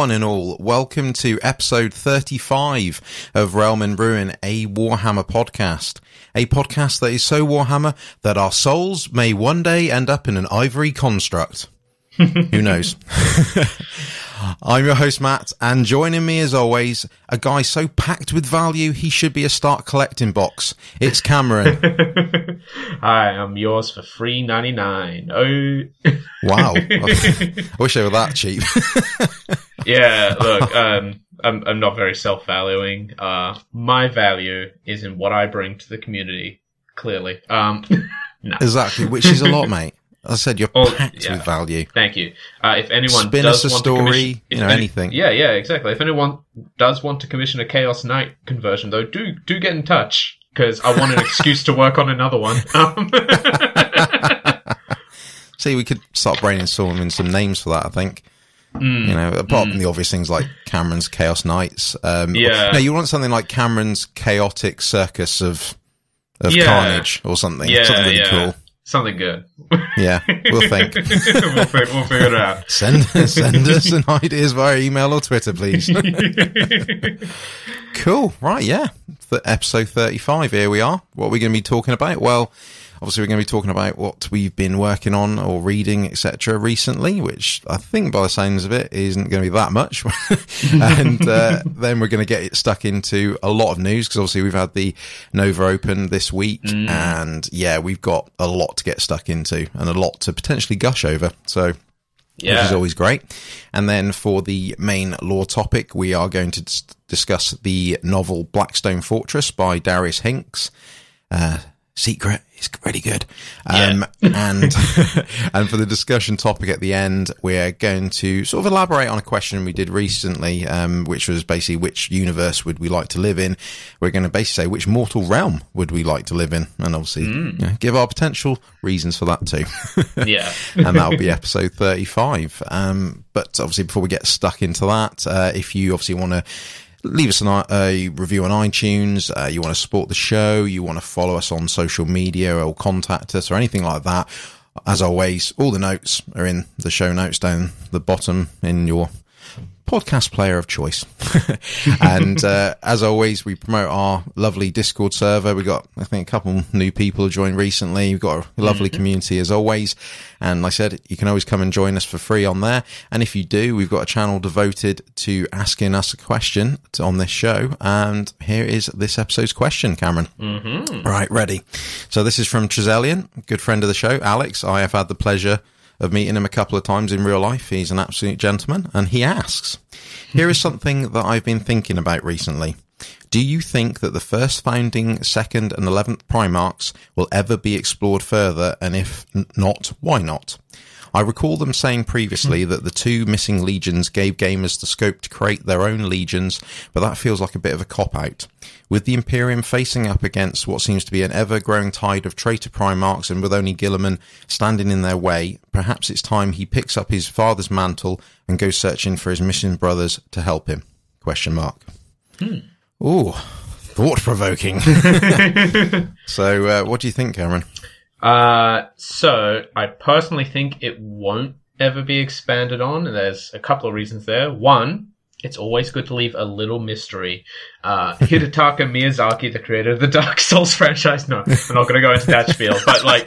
One and all. Welcome to episode 35 of Realm and Ruin, a Warhammer podcast. A podcast that is so Warhammer that our souls may one day end up in an ivory construct. Who knows? I'm your host, Matt, and joining me as always, a guy so packed with value he should be a start collecting box. It's Cameron. Hi, I'm yours for free ninety nine. Oh, wow! I wish they were that cheap. yeah, look, um, I'm I'm not very self valuing. Uh, my value is in what I bring to the community. Clearly, um, no. exactly, which is a lot, mate. I said you're oh, packed yeah. with value. Thank you. Uh, if anyone Spin does us a want story, you know, any, anything. Yeah, yeah, exactly. If anyone does want to commission a Chaos Knight conversion, though, do do get in touch because I want an excuse to work on another one. Um, See, we could start brainstorming some names for that. I think. Mm, you know, apart mm. from the obvious things like Cameron's Chaos Knights. Um, yeah. No, you want something like Cameron's Chaotic Circus of of Yeah. Carnage or something. Yeah, something really yeah. cool. Something good. Yeah, we'll think. we'll, fi- we'll figure it out. Send us send us some ideas via email or Twitter, please. cool. Right. Yeah. For episode thirty-five. Here we are. What are we going to be talking about? Well, obviously we're going to be talking about what we've been working on or reading, etc. Recently, which I think, by the sounds of it, isn't going to be that much. and uh, then we're going to get it stuck into a lot of news because obviously we've had the Nova Open this week, and yeah, we've got a lot to get stuck into and a lot to potentially gush over. So which is always great. And then for the main lore topic, we are going to dis- discuss the novel Blackstone Fortress by Darius Hinks. Uh, secret is really good. Um, and, and for the discussion topic at the end, we're going to sort of elaborate on a question we did recently, um, which was basically which universe would we like to live in? We're going to basically say which mortal realm would we like to live in? And obviously, you know, give our potential reasons for that too. Yeah. and that'll be episode 35. Um, but obviously, before we get stuck into that, uh, if you obviously want to leave us an, a review on iTunes, uh, you want to support the show, you want to follow us on social media or contact us or anything like that, as always, all the notes are in the show notes down the bottom in your podcast player of choice. and uh, as always, we promote our lovely Discord server. We got, I think, a couple new people joined recently. We've got a lovely community as always. And like I said, you can always come and join us for free on there. And if you do, we've got a channel devoted to asking us a question to, on this show. And here is this episode's question, Cameron. Mm-hmm. Right, ready. So this is from Trezellian, good friend of the show, Alex. I have had the pleasure of meeting him a couple of times in real life. He's an absolute gentleman. And he asks, here is something that I've been thinking about recently. Do you think that the first founding, second, and eleventh Primarchs will ever be explored further? And if not, why not? I recall them saying previously hmm. that the two missing legions gave gamers the scope to create their own legions, but that feels like a bit of a cop out. With the Imperium facing up against what seems to be an ever growing tide of traitor Primarchs and with only Guilliman standing in their way, perhaps it's time he picks up his father's mantle and goes searching for his missing brothers to help him. Question mark. Ooh, thought provoking. so, uh, what do you think, Cameron? Uh, so I personally think it won't ever be expanded on. There's a couple of reasons there. One, it's always good to leave a little mystery. Uh, Hidetaka Miyazaki, the creator of the Dark Souls franchise, no, I'm not going to go into that spiel, but like,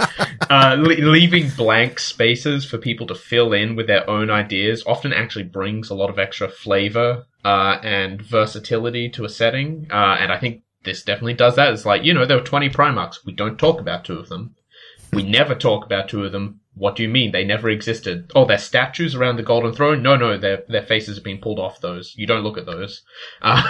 uh, le- leaving blank spaces for people to fill in with their own ideas often actually brings a lot of extra flavor, uh, and versatility to a setting. Uh, and I think this definitely does that. It's like, you know, there were 20 Primarchs. We don't talk about two of them. We never talk about two of them. What do you mean? They never existed. Oh, they're statues around the Golden Throne? No, no, their their faces have been pulled off those. You don't look at those. Uh,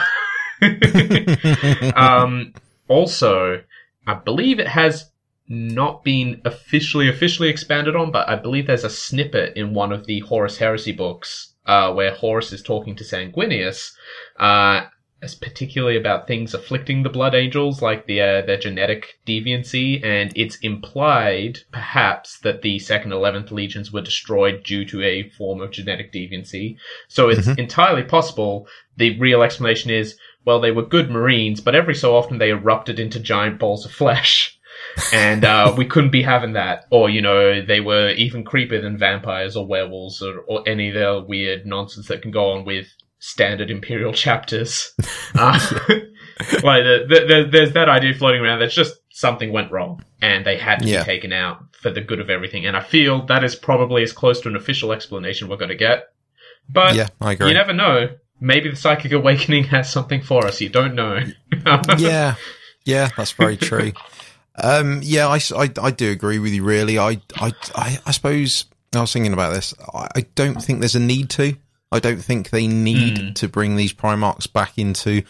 um, also, I believe it has not been officially officially expanded on, but I believe there's a snippet in one of the Horus Heresy books uh, where Horus is talking to Sanguinius, uh, as particularly about things afflicting the Blood Angels, like the uh, their genetic deviancy, and it's implied perhaps that the second eleventh legions were destroyed due to a form of genetic deviancy. So it's entirely possible. The real explanation is well, they were good Marines, but every so often they erupted into giant balls of flesh. and uh, we couldn't be having that. Or you know, they were even creepier than vampires or werewolves or, or any of the weird nonsense that can go on with standard imperial chapters. Uh, like the, the, the, there's that idea floating around that's just something went wrong and they had to Yeah. be taken out for the good of everything. And I feel that is probably as close to an official explanation we're going to get. But yeah, I agree. you never know. Maybe the psychic awakening has something for us. You don't know. yeah, yeah, that's very true. Um, yeah, I, I, I do agree with you. Really, I, I, I, I suppose I was thinking about this. I, I don't think there's a need to. I don't think they need to bring these Primarchs back into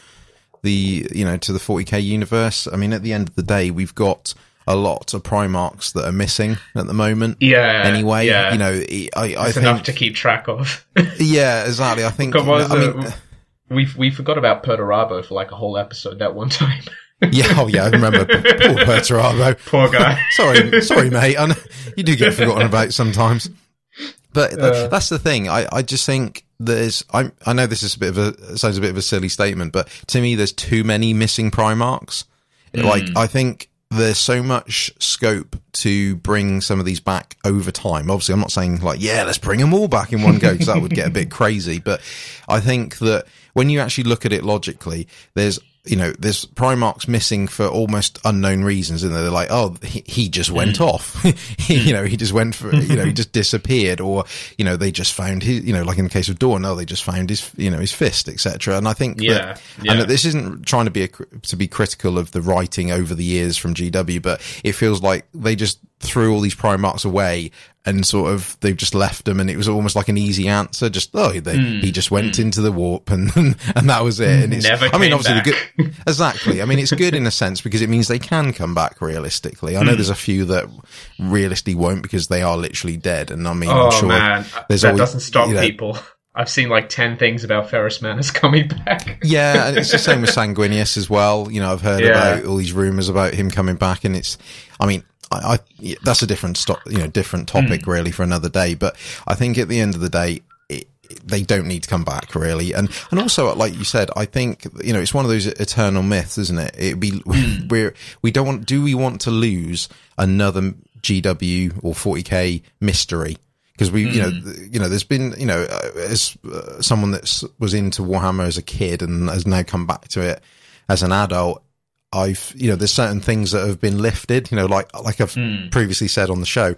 the you know to the 40k universe. I mean, at the end of the day, we've got a lot of Primarchs that are missing at the moment. yeah. Anyway, yeah. you know, I, I it's enough think, to keep track of. yeah, exactly. I think, Come on, I mean, uh, we we forgot about Perturabo for like a whole episode that one time. yeah, oh yeah, I remember Paul Perturabo. Poor guy. sorry, sorry, mate. I know, you do get forgotten about sometimes. But th- Uh. that's the thing. I, I just think there's. I I know this is a bit of a sounds a bit of a silly statement, but to me, there's too many missing Primarchs. Like I think there's so much scope to bring some of these back over time. Obviously, I'm not saying like yeah, let's bring them all back in one go because that would get a bit crazy. But I think that when you actually look at it logically, there's you know, there's Primarchs missing for almost unknown reasons, and they're like, oh, he, he just went mm. off. He- you know, he just went for, you know, he just disappeared, or you know, they just found his, you know, like in the case of Dorn, oh, they just found his, you know, his fist, etc. And I think, Yeah, that, yeah. and that this isn't trying to be a, to be critical of the writing over the years from GW, but it feels like they just threw all these Primarchs away and sort of they've just left them and it was almost like an easy answer just oh they, he just went into the warp and and that was it and it's. Never i mean obviously good exactly i mean it's good in a sense because it means they can come back realistically i know Hmm. there's a few that realistically won't because they are literally dead and i mean Oh i'm sure man, there's that always- doesn't stop you know- people. I've seen like ten things about Ferrus Manus coming back. Yeah, and it's the same with Sanguinius as well. You know, I've heard Yeah. about all these rumors about him coming back, and it's, I mean, I, I that's a different stop, you know, different topic really for another day. But I think at the end of the day, it, they don't need to come back really, and and also like you said, I think you know it's one of those eternal myths, isn't it? It'd be we're we don't want. Do we want to lose another GW or 40k mystery? because we, you know, you know, there's been, you know, uh, as uh, someone that was into Warhammer as a kid and has now come back to it as an adult, I've, you know, there's certain things that have been lifted, you know, like like I've previously said on the show.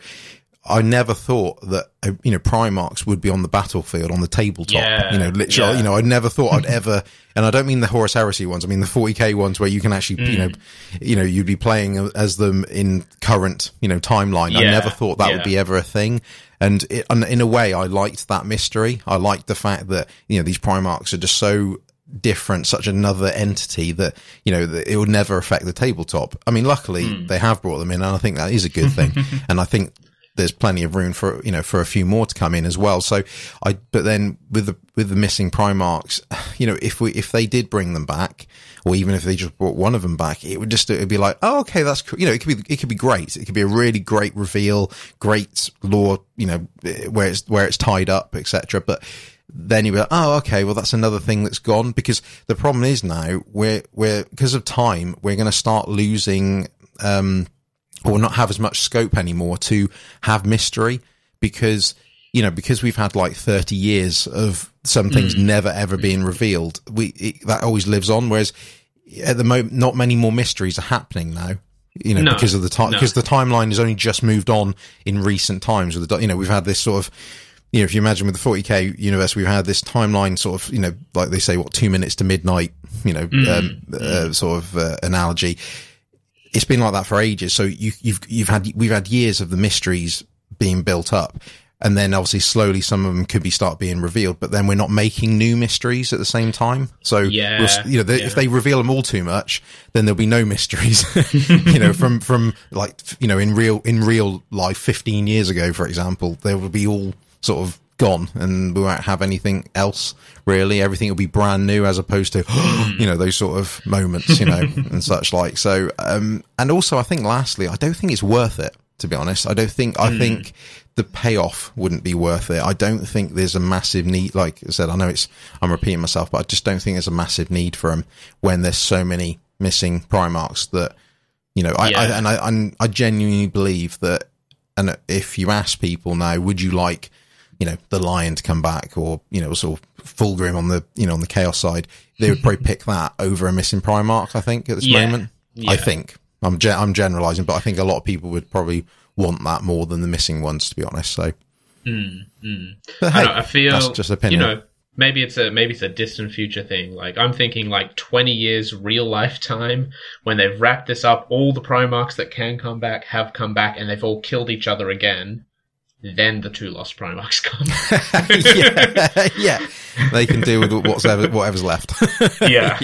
I never thought that uh, you know Primarchs would be on the battlefield on the tabletop. Yeah, you know, literally. yeah. You know, I never thought I'd ever, and I don't mean the Horus Heresy ones. I mean the 40k ones where you can actually, you know, Mm. you know, you'd be playing as them in current, you know, timeline. I never thought that would be ever a thing. And, it, and in a way, I liked that mystery. I liked the fact that you know these Primarchs are just so different, such another entity that you know that it would never affect the tabletop. I mean, luckily Hmm. they have brought them in, and I think that is a good thing. and I think there's plenty of room for you know for a few more to come in as well. So I, but then with the with the missing Primarchs, you know, if we if they did bring them back, or even if they just brought one of them back, it would just it would be like, oh, okay, that's cool. You know, it could be it could be great. It could be a really great reveal, great lore, you know, where it's where it's tied up, etc. But then you like, oh, okay, well, that's another thing that's gone because the problem is now we're we're because of time we're going to start losing. um or not have as much scope anymore to have mystery because you know because we've had like 30 years of some things never ever being revealed we it, that always lives on whereas at the moment not many more mysteries are happening now you know No, because of the time no. because the timeline has only just moved on in recent times with the you know we've had this sort of you know, if you imagine with the 40k universe, we've had this timeline sort of, you know, like they say, what, two minutes to midnight, you know, um, uh, sort of uh, analogy it's been like that for ages. So you, you've you've had we've had years of the mysteries being built up, and then obviously slowly some of them could be start being revealed. But then we're not making new mysteries at the same time. So Yeah, we'll, you know, the, yeah. if they reveal them all too much, then there'll be no mysteries. you know, from from like you know in real in real life, fifteen years ago, for example, there will be all sort of gone and we won't have anything else really. Everything will be brand new as opposed to you know those sort of moments you know and such like. So um and also i think lastly i don't think it's worth it to be honest. I don't think i think the payoff wouldn't be worth it. I don't think there's a massive need like i said i know it's i'm repeating myself but i just don't think there's a massive need for them when there's so many missing primarchs that You know, I, I and I I'm, I genuinely believe that. And if you ask people now, would you like, you know, the lion to come back, or you know, sort of Fulgrim on the you know on the chaos side, they would probably pick that over a missing Primarch. I think at this Yeah. moment, I think I'm ge- I'm generalizing, but I think a lot of people would probably want that more than the missing ones, to be honest. So, mm, mm. but I, hey, don't know, I feel that's just opinion. You know, maybe it's a maybe it's a distant future thing. Like I'm thinking like 20 years real life time when they've wrapped this up. All the Primarchs that can come back have come back, and they've all killed each other again. Then the two lost Primarchs come. yeah, yeah, they can deal with whatever whatever's left. yeah.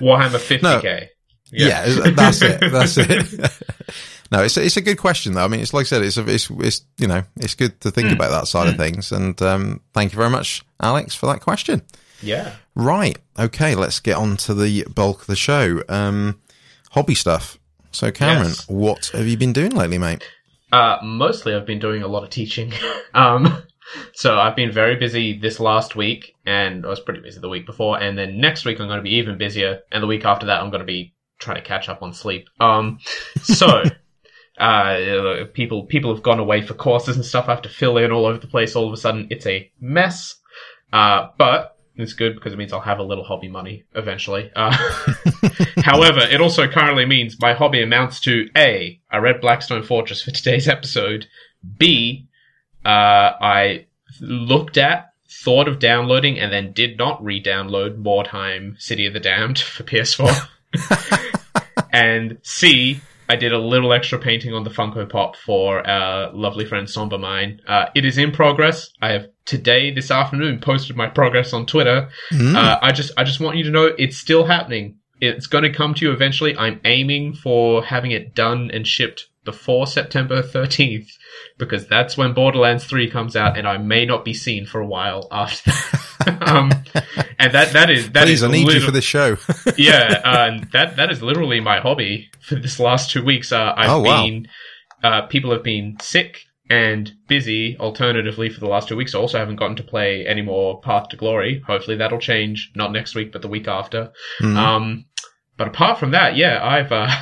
Warhammer 50k. yeah. that's it. That's it. no, it's it's a good question though. I mean, it's like I said, it's a, it's it's you know, it's good to think about that side of things. And um, thank you very much, Alex, for that question. Yeah. Right. Okay, let's get on to the bulk of the show. Um, hobby stuff. So, Cameron, Yes. what have you been doing lately, mate? Uh, mostly I've been doing a lot of teaching. um, so I've been very busy this last week, and I was pretty busy the week before. And then next week I'm going to be even busier, and the week after that I'm going to be trying to catch up on sleep. Um, so uh, people people have gone away for courses and stuff. I have to fill in all over the place. All of a sudden, it's a mess. Uh, but it's good because it means I'll have a little hobby money eventually. Uh, however, it also currently means my hobby amounts to A, I read Blackstone Fortress for today's episode. B, uh, I looked at, thought of downloading, and then did not re-download Mordheim City of the Damned for PS4. and C, I did a little extra painting on the Funko Pop for our lovely friend Somber Mine. Uh, it is in progress. I have today, this afternoon, posted my progress on Twitter. Uh, I just, I just want you to know it's still happening. It's going to come to you eventually. I'm aiming for having it done and shipped before September 13th because that's when Borderlands 3 comes out, and I may not be seen for a while after. that. um, and that that is that Please, is I need you for this show. yeah, uh, that that is literally my hobby for this last two weeks. Uh, I've Oh, wow. been uh, people have been sick and busy. Alternatively, for the last two weeks, I also haven't gotten to play any more Path to Glory. Hopefully, that'll change not next week, but the week after. Mhm. Um, but apart from that, yeah, I've. Uh,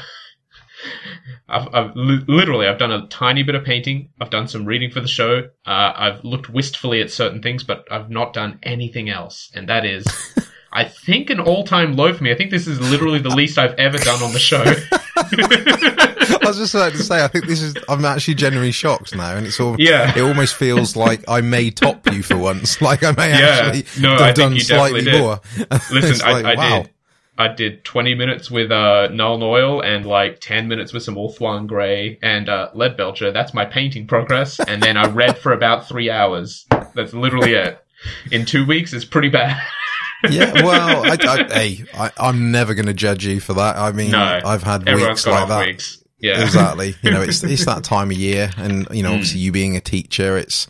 I've, I've li- literally I've done a tiny bit of painting. I've done some reading for the show. Uh, I've looked wistfully at certain things, but I've not done anything else, and that is, I think, an all-time low for me. I think this is literally the least I've ever done on the show. I was just about to say, I think this is. I'm actually genuinely shocked now, and it's all. Yeah. It almost feels like I may top you for once. Like I may Yeah. actually No, have done slightly more. Listen, I, like, I wow. did. I did 20 minutes with uh, Nuln Oil and like 10 minutes with some Ulthuan Grey and uh, Lead Belcher. That's my painting progress. And then I read for about three hours. That's literally it. In two weeks, it's pretty bad. Yeah, well, I, I, hey, I, I'm never going to judge you for that. I mean, no, I've had weeks like that. weeks. Yeah. Exactly. You know, it's it's that time of year, and you know, obviously, you being a teacher, it's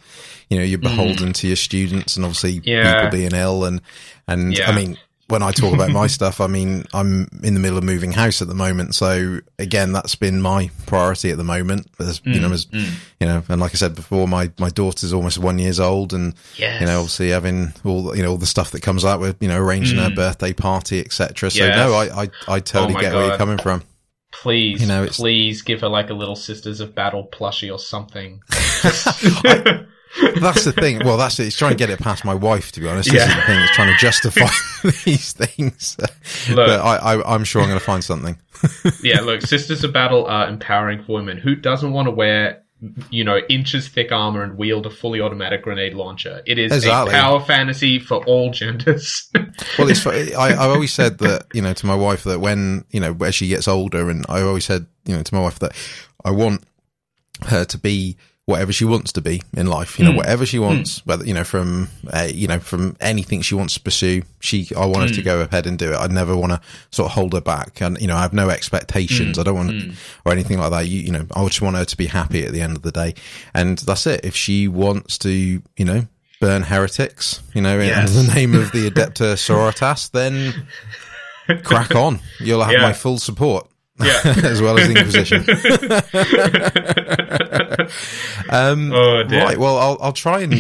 you know, you're beholden to your students, and obviously, Yeah. people being ill, and and Yeah. I mean. When I talk about my stuff, I mean, I'm in the middle of moving house at the moment. So again, that's been my priority at the moment. As, you know, mm, as, mm. you know, and like I said before, my, my daughter's almost one years old and, Yes. you know, obviously having all, the- you know, all the stuff that comes out with, you know, arranging her mm. birthday party, etc. So Yes. no, I, I, I totally Oh get where you're coming from. Please, You know, please give her like a little Sisters of Battle plushie or something. That's the thing. Well, that's it. It's trying to get it past my wife, to be honest. This is Yeah. the thing. It's trying to justify these things. but I, I, I'm sure I'm going to find something. yeah, look, Sisters of Battle are empowering for women. Who doesn't want to wear, you know, inches thick armor and wield a fully automatic grenade launcher? It is Exactly. a power fantasy for all genders. Well, it's. I, I always said that you know to my wife that when you know as she gets older, and I always said you know to my wife that I want her to be whatever she wants to be in life. You know, hmm. whatever she hmm. wants, whether you know from uh, you know from anything she wants to pursue. She, I want her to hmm. go ahead and do it. I never want to sort of hold her back, and you know, I have no expectations. I don't want or anything like that. You, you know, I just want her to be happy at the end of the day, and that's it. If she wants to, you know. Burn heretics, you know, in Yes. the name of the Adepta Sororitas, then crack on. You'll have Yeah. my full support. Yeah. as well as the Inquisition. um, Oh, dear. right. Well, I'll, I'll try and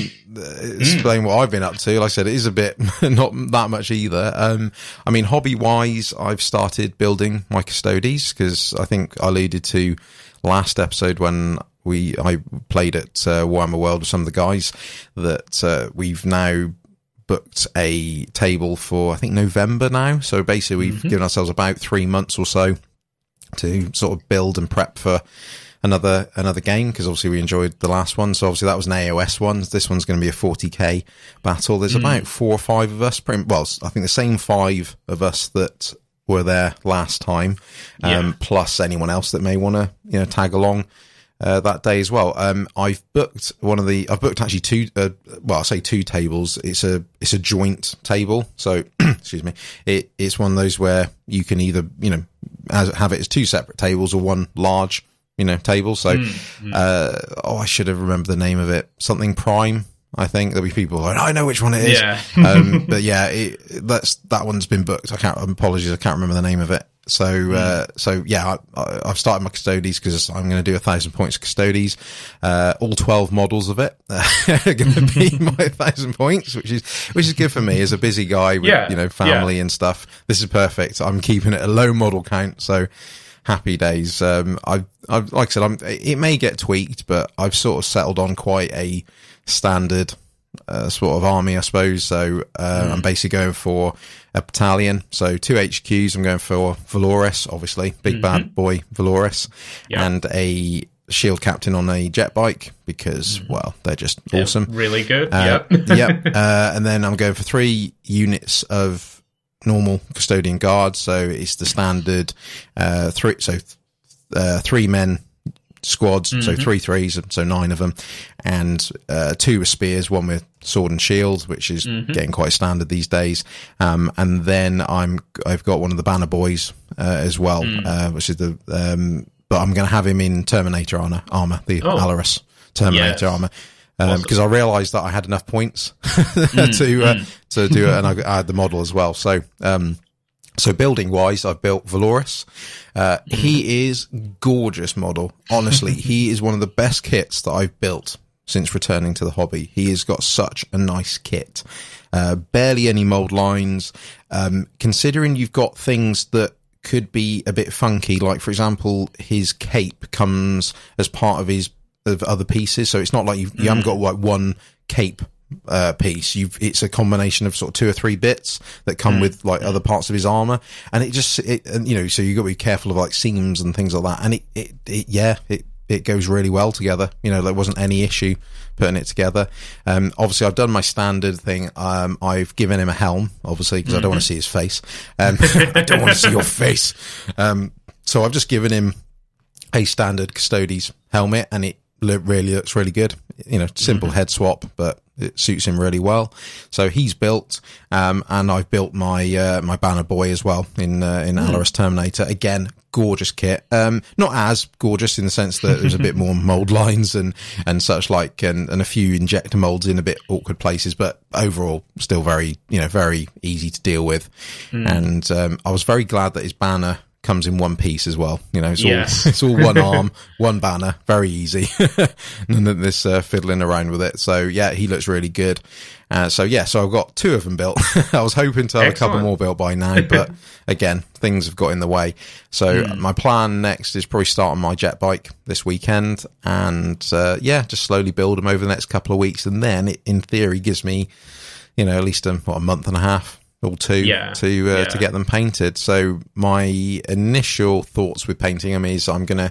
explain what I've been up to. Like I said, it is a bit not that much either. Um, I mean, hobby wise, I've started building my custodies because I think I alluded to last episode when we I played at uh, Warhammer World with some of the guys that uh, we've now booked a table for I think November now. So basically, we've given ourselves about three months or so to sort of build and prep for another another game because obviously we enjoyed the last one. So obviously that was an AOS one. This one's going to be a 40k battle. There's about four or five of us. Pretty, well, I think the same five of us that were there last time, um, Yeah. plus anyone else that may want to you know tag along. Uh, that day as well. Um, I've booked one of the. I've booked actually two. Uh, well, I say two tables. It's a it's a joint table. So excuse me. It it's one of those where you can either you know have it as two separate tables or one large you know table. So uh, oh, I should have remembered the name of it. Something Prime. I think there'll be people like I know which one it is. Yeah. um, but yeah, it, that's that one's been booked. I can't. Apologies, I can't remember the name of it. So, uh, so yeah, I, I, I've started my custodies because I'm going to do a thousand points of Custodes. Uh, all 12 models of it are going to be my thousand points, which is, which is good for me as a busy guy with, Yeah, you know, family and stuff. This is perfect. I'm keeping it a low model count. So happy days. Um, I, I, like I said, I'm, it may get tweaked, but I've sort of settled on quite a standard, uh, sort of army, I suppose. So, uh, I'm basically going for a battalion. So two HQs. I'm going for Valoris, obviously, big bad boy Valoris, Yeah. and a shield captain on a jet bike because, well, they're just awesome. Really good. Uh, yep. yep. Uh, and then I'm going for three units of normal custodian guards. So it's the standard uh, three. So uh, three men squads. So three threes. So nine of them, and uh, two with spears. One with sword and shield, which is getting quite standard these days. Um, and then I'm I've got one of the banner boys uh, as well, uh, which is the. Um, but I'm going to have him in Terminator armor, armor the Oh. Allarus Terminator Yes. armor because I realised that I had enough points to uh, to do it, and I, I had the model as well. So, um, so building wise, I've built Valoris. Uh, he is gorgeous model. Honestly, he is one of the best kits that I've built since returning to the hobby. He has got such a nice kit. Uh, barely any mold lines. Um, considering you've got things that could be a bit funky, like for example, his cape comes as part of his of other pieces, so it's not like you, you haven't got like one cape uh, piece. You've it's a combination of sort of two or three bits that come with like other parts of his armor, and it just it, and you know so you got to be careful of like seams and things like that. And it, it, it yeah it it goes really well together. You know there wasn't any issue putting it together. Um, obviously I've done my standard thing. Um, I've given him a helm, obviously because I don't want to see his face. Um, I don't want to see your face. Um, so I've just given him a standard Custodes helmet, and it really looks really good. You know, simple head swap, but it suits him really well. So he's built, um, and I've built my uh, my banner boy as well in uh, in Allarus Terminator. Again, gorgeous kit. Um, not as gorgeous in the sense that there's a bit more mold lines and and such like, and, and a few injector molds in a bit awkward places, but overall still very you know very easy to deal with. And um, I was very glad that his banner comes in one piece as well. You know, it's Yes. all it's all one arm, one banner, very easy. None of this uh, fiddling around with it. So yeah, he looks really good. Uh, so yeah, so I've got two of them built. I was hoping to have a couple more built by now, but again, things have got in the way. So my plan next is probably start on my jet bike this weekend, and uh, yeah, just slowly build them over the next couple of weeks, and then it, in theory, gives me, you know, at least a, what, a month and a half or two Yeah, to uh, yeah. to get them painted. So my initial thoughts with painting them is I'm going to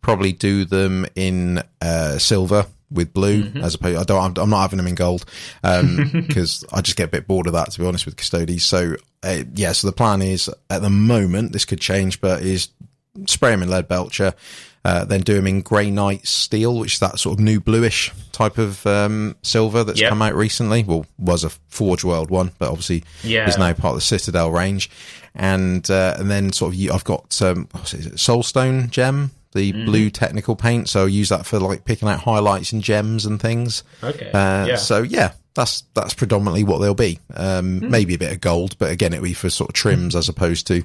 probably do them in uh, silver with blue Mm-hmm. as opposed. I don't. I'm, I'm not having them in gold because I just get a bit bored of that to be honest with Custodes. So uh, yeah. So the plan is at the moment this could change, but is spray them in lead belcher. Uh, then do them in grey Knight steel, which is that sort of new bluish type of um, silver that's Yep. come out recently. Well, was a Forge World one, but obviously Yeah. is now part of the Citadel range. And uh, and then sort of I've got um, Soulstone gem, the Mm-hmm. blue technical paint. So I use that for like picking out highlights and gems and things. Okay. Uh, yeah. So yeah, that's that's predominantly what they'll be. Um, Hmm. Maybe a bit of gold, but again, it'll be for sort of trims as opposed to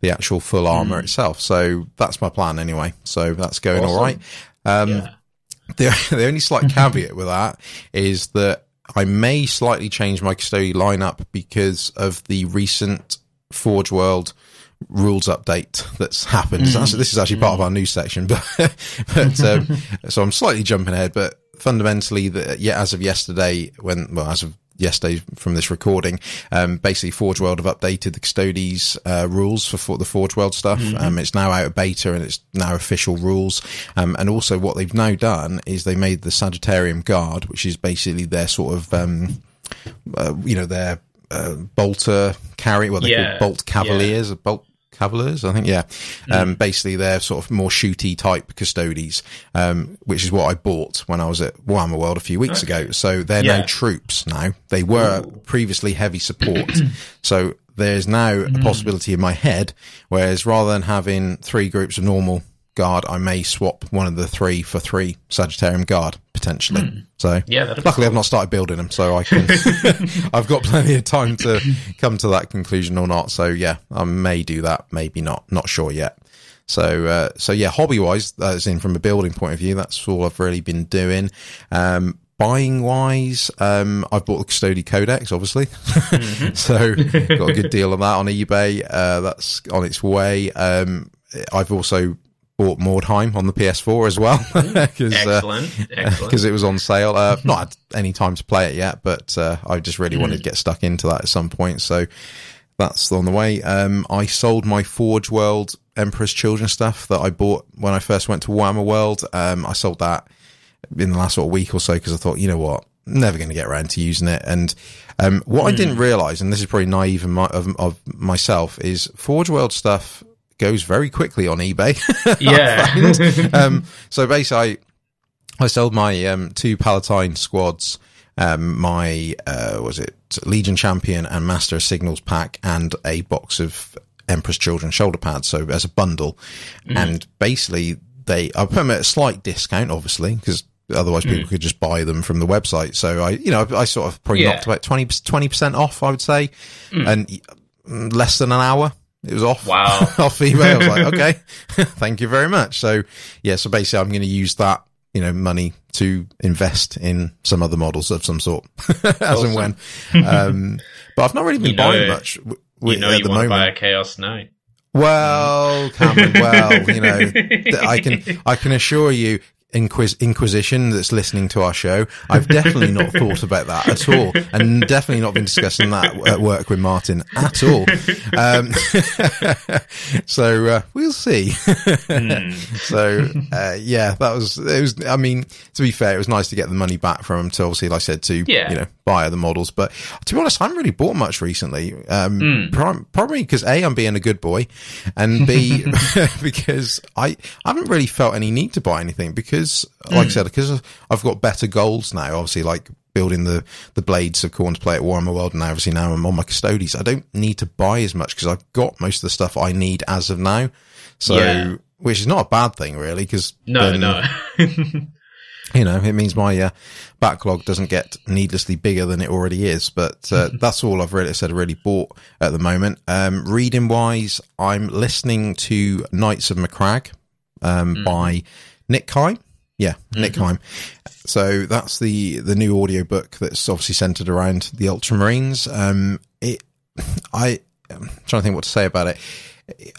the actual full armor Hmm. itself. So that's my plan anyway. So that's going all Awesome. right. Um, yeah. the, the only slight caveat with that is that I may slightly change my custody lineup because of the recent Forge World rules update that's happened. Mm. Actually, this is actually part of our news section, but, but um, so I'm slightly jumping ahead, but fundamentally, the, yeah, as of yesterday, when well, as of yesterday from this recording. Um, basically, Forge World have updated the Custodes uh, rules for, for, the Forge World stuff. Mm-hmm. Um, it's now out of beta and it's now official rules. Um, and also, what they've now done is they made the Sagittarum Guard, which is basically their sort of, um, uh, you know, their uh, bolter carry, what they yeah. call bolt cavaliers, yeah. bolt Cavaliers, I think, yeah. Mm. Um, basically, they're sort of more shooty type Custodes, um, which is what I bought when I was at Warhammer World a few weeks okay. ago. So they're yeah. now troops now. They were Ooh. previously heavy support. so there's now a possibility in my head, whereas rather than having three groups of normal guard, I may swap one of the three for three Sagittarum guard potentially. Mm. So yeah, luckily cool. I've not started building them, so I can. I've got plenty of time to come to that conclusion or not. So yeah, I may do that, maybe not, not sure yet. So uh, so yeah, hobby wise, as in from a building point of view, that's all I've really been doing. Um, buying wise, um, I've bought the Custody Codex, obviously. Mm-hmm. so got a good deal on that on eBay. Uh, that's on its way. Um, I've also bought Mordheim on the PS4 as well because uh, it was on sale. Uh, not had any time to play it yet, but uh, I just really mm. wanted to get stuck into that at some point. So that's on the way. Um, I sold my Forge World Emperor's Children stuff that I bought when I first went to Warhammer World. Um, I sold that in the last sort of week or so because I thought, you know what, never going to get around to using it. And um, what mm. I didn't realize, and this is probably naive my, of, of myself, is Forge World stuff goes very quickly on eBay. yeah. um, so basically, I, I sold my um, two Palatine squads, um, my uh, was it Legion Champion and Master Signals pack, and a box of Emperor's Children shoulder pads. So as a bundle, mm. and basically they I put them at a slight discount, obviously, because otherwise people mm. could just buy them from the website. So I, you know, I, I sort of probably yeah. knocked about 20 percent off, I would say, mm. and mm, less than an hour. It was off. Wow. off eBay. I was like, okay, thank you very much. So yeah, so basically I'm going to use that, you know, money to invest in some other models of some sort as awesome. and when. Um, but I've not really been you know, buying much w- you know at you the moment. buy a Chaos Knight. Well, Cameron, well, you know, I can, I can assure you, Inquis- Inquisition that's listening to our show, I've definitely not thought about that at all, and definitely not been discussing that at work with Martin at all. Um, so uh, we'll see. mm. So uh, yeah, that was it. Was I mean, to be fair, it was nice to get the money back from him to obviously, like I said, to yeah. you know buy other models. But to be honest, I haven't really bought much recently. Um, mm. prim- probably because a I'm being a good boy, and b because I, I haven't really felt any need to buy anything because because, like mm. I said, because I've got better goals now, obviously, like building the, the blades of Khorne to play at Warhammer World, and obviously now I'm on my custodies. I don't need to buy as much because I've got most of the stuff I need as of now. So, yeah. which is not a bad thing, really, because no, then, no. you know, it means my uh, backlog doesn't get needlessly bigger than it already is. But uh, that's all I've really said. Really bought at the moment. Um, reading wise, I'm listening to Knights of Macragge um, mm. by Nick Kyme. Yeah, mm-hmm. Nick Kyme. So that's the the new audiobook that's obviously centered around the Ultramarines. Um, it, I, I'm trying to think what to say about it.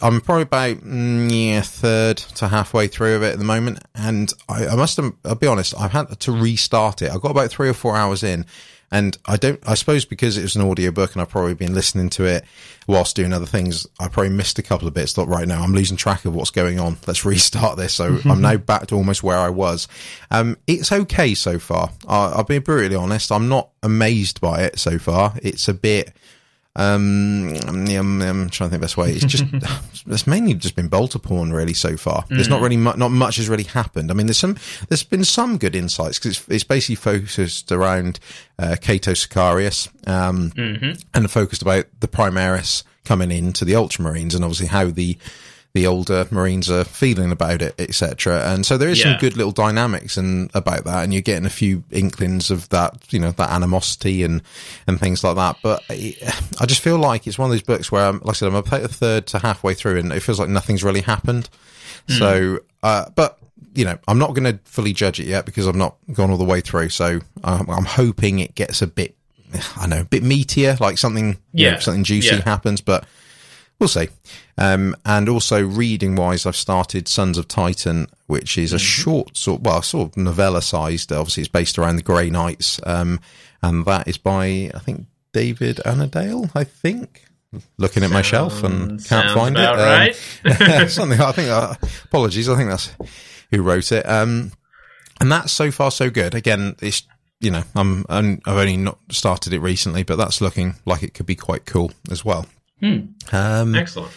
I'm probably about mm, yeah third to halfway through of it at the moment, and I, I must. I'll be honest. I've had to restart it. I got about three or four hours in, and I don't, I suppose because it was an audiobook and I've probably been listening to it whilst doing other things, I probably missed a couple of bits. Thought right now I'm losing track of what's going on. Let's restart this. So I'm now back to almost where I was. Um, it's okay so far. I, I'll be brutally honest. I'm not amazed by it so far. It's a bit, um, I'm, I'm, trying to think the best way. It's just it's mainly just been bolter porn really so far. Mm. There's not mm. really mu- not much has really happened. I mean, there's some there's been some good insights because it's, it's basically focused around uh, Cato Sicarius um, mm-hmm. and focused about the Primaris coming into the Ultramarines and obviously how the the older Marines are feeling about it, etc. And so there is yeah. some good little dynamics and about that, and you're getting a few inklings of that, you know, that animosity and and things like that. But I just feel like it's one of those books where, I'm, like I said, I'm about a third to halfway through, and it feels like nothing's really happened. Mm. So, uh, but you know, I'm not going to fully judge it yet because I've not gone all the way through. So I'm, I'm hoping it gets a bit, I know, a bit meatier, like something, yeah, know, something juicy yeah. happens, but we'll see. Um, and also reading wise, I've started Sons of Titan, which is a mm-hmm. short sort, well, sort of novella sized. Obviously, it's based around the Grey Knights, um, and that is by I think David Annandale. I think looking at my shelf and can't find it. Um, right. something I think. Uh, apologies. I think that's who wrote it. Um, and that's so far so good. Again, it's you know I'm, I'm I've only not started it recently, but that's looking like it could be quite cool as well. Hmm. Um, Excellent.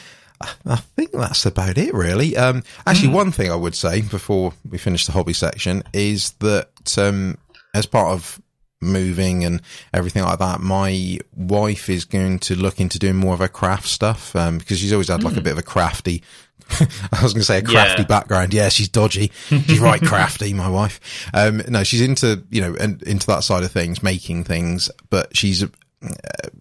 I think that's about it, really. Um, actually, mm. one thing I would say before we finish the hobby section is that um, as part of moving and everything like that, my wife is going to look into doing more of her craft stuff um, because she's always had like a hmm. bit of a crafty. I was going to say a crafty yeah. background. Yeah, she's dodgy. She's right crafty, my wife. Um, no, she's into you know and into that side of things, making things, but she's uh,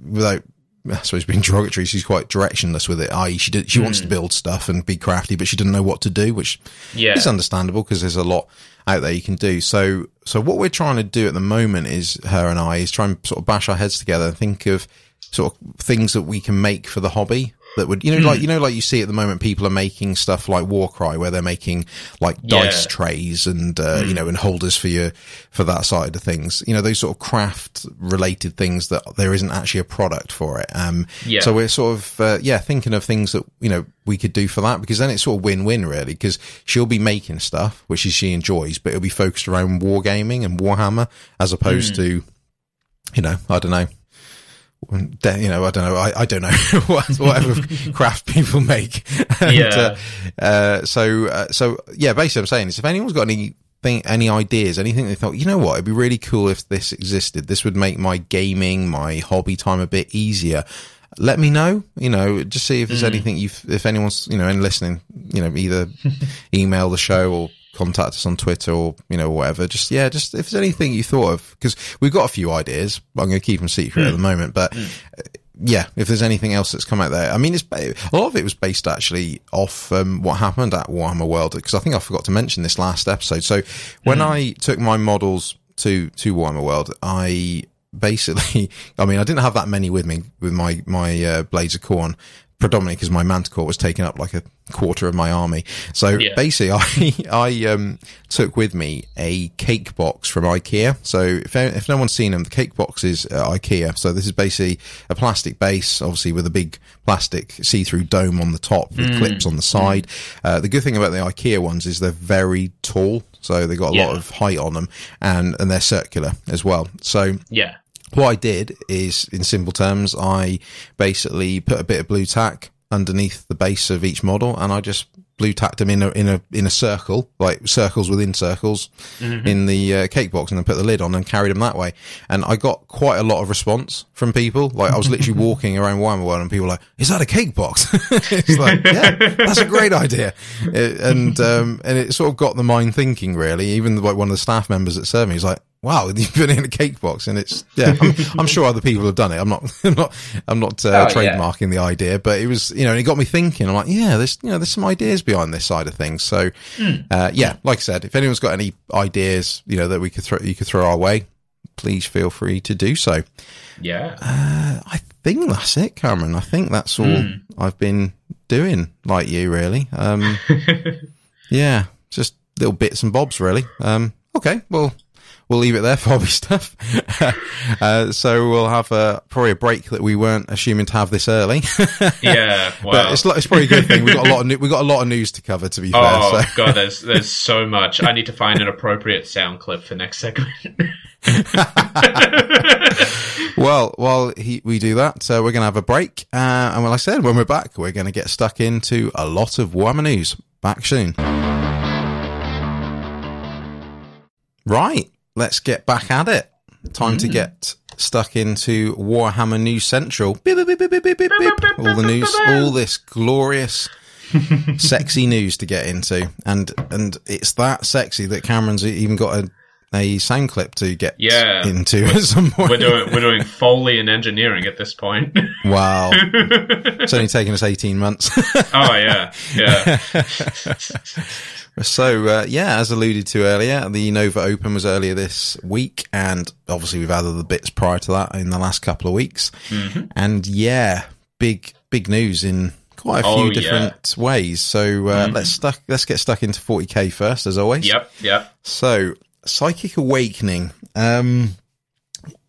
without I suppose being derogatory, she's quite directionless with it. I.e., she did, she mm. wants to hmm. build stuff and be crafty, but she doesn't know what to do, which yeah. is understandable because there's a lot out there you can do. So, so what we're trying to do at the moment is her and I is try and sort of bash our heads together and think of sort of things that we can make for the hobby that would you know like hmm. you know like you see at the moment people are making stuff like Warcry where they're making like yeah. dice trays and uh, mm. you hmm. know and holders for your for that side of things you know those sort of craft related things that there isn't actually a product for it um yeah. so we're sort of uh, yeah thinking of things that you know we could do for that because then it's sort of win-win really because she'll be making stuff which she enjoys but it'll be focused around wargaming and Warhammer as opposed mm. to you know I don't know you know, I don't know. I, I don't know whatever craft people make. And, yeah. Uh, uh, so, uh, so yeah, basically I'm saying is if anyone's got any thing, any ideas, anything they thought, you know what, it'd be really cool if this existed. This would make my gaming, my hobby time a bit easier. Let me know, you know, just see if there's mm. anything you, if anyone's, you know, and listening, you know, either email the show or contact us on Twitter or you know whatever. Just yeah, just if there's anything you thought of because we've got a few ideas. I'm going to keep them secret mm. at the moment, but. Mm. Yeah, if there's anything else that's come out there, I mean, it's a lot of it was based actually off um, what happened at Warhammer World because I think I forgot to mention this last episode. So when mm. I took my models to to Warhammer World, I basically, I mean, I didn't have that many with me with my my uh, Blades of Khorne, predominantly because my Manticore was taking up like a quarter of my army. So yeah. basically, I I um, took with me a cake box from IKEA. So if if no one's seen them, the cake box is uh, IKEA. So this is basically a plastic base, obviously with a big plastic see-through dome on the top with mm. clips on the side. Mm. Uh, the good thing about the IKEA ones is they're very tall. So they've got a yeah. lot of height on them and, and they're circular as well. So yeah, what I did is, in simple terms, I basically put a bit of blue Tack underneath the base of each model, and I just blue Tacked them in a in a in a circle, like circles within circles, mm-hmm. in the uh, cake box, and then put the lid on and carried them that way. And I got quite a lot of response from people. Like I was literally walking around Warhammer World, and people were like, "Is that a cake box?" it's like, yeah, that's a great idea. It, and um, and it sort of got the mind thinking. Really, even like one of the staff members that served me was like, wow, you've been in a cake box, and it's yeah. I'm, I'm, sure other people have done it. I'm not, I'm not, I'm not uh, oh, trademarking yeah. the idea, but it was, you know, it got me thinking. I'm like, yeah, there's, you know, there's some ideas behind this side of things. So, mm. uh, yeah, like I said, if anyone's got any ideas, you know, that we could throw, you could throw our way, please feel free to do so. Yeah, uh, I think that's it, Cameron. I think that's all mm. I've been doing, like you, really. Um, yeah, just little bits and bobs, really. Um, okay, well we'll leave it there for hobby stuff. uh, so we'll have a, probably a break that we weren't assuming to have this early. yeah, wow. but it's, it's probably a good thing. We got a lot of we got a lot of news to cover. To be fair, oh so. god, there's there's so much. I need to find an appropriate sound clip for next segment. well, while he, we do that, uh, we're going to have a break. Uh, and like I said, when we're back, we're going to get stuck into a lot of Warhammer news. Back soon. Right let's get back at it. Time mm. to get stuck into Warhammer News Central. Beep, beep, beep, all the news, all this glorious, sexy news to get into, and and it's that sexy that Cameron's even got a a sound clip to get yeah, into at some point. We're doing we're doing foley and engineering at this point. Wow, it's only taken us eighteen months. oh yeah, yeah. So uh, yeah, as alluded to earlier, the Nova Open was earlier this week, and obviously we've added the bits prior to that in the last couple of weeks. Mm-hmm. And yeah, big big news in quite a few Oh, yeah. different ways. So uh, let's stuck let's get stuck into 40k first, as always. Yep, yep. So, Psychic Awakening. Um,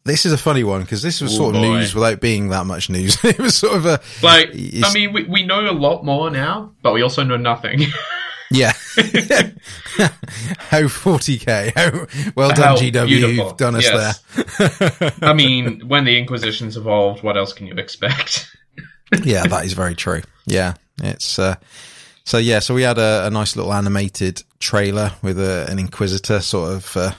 this is a funny one because this was Oh, sort of boy. news without being that much news. it was sort of a Like, I mean, we, we know a lot more now, but we also know nothing. yeah. How 40k? How well done, How GW. beautiful. You've done us Yes. there. I mean, when the Inquisition's evolved, what else can you expect? yeah, that is very true. Yeah, it's uh, so yeah. So we had a, a nice little animated trailer with a, an Inquisitor sort of. Uh,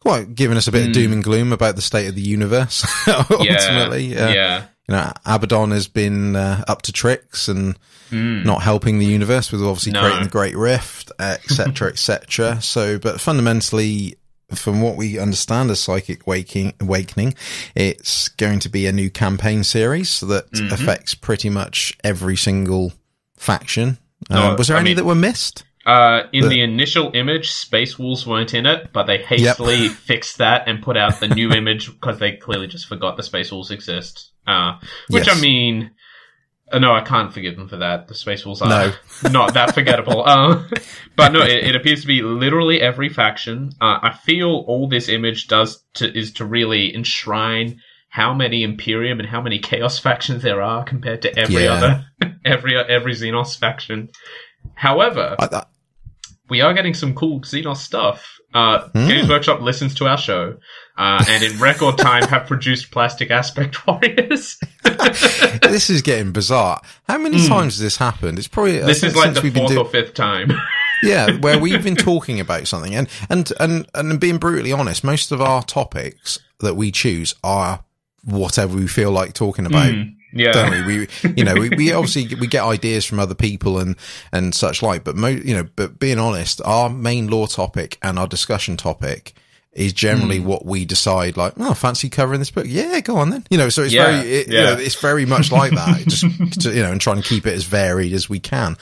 Quite giving us a bit of doom and gloom about the state of the universe. ultimately, yeah, Uh, yeah. you know, Abaddon has been uh, up to tricks and not helping the universe with obviously No. creating the Great Rift, etc., etc. So, but fundamentally, from what we understand as Psychic Waking, Awakening, it's going to be a new campaign series that affects pretty much every single faction. No, Uh, was there I any mean- that were missed? Uh, in the initial image, Space Wolves weren't in it, but they hastily fixed that and put out the new image because they clearly just forgot the Space Wolves exist. Uh, which Yes. I mean, no, I can't forgive them for that. The Space Wolves are No. not that forgettable. Uh, but no, it, it appears to be literally every faction. Uh, I feel all this image does to, is to really enshrine how many Imperium and how many Chaos factions there are compared to every Yeah. other every every Xenos faction. However, I, we are getting some cool Xenos stuff. Uh, Games Workshop listens to our show, uh, and in record time have produced plastic aspect warriors. this is getting bizarre. How many times has this happened? It's probably Hmm. this is like the fourth doing. or fifth time. yeah, where we've been talking about something, and and and and being brutally honest, most of our topics that we choose are whatever we feel like talking about. yeah. Don't we? We, you know, we, we obviously we get ideas from other people and and such like, but mo, you know, but being honest, our main law topic and our discussion topic is generally Hmm. what we decide. Like, oh, fancy covering this book? Yeah, go on then. You know, so it's Yeah, very, it, you yeah. know, it's very much like that. Just to, you know, and try and keep it as varied as we can,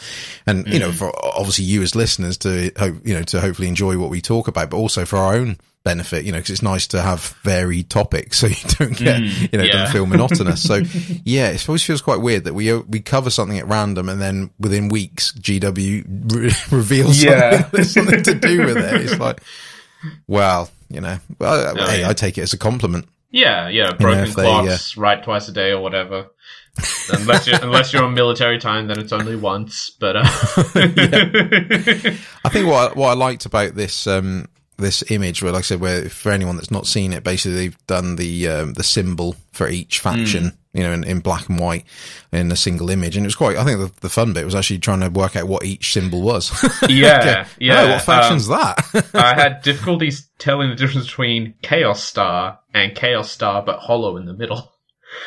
and you Hmm. know, for obviously you as listeners to hope, you know, to hopefully enjoy what we talk about, but also for our own benefit, you know, because it's nice to have varied topics so you don't get, you know, Hmm. yeah. don't feel monotonous. So yeah, it always feels quite weird that we uh, we cover something at random and then within weeks GW re- reveals Yeah. something there's something to do with it. It's like, well, you know, well, Oh, hey, yeah. I take it as a compliment. Yeah, yeah, broken if they, clocks, right twice a day or whatever. unless you're unless you're on military time, then it's only once. But uh, I think what I, what I liked about this um, this image, where like I said, where for anyone that's not seen it, basically they've done the um, the symbol for each faction, you know, in, in black and white in a single image, and it was quite. I think the, the fun bit was actually trying to work out what each symbol was. yeah, yeah. oh, what faction's um, that? I had difficulties telling the difference between Chaos Star and Chaos Star, but hollow in the middle.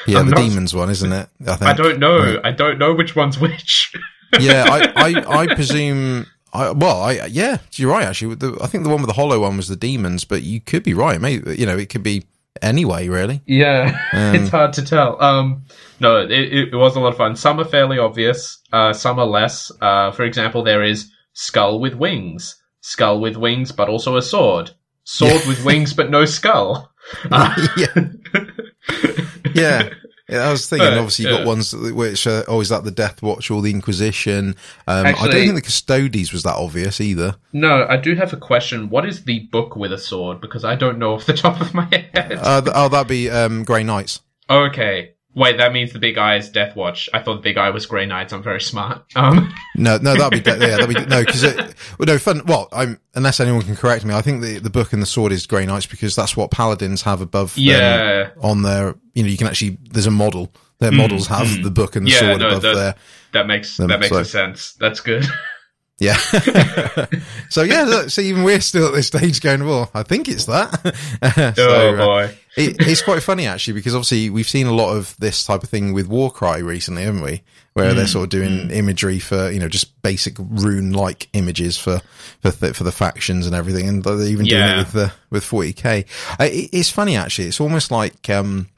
yeah, I'm the not- demons one, isn't it? I think. I don't know. I don't know which one's which. yeah, I, I, I presume. I, well, I yeah, you're right. Actually, the, I think the one with the hollow one was the demons, but you could be right. Maybe you know it could be anyway. Really, Yeah, Um, it's hard to tell. Um, no, it, it, was a lot of fun. Some are fairly obvious, uh, some are less. Uh, for example, there is skull with wings, skull with wings, but also a sword, sword with wings but no skull. Uh, yeah, yeah. Yeah, I was thinking. Uh, obviously, you've got ones which are always like the Death Watch or the Inquisition. Um, I don't think the Custodes was that obvious either. no, I do have a question. What is the book with a sword? Because I don't know off the top of my head. Uh, th- oh, that'd be um, Grey Knights. okay. Wait, that means the big eye is Death Watch. I thought the big eye was Grey Knights. I'm very smart. Um, No, no, that'd be de- yeah, that'd be no, because it well, no fun. Well, I'm unless anyone can correct me. I think the the book and the sword is Grey Knights because that's what paladins have above. them yeah. on their, you know, you can actually. There's a model. Their models have the book and the Mm, Yeah, sword no, above that- there. That makes Them, that makes so- sense. That's good. Yeah. so yeah, look, so even we're still at this stage going, well, I think it's that. so, oh uh, boy. it, it's quite funny actually because obviously we've seen a lot of this type of thing with Warcry recently, haven't we? Where Mm, they're sort of doing imagery for you know just basic rune-like images for for the, for the factions and everything, and they're even doing it with the with 40k. Uh, it, it's funny actually. It's almost like um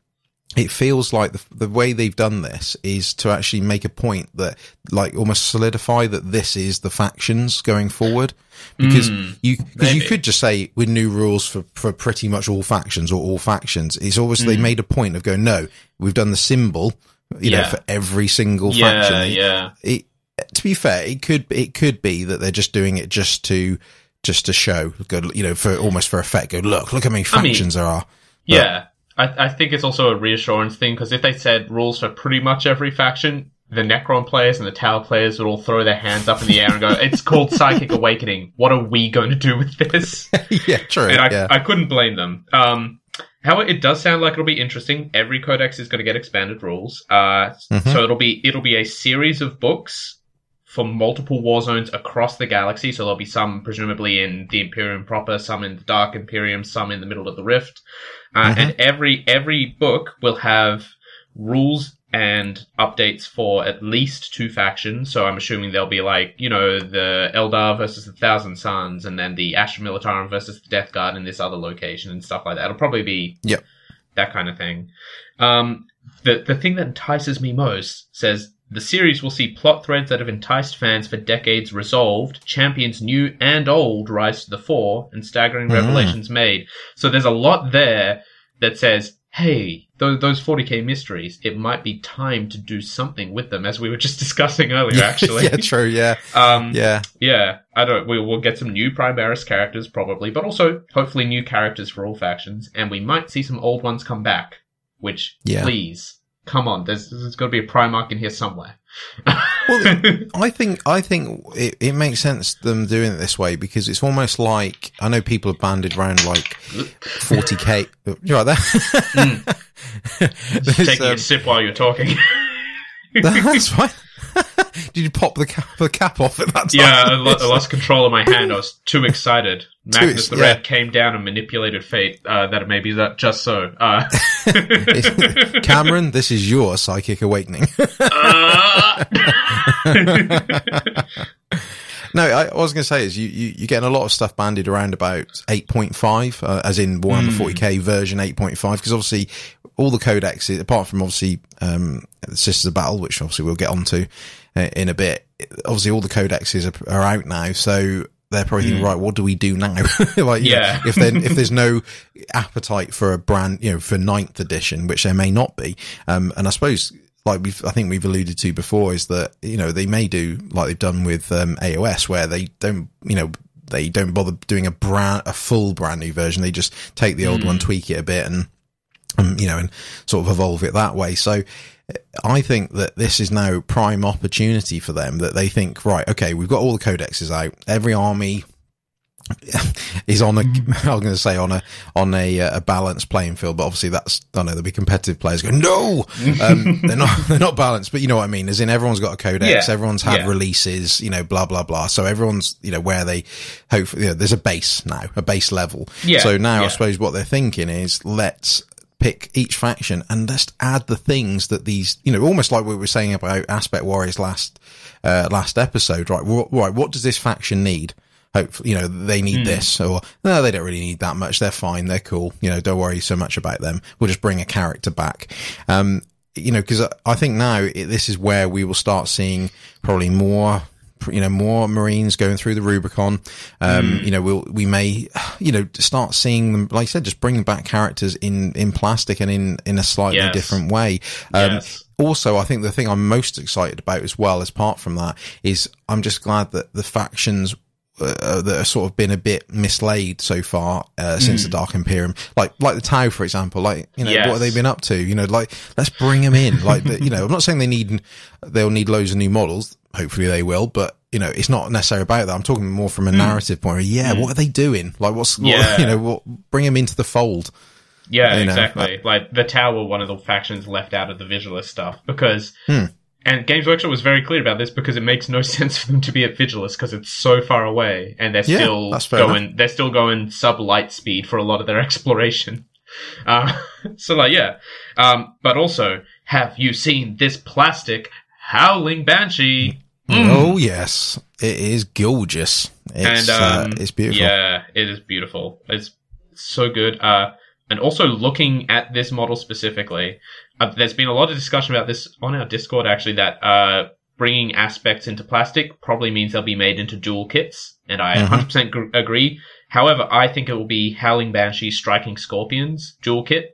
it feels like the, the way they've done this is to actually make a point that like almost solidify that this is the factions going forward. Because hmm. you because you could just say with new rules for for pretty much all factions or all factions. It's always they hmm. made a point of going no we've done the symbol you know for every single Yeah, faction. Yeah. it, to be fair, it could it could be that they're just doing it just to just to show, go, you know, for almost for effect. Go look, look how many I mean- factions there are. Yeah, I, I think it's also a reassurance thing because if they said rules for pretty much every faction, the Necron players and the Tau players would all throw their hands up in the air and go, "It's called Psychic Awakening. What are we going to do with this?" yeah, true. and I, yeah, I couldn't blame them. Um, however, it does sound like it'll be interesting. Every codex is going to get expanded rules. Uh, Mhm. so it'll be it'll be a series of books for multiple war zones across the galaxy. So there'll be some presumably in the Imperium proper, some in the Dark Imperium, some in the middle of the Rift, uh, and every every book will have rules and updates for at least two factions. So I'm assuming there'll be like, you know, the Eldar versus the Thousand Suns and then the Astra Militarum versus the Death Guard in this other location and stuff like that. It'll probably be Yep. that kind of thing. Um, the, the thing that entices me most says the series will see plot threads that have enticed fans for decades resolved, champions new and old rise to the fore, and staggering Mm. revelations made. So there's a lot there that says, hey, those, those 40k mysteries, it might be time to do something with them, as we were just discussing earlier, actually. yeah, true. Yeah, um, yeah, yeah, I don't. We will get some new Primaris characters probably, but also hopefully new characters for all factions, and we might see some old ones come back. Which, Yeah. please, come on. There's, there's got to be a Primarch in here somewhere. Well, I think I think it, it makes sense them doing it this way because it's almost like I know people have banded around like forty k. You're right there. There's, Taking um, a sip while you're talking. that's fine. Did you pop the cap, the cap off at that time? yeah, I, lo- I lost control of my hand. I was too excited. Magnus the yeah. Red came down and manipulated fate. Uh, that maybe that just so. Uh, Cameron, this is your psychic awakening. uh, no, I, I was going to say is you, you, you're getting a lot of stuff bandied around about 8.5, uh, as in Warhammer 40k version 8.5, because obviously all the codexes, apart from obviously, um, Sisters of Battle, which obviously we'll get onto uh, in a bit, obviously all the codexes are, are out now, so they're probably thinking, right, what do we do now? like, Yeah. if then, if there's no appetite for a brand, you know, for ninth edition, which there may not be, um, and I suppose, like we've, I think we've alluded to before is that, you know, they may do like they've done with, um, AOS where they don't, you know, they don't bother doing a brand, a full brand new version. They just take the old one, tweak it a bit and, um, you know, and sort of evolve it that way. So I think that this is now prime opportunity for them that they think, right, okay, we've got all the codexes out. Every army is on a, I'm going to say on a, on a, uh, a balanced playing field, but obviously that's, I don't know, there'll be competitive players going, no, um, they're not, they're not balanced, but you know what I mean? As in everyone's got a codex, Yeah. everyone's had Yeah. releases, you know, blah, blah, blah. So everyone's, you know, where they hopefully, you know, there's a base now, a base level. Yeah, So now I suppose what they're thinking is let's pick each faction and just add the things that these, you know, almost like we were saying about Aspect Warriors last, uh, last episode, right? Right. What does this faction need? Hopefully, you know, they need Hmm. this or no, they don't really need that much. They're fine. They're cool. You know, don't worry so much about them. We'll just bring a character back. Um, you know, cause I- I think now it, this is where we will start seeing probably more, you know, more Marines going through the Rubicon. Um, Hmm. you know, we'll, we may, you know, start seeing them, like I said, just bringing back characters in, in plastic and in, in a slightly Yes. different way. Um, Yes. also, I think the thing I'm most excited about as well, as apart from that, is I'm just glad that the factions uh, that have sort of been a bit mislaid so far uh, since the Dark Imperium, like like the Tau, for example. Like you know, Yes. what have they been up to? You know, like let's bring them in. Like the, you know, I'm not saying they need they'll need loads of new models. Hopefully they will, but you know, it's not necessarily about that. I'm talking more from a narrative point. Of, yeah, what are they doing? Like what's what, you know, what, bring them into the fold. Yeah, You know, exactly. like the Tau, one of the factions left out of the Vigilus stuff because, Hmm. and Games Workshop was very clear about this because it makes no sense for them to be at Vigilus because it's so far away and they're Yeah, still going. They're still going sub light speed for a lot of their exploration. Uh, so like, yeah. Um, but also, have you seen this plastic howling banshee? Oh yes, it is gorgeous. It's and um, uh, it's beautiful. Yeah, it is beautiful. It's so good. Uh, and also looking at this model specifically, uh, there's been a lot of discussion about this on our Discord actually that uh, bringing aspects into plastic probably means they'll be made into dual kits, and I Mhm. 100% gr- agree. However, I think it will be Howling Banshee Striking Scorpions dual kit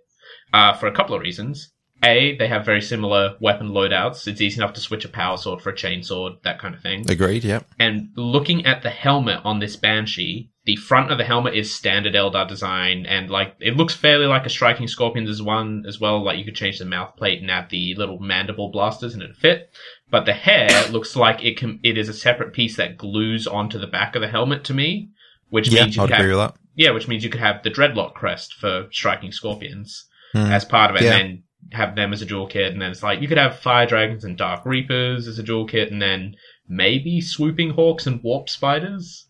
uh, for a couple of reasons. A, they have very similar weapon loadouts. It's easy enough to switch a power sword for a chain sword, that kind of thing. Agreed. yeah. And looking at the helmet on this Banshee, the front of the helmet is standard Eldar design, and like it looks fairly like a Striking Scorpions as one as well. Like you could change the mouth plate and add the little mandible blasters, and it'd fit. But the hair looks like it can. It is a separate piece that glues onto the back of the helmet to me, which Yeah, means you I'd could have, yeah, which means you could have the dreadlock crest for Striking Scorpions Hmm. as part of it, Yeah. and then have them as a dual kit, and then it's like you could have Fire Dragons and Dark Reapers as a dual kit, and then maybe Swooping Hawks and Warp Spiders.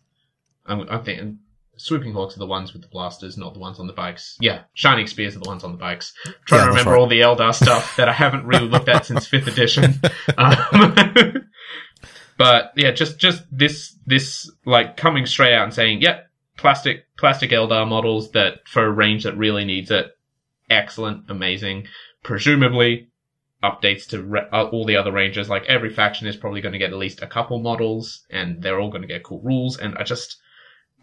I'm, I'm thinking Swooping Hawks are the ones with the blasters, not the ones on the bikes. Yeah, Shining Spears are the ones on the bikes. trying Yeah, to remember right. all the Eldar stuff that I haven't really looked at since fifth edition. Um, but yeah, just just this this like coming straight out and saying, yep, plastic plastic Eldar models that for a range that really needs it, excellent, amazing. Presumably, updates to re- uh, all the other rangers. Like every faction is probably going to get at least a couple models, and they're all going to get cool rules. And I just,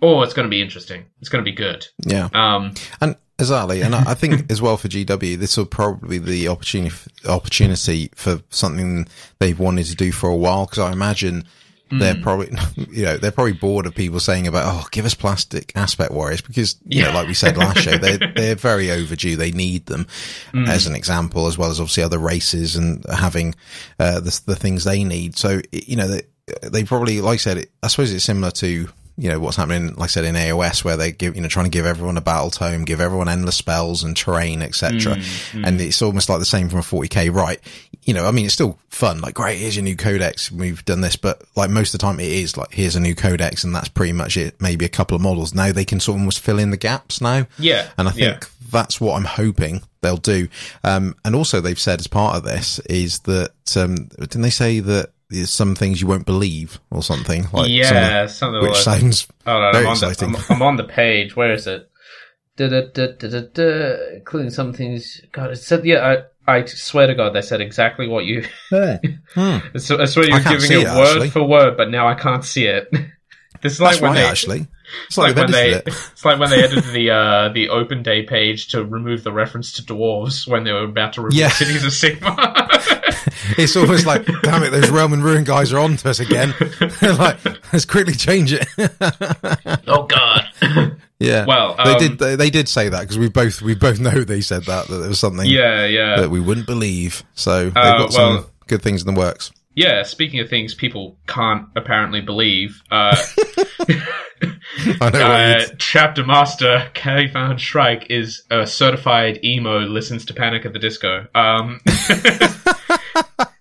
oh, it's going to be interesting. It's going to be good. Yeah. Um, And exactly, and I I think as well for GW, this will probably be the opportunity opportunity for something they've wanted to do for a while. Because I imagine they're Mm. probably, you know, they're probably bored of people saying about, oh, give us plastic aspect warriors because, you Yeah. know, like we said last show, they're they're very overdue. They need them Mm. as an example, as well as obviously other races and having uh, the the things they need. So you know, they they probably, like I said, I suppose it's similar to you know what's happening, like I said in AOS, where they give you know trying to give everyone a battle tome, give everyone endless spells and terrain, etc. Mm, And it's almost like the same from a 40k, right? You know, I mean, it's still fun. Like, great, here's your new codex. We've done this, but like most of the time, it is like here's a new codex, and that's pretty much it. Maybe a couple of models. Now they can sort of almost fill in the gaps now. yeah, And I yeah. think that's what I'm hoping they'll do. Um, and also they've said as part of this is that, um, didn't they say that there's some things you won't believe or something? Like yeah, something some, which like sounds, Hold on, very I'm, on the, exciting. I'm, I'm on the page. Where is it? Da, da, da, da, da, da, including some things. God, it said, yeah, I, I swear to God, they said exactly what you. Hmm. So I swear you I were giving it it, word actually. for word, but now I can't see it. this is like that's when right, they. actually. It's like, when they, edited it. it's like when they edited the uh, the open day page to remove the reference to dwarves when they were about to remove Yeah. cities of Sigmar. It's almost like, damn it, those Realm and Ruin guys are on to us again. like, let's quickly change it. oh God! yeah. Well, they um, did, they, they did say that because we both, we both know they said that, that there was something yeah, yeah. that we wouldn't believe. So they've Uh, got some good things in the works. Yeah, speaking of things people can't apparently believe, uh, uh, Chapter Master Kayvaan Shrike is a certified emo, listens to Panic at the Disco. Um,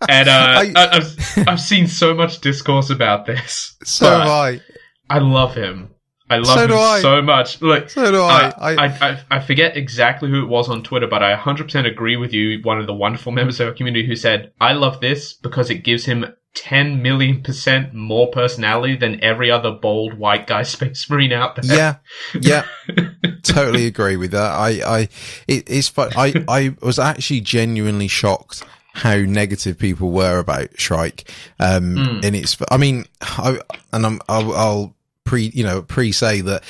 and uh, I- have I've seen so much discourse about this. So I. I love him. I love So him I. so much. Look, So do I. uh, I, I, I, I forget exactly who it was on Twitter, but I 100% agree with you, one of the wonderful members of our community who said, I love this because it gives him 10 million percent more personality than every other bold white guy space marine out there. yeah, yeah, totally agree with that. I, I, it, it's fun. I, I was actually genuinely shocked how negative people were about Shrike. Um, Mm. and it's, I mean, I, and I'm, I'll, I'll pre, you know, pre say that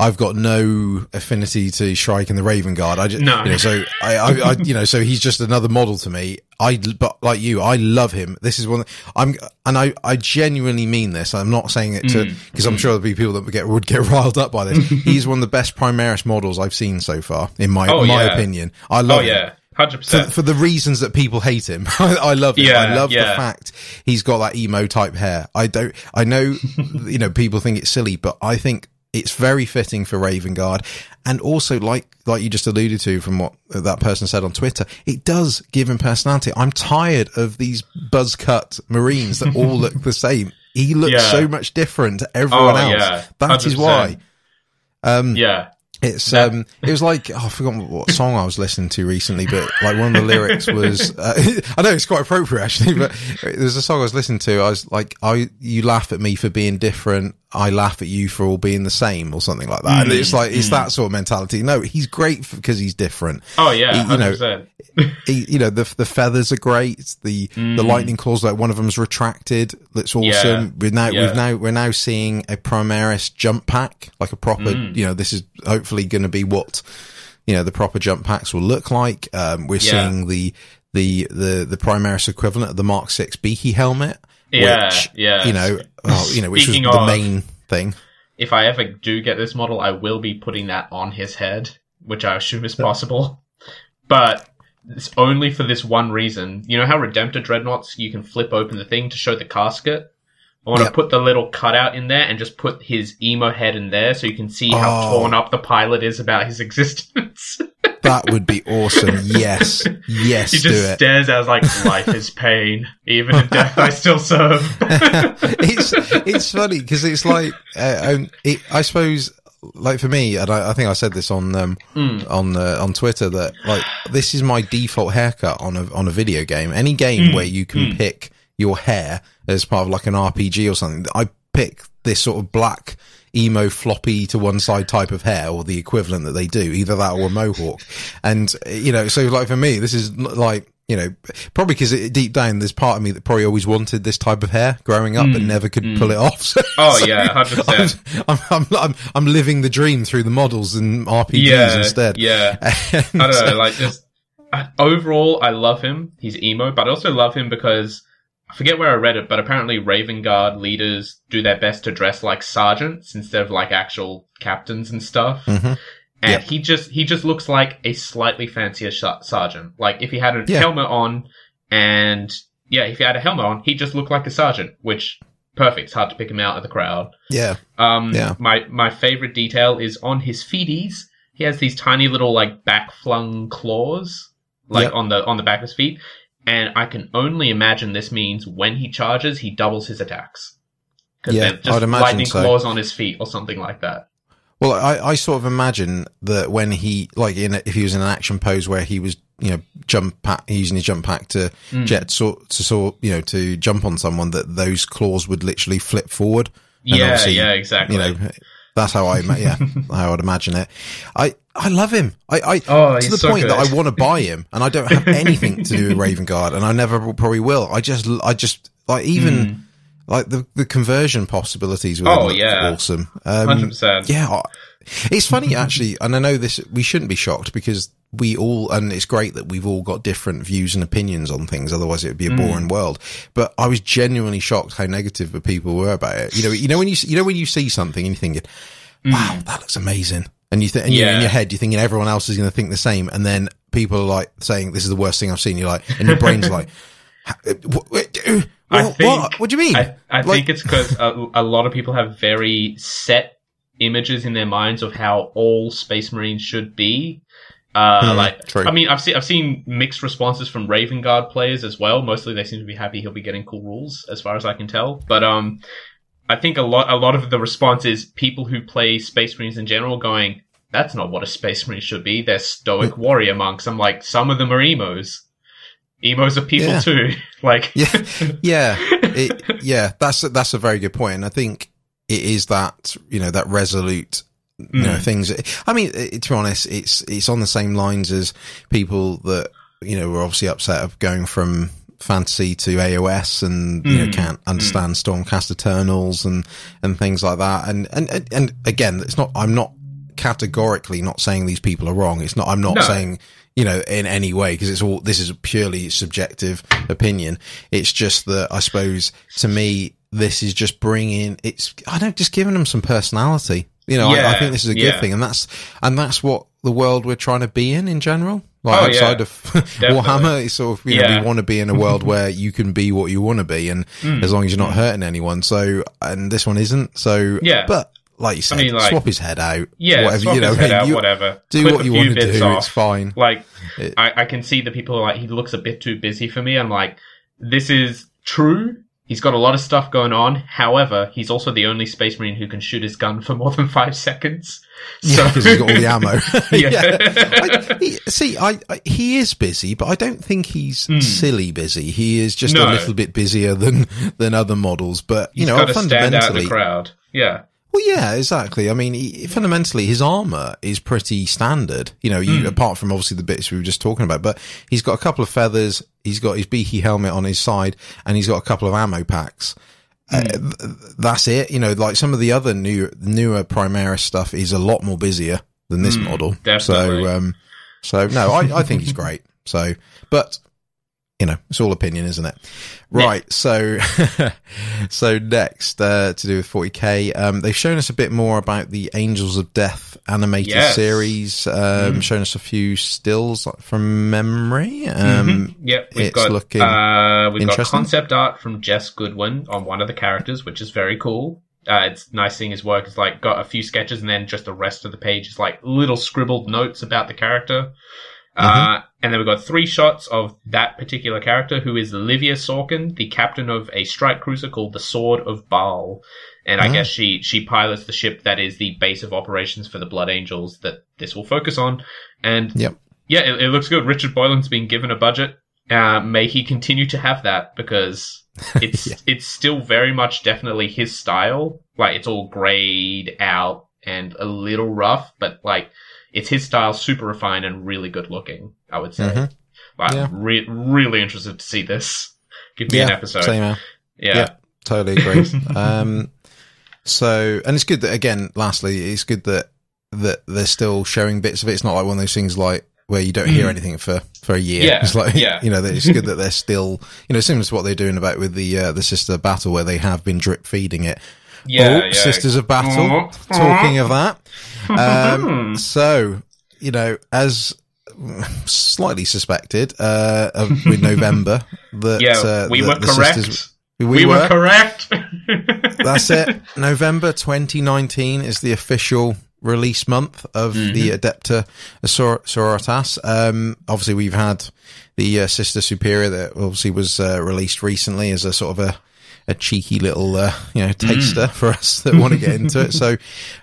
I've got no affinity to Shrike and the Raven Guard. I just, No. you know, so I, I, I, you know, so he's just another model to me. I, but like you, I love him. This is one I'm, and I, I genuinely mean this. I'm not saying it to, Mm. because I'm sure there'll be people that would get, would get riled up by this. he's one of the best Primaris models I've seen so far, in my, Oh, my yeah. opinion. I love Oh, him yeah. 100%. for, for the reasons that people hate him. I, I love it. Yeah, I love yeah. the fact he's got that emo type hair. I don't, I know, you know, people think it's silly, but I think it's very fitting for Raven Guard. And also, like, like you just alluded to from what that person said on Twitter, it does give him personality. I'm tired of these buzz cut Marines that all look the same. He looks Yeah. so much different to everyone Oh, else. That is why. Um, yeah. It's That- um, it was like oh, I forgot what song I was listening to recently, but like one of the lyrics was uh, I know it's quite appropriate actually, but there's a song I was listening to. I was like, I you laugh at me for being different, I laugh at you for all being the same, or something like that. and it's like it's that sort of mentality. No, he's great because he's different. Oh yeah, You- you know. He, you know the the feathers are great. The the lightning claws, like one of them's retracted. That's awesome. Yeah. We're now Yeah. we've now we're now seeing a Primaris jump pack, like a proper. Mm. You know, this is hopefully going to be what you know the proper jump packs will look like. Um, we're Yeah. seeing the the the the Primaris equivalent of the Mark Six beaky helmet. Yeah, which, yeah. You know, well, you know, which was the of- main thing. If I ever do get this model, I will be putting that on his head, which I assume is possible. But it's only for this one reason. You know how Redemptor Dreadnoughts, you can flip open the thing to show the casket? I want Yep. to put the little cutout in there and just put his emo head in there so you can see how Oh. torn up the pilot is about his existence. That would be awesome. Yes, yes, he do just it. stares as like, life is pain. Even in death, I still serve. it's it's funny because it's like uh, um, it, I suppose like for me, and I, I think I said this on um, Mm. on uh, on Twitter that like this is my default haircut on a on a video game. Any game Mm. where you can pick your hair as part of like an RPG or something, I pick this sort of black emo floppy to one side type of hair or the equivalent that they do, either that or a mohawk. And you know, so like for me, this is like. You know, probably because deep down there's part of me that probably always wanted this type of hair growing up, but mm. never could mm. pull it off. So, Oh, so yeah, 100%. I'm, I'm, I'm, I'm living the dream through the models and RPGs yeah, instead. Yeah. And I don't know, like just I- overall, I love him. He's emo, but I also love him because I forget where I read it, but apparently Raven Guard leaders do their best to dress like sergeants instead of like actual captains and stuff. Mhm. And Yep. he just he just looks like a slightly fancier sh- sergeant. Like if he had a Yeah. helmet on, and yeah, if he had a helmet on, he just looked like a sergeant. Which perfect. It's hard to pick him out of the crowd. yeah, Um, Yeah. my my favorite detail is on his feeties. He has these tiny little like back flung claws, like Yep. on the on the back of his feet, and I can only imagine this means when he charges, he doubles his attacks. Because Yeah, just I'd imagine lightning so. claws on his feet or something like that. Well, I, I sort of imagine that when he, like, in a, if he was in an action pose where he was, you know, jump pack, using his jump pack to Mm. jet sort to sort, you know, to jump on someone, that those claws would literally flip forward. And yeah, yeah, exactly. You know, that's how I, yeah, how I would imagine it. I, I love him. I, I Oh, to the so point that. I want to buy him, and I don't have anything to do with Raven Guard, and I never probably will. I just, I just like even like the the conversion possibilities. With Hmm. Oh, yeah. awesome. Um, Hundred percent. yeah, I- it's funny actually, and I know this. We shouldn't be shocked because we all, and it's great that we've all got different views and opinions on things. Otherwise, it would be a Mm. boring world. But I was genuinely shocked how negative the people were about it. You know, you know when you you know when you see something and you think, "Wow, that looks amazing," and you think, and Mm. Yeah. in your head, you're thinking everyone else is going to think the same, and then people are like saying, "This is the worst thing I've seen." You're like, and your brain's like, uh, what, what, what, think- what? What do you mean? I, I Like- think it's because a, a lot of people have very set images in their minds of how all Space Marines should be. Uh, Hmm, like, true. I mean, I've seen I've seen mixed responses from Raven Guard players as well. Mostly, they seem to be happy he'll be getting cool rules, as far as I can tell. But um, I think a lot a lot of the response is people who play Space Marines in general going, "That's not what a Space Marine should be. They're stoic warrior monks." I'm like, some of them are emos. Emos are people Yeah. too. like, Yeah, yeah, it, yeah. That's that's a very good point, and I think it is that you know that resolute. You know Mm. things. I mean, to be honest, it's it's on the same lines as people that you know were obviously upset of going from fantasy to AOS and you know Mm. can't understand Stormcast Eternals and and things like that. And and and, again, it's not. I'm not categorically not saying these people are wrong. It's not. I'm not No. saying you know in any way because it's all. This is a purely subjective opinion. It's just that I suppose to me this is just bringing. It's I don't just giving them some personality. You know, I, I think this is a good yeah. thing, and that's and that's what the world we're trying to be in in general. Like Oh, outside yeah. of Warhammer, it's sort of you know Yeah. we want to be in a world where you can be what you want to be, and Mm. as long as you're not hurting anyone. So, and this one isn't. So, Yeah. But like you said, mean, like- swap his head out. Yeah, whatever you know. out, you whatever. do Clip what you want to do. off. It's fine. Like, It- I, I can see that people are like, he looks a bit too busy for me. I'm like, this is true, He's got a lot of stuff going on. However, he's also the only Space Marine who can shoot his gun for more than five seconds. Yeah, because he's got all the ammo. Yeah. I, he, see, I, I he is busy, but I don't think he's silly busy. He is just a Hmm. Little bit busier than than other models. But you He's know, got to stand out in fundamentally, the crowd. Yeah. Well, yeah, exactly. I mean, he, fundamentally, his armor is pretty standard. You know, you, Hmm. apart from obviously the bits we were just talking about, but he's got a couple of feathers. He's got his beaky helmet on his side, and he's got a couple of ammo packs. Uh, Hmm. th- that's it. You know, like some of the other new newer Primaris stuff is a lot more busier than this model. Hmm, definitely. So, um, so no, I, I think he's great. So, but you know, it's all opinion, isn't it? Right. So, so next, uh, to do with 40k, um, they've shown us a bit more about the Angels of Death animated Yes. series, um, shown us a few stills from memory. Um, Yep, we've it's got looking uh, we've got concept art from Jes Goodwin on one of the characters, which is very cool. Uh, it's nice seeing his work. It's like got a few sketches, and then just the rest of the page is like little scribbled notes about the character. Uh, and then we've got three shots of that particular character, who is Livia Sorkin, the captain of a strike cruiser called the Sword of Baal. And I Ah. guess she she pilots the ship that is the base of operations for the Blood Angels that this will focus on. And Yep. yeah, it, it looks good. Richard Boylan's been given a budget. Uh, may he continue to have that because it's Yeah. it's still very much definitely his style. Like it's all grayed out and a little rough, but like it's his style, super refined and really good looking. I would say. Mhm. Like, Yeah. I'm re- really interested to see this. Give me yeah, an episode. same here. Yeah. Yeah. Totally agree. um, so, and it's good that again, lastly, it's good that that they're still showing bits of it. It's not like one of those things like where you don't hear anything for for a year. Mm. Yeah, It's like yeah. you know, it's good that they're still you know similar to what they're doing about with the uh, the sister battle where they have been drip feeding it. Yeah, oh, yeah. Sisters of Battle. Mhm. Talking of that. Um, so you know, as slightly suspected, uh, with November that Yeah, uh, we were the correct. sisters- we, were, correct. that's it. November 2019 is the official release month of the Adepta Sor- Sororitas. Um, obviously, we've had the uh, Sister Superior that obviously was uh, released recently as a sort of a a cheeky little, uh, you know, taster for us that want to get into it. So,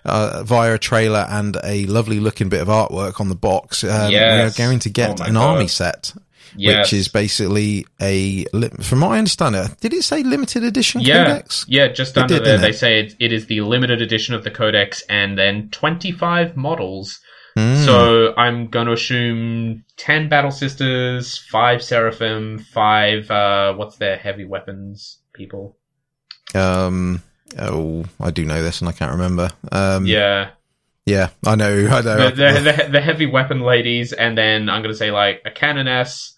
uh, via a trailer and a lovely looking bit of artwork on the box, um, Yes. we are going to get Oh an God. army set, Yes. which is basically a, from my understanding, did it say limited edition yeah, codex? yeah, just It under did, there, they it? say it, it is the limited edition of the Codex, and then twenty-five models. Mm. So I'm going to assume ten Battle Sisters, five Seraphim, five uh, what's their heavy weapons people? Um. Oh, I do know this, and I can't remember. Um. yeah, Yeah, I know. I know. the, the, the, the heavy weapon ladies, and then I'm going to say like a Canoness.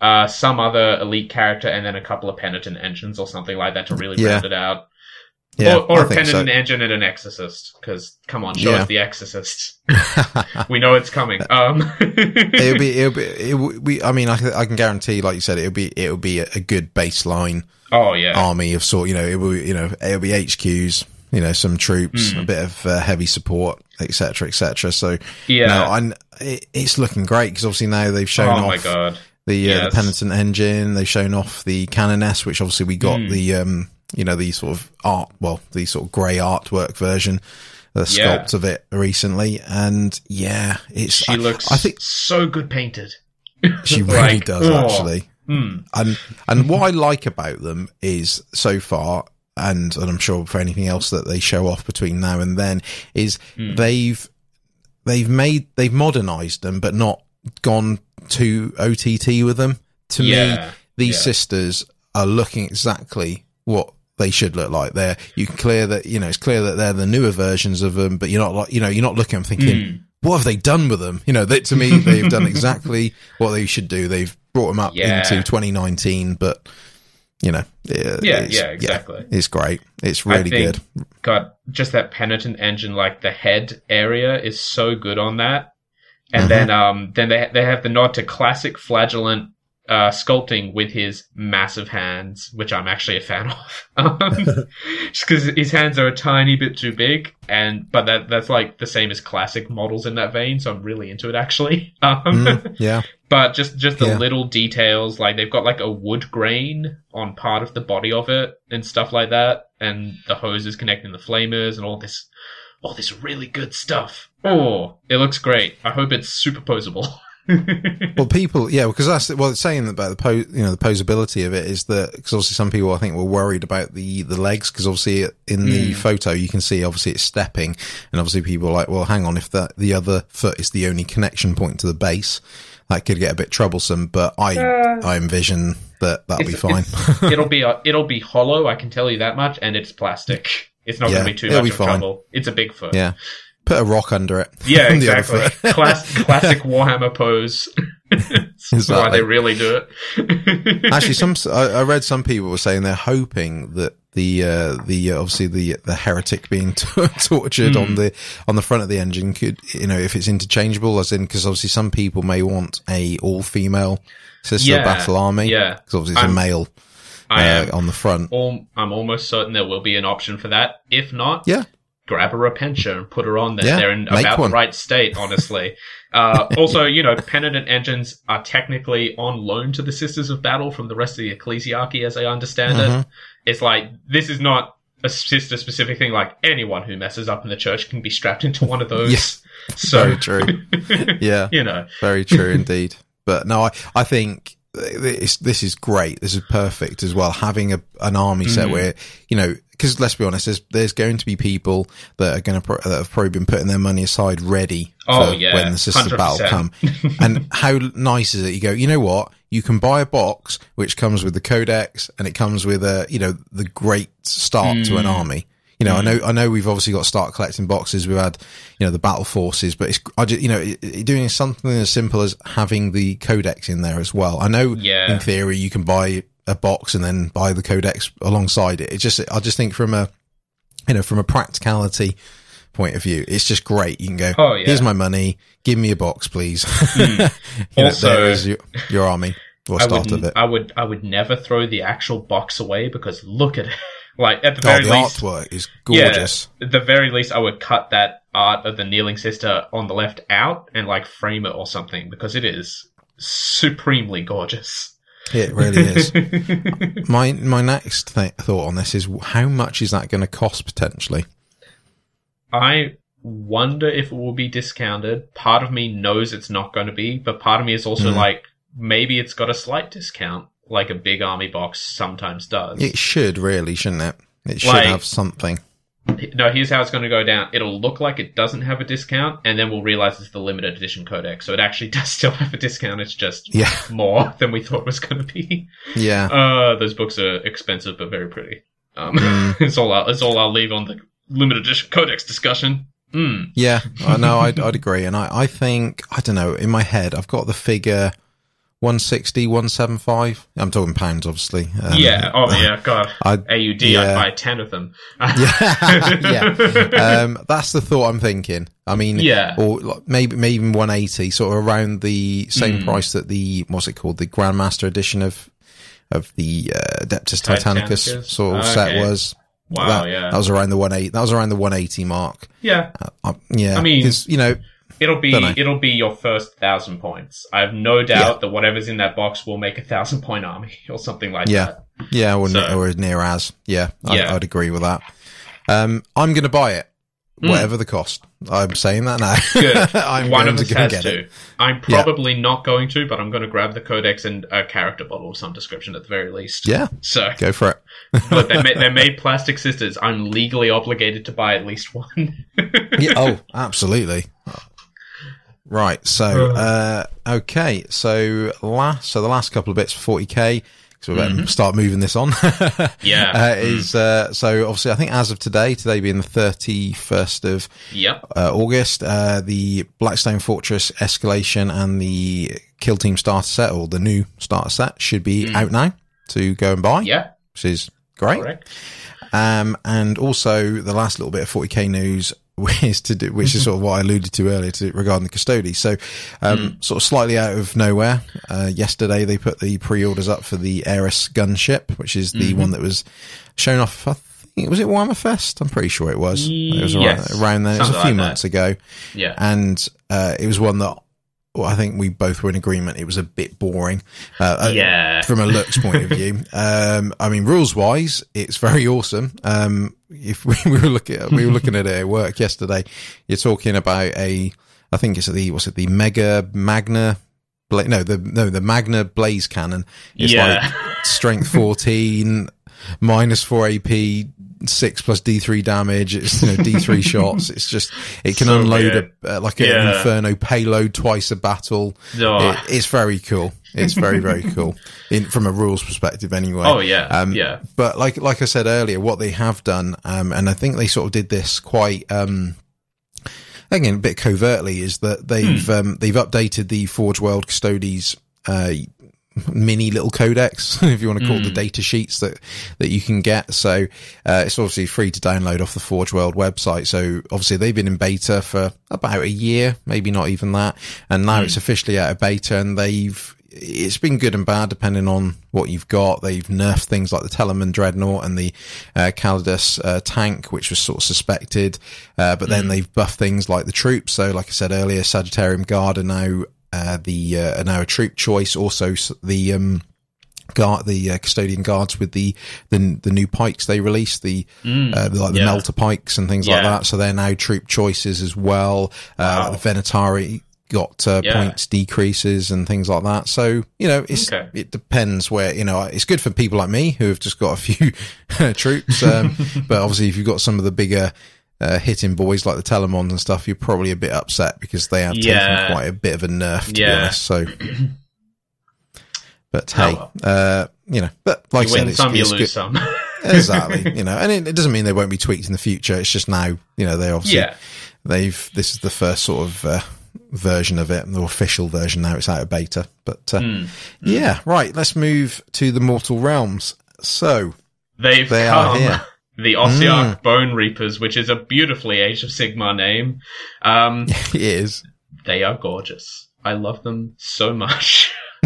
Uh, some other elite character, and then a couple of penitent engines or something like that to really Yeah. round it out. Yeah, or or a so. penitent engine and an exorcist. Because come on, show Yeah. us the exorcist. we know it's coming. Um, it'll be. It'll be. It, will- we. I mean, I, can- I can guarantee, like you said, it'll be. It'll be a, good baseline oh yeah, army of sort. You know, it will. You know, it'll be HQs. You know, some troops, Hmm. a bit of uh, heavy support, etc., etc. So, yeah. no. It, it's looking great because obviously now they've shown oh off my god. the, uh, Yes. the penitent engine. They've shown off the Canoness, which obviously we got Hmm. the um, you know, the sort of art, well, the sort of grey artwork version, the Yeah. sculpt of it recently, and yeah, it's. She I, looks I think so good painted. she really like, does oh. actually. Hmm. And and what I like about them is so far, and and I'm sure for anything else that they show off between now and then, is Hmm. they've they've made they've modernized them, but not gone to OTT with them. To me, these Yeah. sisters are looking exactly what they should look like. They're you can clear that you know it's clear that they're the newer versions of them, but you're not like you know you're not looking thinking. Hmm. What have they done with them? You know, they, to me, they've done exactly what they should do. They've brought them up Yeah. into 2019, but you know, Yeah, yeah, exactly. it's great. It's really think- good. God, just that penitent engine, like the head area, is so good on that. And Mhm. then, um, then they they have the nod to classic flagellant uh, sculpting with his massive hands, which I'm actually a fan of. Um, just because his hands are a tiny bit too big, and but that that's like the same as classic models in that vein. So I'm really into it actually. Um, Mm, yeah. but just just the Yeah. little details, like they've got like a wood grain on part of the body of it and stuff like that, and the hoses connecting the flamers and all this, all this really good stuff. Oh, it looks great. I hope it's superposable. Well, people, yeah, because that's well, it's saying about the you know, the posability of it is that because obviously some people I think were worried about the the legs because obviously in the photo you can see obviously it's stepping, and obviously people are like, well, hang on, if that the other foot is the only connection point to the base, that could get a bit troublesome. But I I envision that that'll be fine. it'll be uh, it'll be hollow. I can tell you that much, and it's plastic. It's not Yeah, going to be too much be trouble. It's a big foot. yeah, put a rock under it. Yeah, exactly. Class, classic Warhammer pose. That's why they really do it. Actually, some I, I read some people were saying they're hoping that the uh, the uh, obviously the the heretic being t- tortured Hmm. on the on the front of the engine could you know if it's interchangeable as in because obviously some people may want a all female sister Yeah, battle army yeah. because obviously it's I'm- a male uh, on the front I'm almost certain there will be an option for that. If not, yeah grab her a Repentia and put her on there. Yeah, They're in about one. the right state, honestly. uh, also, you know, penitent engines are technically on loan to the Sisters of Battle from the rest of the Ecclesiarchy, as I understand Mhm. it. It's like, this is not a sister specific thing. Like, anyone who messes up in the church can be strapped into one of those. Yes. So, very true yeah you know, Very true indeed. But no, I, I think this, this is great. This is perfect as well. Having a, an army set Mm. where, you know, because let's be honest, there's, there's going to be people that are going to, pro- that have probably been putting their money aside ready Oh, for yeah, when the Sisters of Battle 100%. come. and how nice is it? You go, you know what? You can buy a box which comes with the codex and it comes with a, you know, the great start to an Mm. army. You know, I know, I know we've obviously got to start collecting boxes. We've had, you know, the battle forces, but it's, I just, you know, doing something as simple as having the codex in there as well. I know Yeah. in theory you can buy a box and then buy the codex alongside it. It's just, I just think from a, you know, from a practicality point of view, it's just great. You can go, Oh, yeah. here's my money. Give me a box, please. Hmm. You know, Also- there is your, your army I start would, of it. I would, I would never throw the actual box away because look at it. Like, at the Oh, very the least, artwork is gorgeous. Yeah, at the very least, I would cut that art of the kneeling sister on the left out and like frame it or something because it is supremely gorgeous. It really is. my my next th- thought on this is how much is that going to cost potentially? I wonder if it will be discounted. Part of me knows it's not going to be, but part of me is also Mm. like maybe it's got a slight discount, like a big army box sometimes does. It should really, shouldn't it? It should Like- have something. No, here's how it's going to go down. It'll look like it doesn't have a discount, and then we'll realize it's the limited edition codex. So it actually does still have a discount. It's just Yeah, more than we thought it was going to be. yeah. Uh, those books are expensive but very pretty. Um, Mm. it's all I'll, it's all I'll leave on the limited edition codex discussion. Mm. Yeah, I know. I'd, I'd agree. And I, I think, I don't know, in my head, I've got the figure 160, 175. I'm talking pounds, obviously. Um, yeah. Oh yeah. God. I, AUD. yeah. I'd buy ten of them. yeah, yeah. Um, that's the thought I'm thinking. I mean, Yeah. or like, maybe maybe even 180, sort of around the same Mm. price that the what's it called, the Grandmaster edition of of the uh, Adeptus Titanicus, Titanicus? sort of set was. Wow. that, yeah. that was around the 180. That was around the 180 mark. yeah. Uh, yeah, I mean- you know, It'll be it'll be your first thousand points. I have no doubt that whatever's in that box will make a thousand point army or something like Yeah. that. Yeah, or, So- or near as. Yeah, I, Yeah. I'd agree with that. Um, I'm going to buy it, Mm. whatever the cost. I'm saying that now. Good. I'm One going of us to has get to. it. I'm probably not going to, but I'm going to grab the codex and a character bottle of some description at the very least. Yeah, So, go for it. look, they made, they made plastic sisters. I'm legally obligated to buy at least one. yeah, oh, absolutely. Right. So, uh, okay. So last, so the last couple of bits, 40k. So we better start moving this on. Yeah. Uh, is, uh, so obviously I think as of today, today being the 31st of yep. uh, August, uh, the Blackstone Fortress escalation and the Kill Team starter set or the new starter set should be out now to go and buy, Yeah. which is great. Correct. Um, and also the last little bit of 40k news is to do, which is sort of what I alluded to earlier to regarding the Custodes. So, um, Mm. sort of slightly out of nowhere, uh, yesterday they put the pre-orders up for the Ares gunship, which is the Mm-hmm. one that was shown off. I think was it Warhammer Fest? I'm pretty sure it was. It was around, Yes. around then. It was a few like that. months ago, Yeah. and uh, it was one that. Well, I think we both were in agreement. It was a bit boring, uh, uh, Yeah. from a looks point of view. Um, I mean, rules wise, it's very awesome. Um, if we were looking, at, we were looking at it at work yesterday. You're talking about a, I think it's the what's it, the Mega Magna, Bla- no, the no the Magna Blaze Cannon. It's Yeah. like strength 14, minus four AP. Six plus D three damage. It's you know D three shots. It's just it can So unload a uh, like an Yeah. inferno payload twice a battle. Oh. It, it's very cool. It's very very cool in from a rules perspective anyway. Oh yeah, Um, yeah. But like like I said earlier, what they have done, um, and I think they sort of did this quite um, again a bit covertly, is that they've Hmm. um, they've updated the Forge World Custodes. Uh, mini little codex if you want to call Hmm. the data sheets that that you can get so uh, it's obviously free to download off the forge world website so obviously they've been in beta for about a year maybe not even that and now it's officially out of beta and they've it's been good and bad depending on what you've got. They've nerfed things like the Telemon Dreadnought and the uh, Caladius uh, tank, which was sort of suspected. Uh, but then they've buffed things like the troops. So, like I said earlier, Sagittarum Guard are now uh, the uh, now a troop choice. Also, the um, guard, the uh, custodian guards with the, the the new pikes they released, the, uh, the like the yeah. melter pikes and things like that. So they're now troop choices as well. Uh, Wow. the Venatari got uh, Yeah. points decreases and things like that. So you know, it's Okay. it depends where you know it's good for people like me who have just got a few troops. Um, but obviously, if you've got some of the bigger uh, hitting boys like the Telemons and stuff, you're probably a bit upset because they have Yeah. taken quite a bit of a nerf to be honest. So. But Oh, hey, well. uh, you know, but like You I said, it's, some, you it's lose some. exactly, you know, and it, it doesn't mean they won't be tweaked in the future. It's just now, you know, they obviously yeah. they've this is the first sort of uh, version of it, the official version. Now it's out of beta, but uh, Hmm. yeah, right. Let's move to the Mortal Realms. So They've They are here. The Ossiarch Bonereapers, which is a beautifully Age of Sigmar name. Um, it is. they are gorgeous. I love them so much.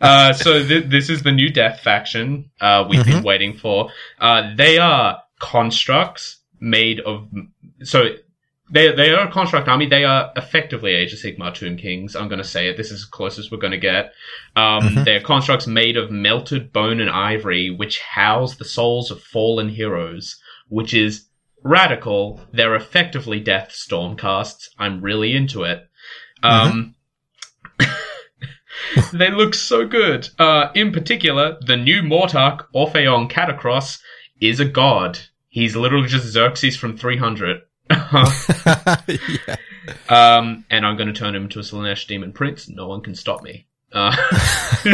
uh, so th- this is the new Death faction uh, we've been waiting for. Uh, they are constructs made of so they they are a construct army. They are effectively Age of Sigmar Tomb Kings. I'm going to say it. This is as close as we're going to get. Um, They're constructs made of melted bone and ivory, which house the souls of fallen heroes, which is radical. They're effectively Death Storm casts. I'm really into it. Um, they look so good. Uh, in particular, the new Mortarch, Orpheon Katakros, is a god. He's literally just Xerxes from 300. yeah. um, and I'm going to turn him into a Slaanesh Demon Prince. No one can stop me. Uh,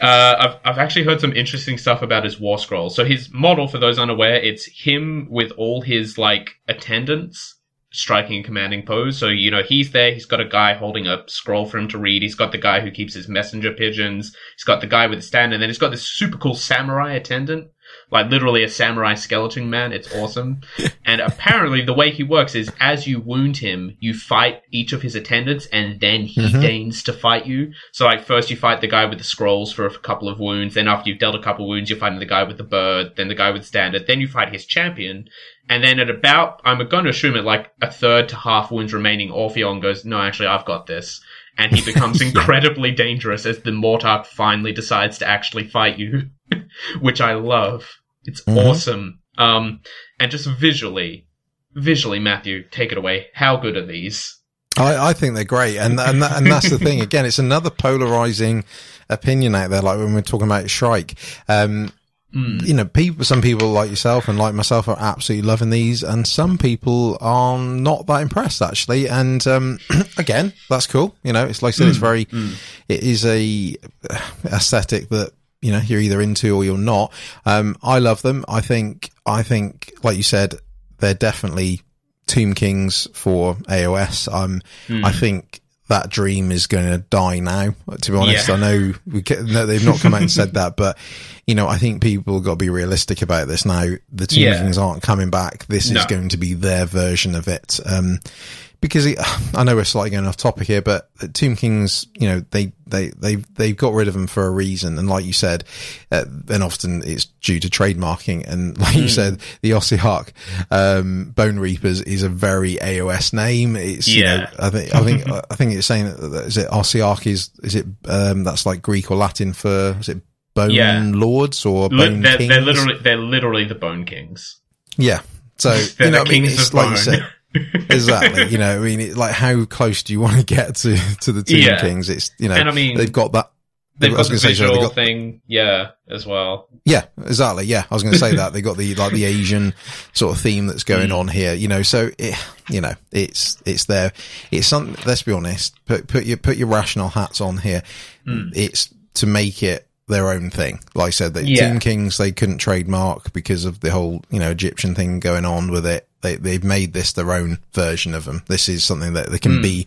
uh, I've, I've actually heard some interesting stuff about his war scroll. So his model, for those unaware, it's him with all his like attendants striking a commanding pose. So you know he's there. He's got a guy holding a scroll for him to read. He's got the guy who keeps his messenger pigeons. He's got the guy with the stand, and then he's got this super cool samurai attendant. Like literally a samurai skeleton man. It's awesome. and apparently the way he works is as you wound him, you fight each of his attendants and then he mm-hmm. deigns to fight you. So like first you fight the guy with the scrolls for a couple of wounds, then after you've dealt a couple of wounds, you're fighting the guy with the bird, then the guy with standard, then you fight his champion. And then at about, I'm going to assume at like a third to half wounds remaining, Orpheon goes, no, actually I've got this. And he becomes incredibly dangerous as the Mortarch finally decides to actually fight you, which I love. It's Mhm. awesome. Um, and just visually, visually, Matthew, take it away. How good are these? I, I think they're great, and and that, and that's the thing. Again, it's another polarizing opinion out there. Like when we're talking about Shrike, um, Mm. you know, people, some people like yourself and like myself are absolutely loving these, and some people are not that impressed actually. And um, again, that's cool. You know, it's like I said, it's very, it is a uh, aesthetic that you know you're either into or you're not. Um, I love them. I think, I think, like you said, they're definitely Tomb Kings for AOS. Um, I think that dream is going to die now. To be honest, Yeah. I know we can, no, they've not come out and said that, but you know, I think people got to be realistic about this now. The Tomb Yeah. Kings aren't coming back. This No. is going to be their version of it. Um, because it, I know we're slightly going off topic here, but Tomb Kings, you know, they, they, they, they've got rid of them for a reason. And like you said, uh, and often it's due to trademarking. And like you said, the Ossiarch, um, Bonereapers is a very AOS name. It's, you know, Yeah. I think, I think, I think it's saying that, is it Ossiarch is, is it, um, that's like Greek or Latin for, is it Bone Yeah. Lords or Bone they're, Kings? they're literally they're literally the Bone Kings. yeah. So, They're you know, the I mean, kings it's of like you bone. said, exactly. You know, I mean, it, like how close do you want to get to to the Tomb Yeah. Kings? It's you know, And I mean, they've got that. They've got the gonna say, visual got- thing, yeah, as well. Yeah, exactly. Yeah, I was going to say that they got the like the Asian sort of theme that's going Mm. on here. You know, so it, you know, it's it's there. It's something. Let's be honest. Put put your put your rational hats on here. Mm. It's to make it their own thing. Like I said, the Yeah. Tomb Kings they couldn't trademark because of the whole you know Egyptian thing going on with it. They they've made this their own version of them. This is something that they Hmm. can be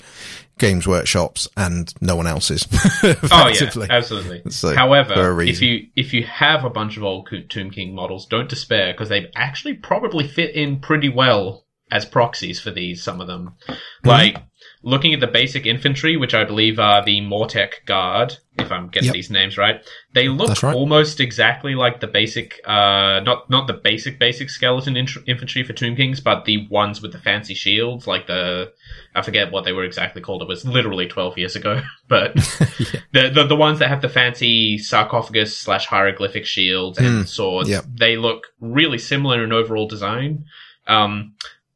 Games Workshops and no one else's. Oh yeah, absolutely. So, However, if you if you have a bunch of old Tomb King models, don't despair because they actually probably fit in pretty well as proxies for these. Some of them, Mm-hmm. like looking at the basic infantry, which I believe are the Mortek Guard, if I'm getting Yep. these names right, they look right. almost exactly like the basic, uh, not not the basic basic skeleton int- infantry for Tomb Kings, but the ones with the fancy shields, like the I forget what they were exactly called. It was literally 12 years ago, but the, the the ones that have the fancy sarcophagus slash hieroglyphic shields and Mm, swords, yep. they look really similar in overall design. Um,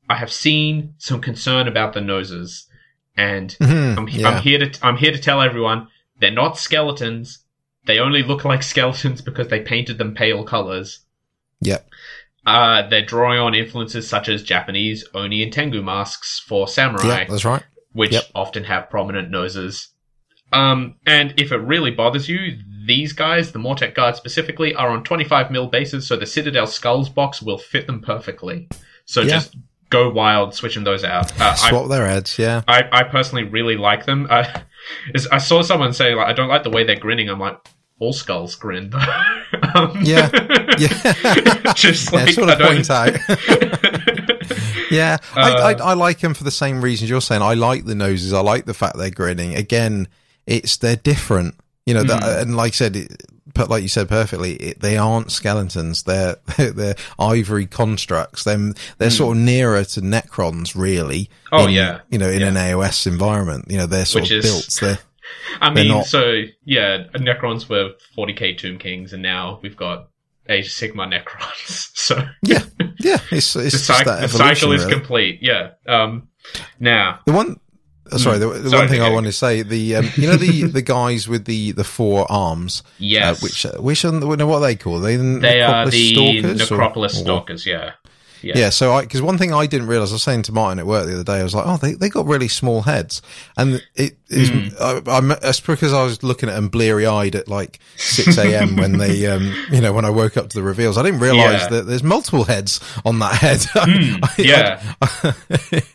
I have seen some concern about the noses, and Mhm, I'm, yeah. I'm here to I'm here to tell everyone they're not skeletons. They only look like skeletons because they painted them pale colors. Yep. Uh, they're drawing on influences such as Japanese Oni and Tengu masks for samurai Yeah, that's right. which Yep. often have prominent noses. Um, and if it really bothers you, these guys, the Mortek Guard specifically, are on 25 mil bases, so the Citadel Skulls box will fit them perfectly. So Yeah. just go wild, switching those out. Uh, I, Swap their heads, yeah. I, I personally really like them. I, is- I saw someone say, like, I don't like the way they're grinning. I'm like, all skulls grin. though." um, Yeah. Yeah. just yeah, like, sort I of don't- point out. yeah, I, Uh, I, I like them for the same reasons you're saying. I like the noses. I like the fact they're grinning. Again, it's they're different. You know, Hmm. that, and like I said, it, but like you said perfectly, it, they aren't skeletons. They're they're ivory constructs. Them they're sort of nearer to Necrons, really. Oh, in, yeah. you know, in Yeah. an AOS environment. You know, they're sort Which of is- built. They're I mean, not- so yeah, Necrons were 40k Tomb Kings, and now we've got Age of Sigmar Necrons. So yeah, yeah. It's it's the, just cyc- that the cycle is really. complete. Yeah. Um, now, The one, sorry, the, the. Sorry, one thing I want to say, the um, you know the the guys with the the four arms, yes, uh, which uh, which are, what are they called? They, the they are the stalkers, or- Necropolis or- Stalkers. Yeah. Yeah. Yeah, so I because one thing I didn't realize, I was saying to Martin at work the other day, I was like, oh, they they got really small heads, and it is Hmm. I, I'm that's because I was looking at them bleary eyed at like six a.m. when they um you know when I woke up to the reveals, I didn't realize Yeah. that there's multiple heads on that head. Hmm, I- yeah.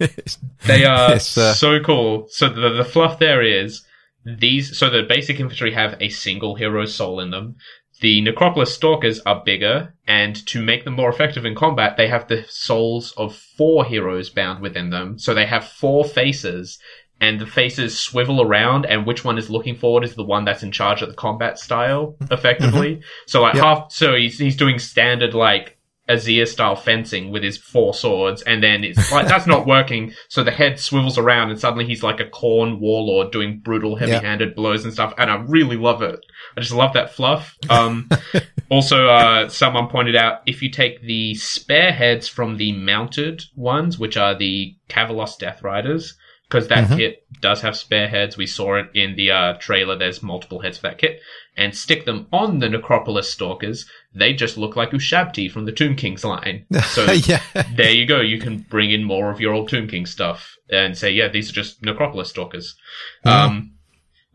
It's- They are uh, so cool. So the, the fluff there is these. So the basic infantry have a single hero soul in them. The Necropolis Stalkers are bigger, and to make them more effective in combat, they have the souls of four heroes bound within them. So they have four faces, and the faces swivel around, and which one is looking forward is the one that's in charge of the combat style, mm-hmm. effectively. Mm-hmm. So like Yep. half. So he's he's doing standard like Azir style fencing with his four swords, and then it's like that's not working. So the head swivels around, and suddenly he's like a Khorne warlord doing brutal, heavy-handed blows and stuff. And I really love it. I just love that fluff. Um, also, uh, someone pointed out if you take the spare heads from the mounted ones, which are the Kavalos Death Riders, because that Mhm. kit does have spare heads. We saw it in the uh, trailer. There's multiple heads for that kit, and stick them on the Necropolis Stalkers. They just look like Ushabti from the Tomb Kings line. So yeah, there you go. You can bring in more of your old Tomb King stuff and say, yeah, these are just Necropolis Stalkers. Um,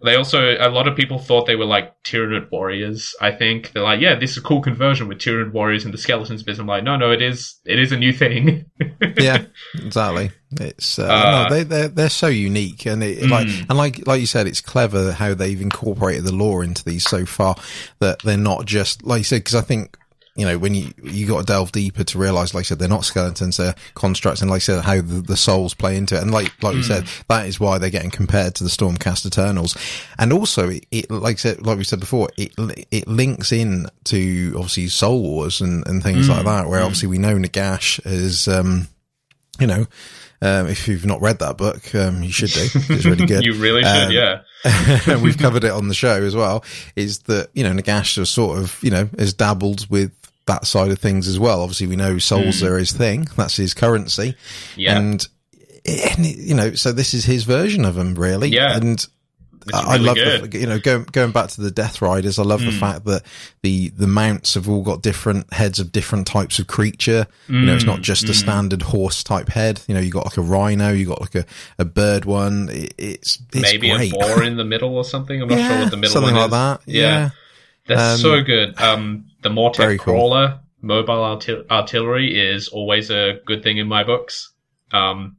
They also a lot of people thought they were like Tyranid warriors. I think they're like, yeah, this is a cool conversion with Tyranid warriors and the skeletons bit. I'm like, no, no, it is it is a new thing. yeah, exactly. It's uh, Uh, no, they they're they're so unique and it, like and like like you said, it's clever how they've incorporated the lore into these so far that they're not just like you said because I think. You know, when you you got to delve deeper to realize, like I said, they're not skeletons, they're constructs, and like I said, how the, the souls play into it, and like like we said, that is why they're getting compared to the Stormcast Eternals, and also it, it like I said, like we said before, it it links in to obviously Soul Wars and and things like that, where obviously we know Nagash is um you know, um, if you've not read that book, um, you should do. It's really good. you really should, Um, yeah. and we've covered it on the show as well. Is that you know Nagash has sort of you know has dabbled with that side of things as well. Obviously, we know souls are his thing. That's his currency, Yeah. and, and you know, so this is his version of him, really. Yeah. and. I really love good. the, you know going going back to the Death Riders. I love the fact that the the mounts have all got different heads of different types of creature. You know, it's not just a standard horse type head. You know, you got like a rhino, you got like a, a bird one. It, it's it's Maybe great. a boar in the middle or something. I'm not sure what the middle something one like is. that. Yeah. That's Um, so good. Um, the Mortek very cool. crawler, mobile artil- artillery is always a good thing in my books. Um,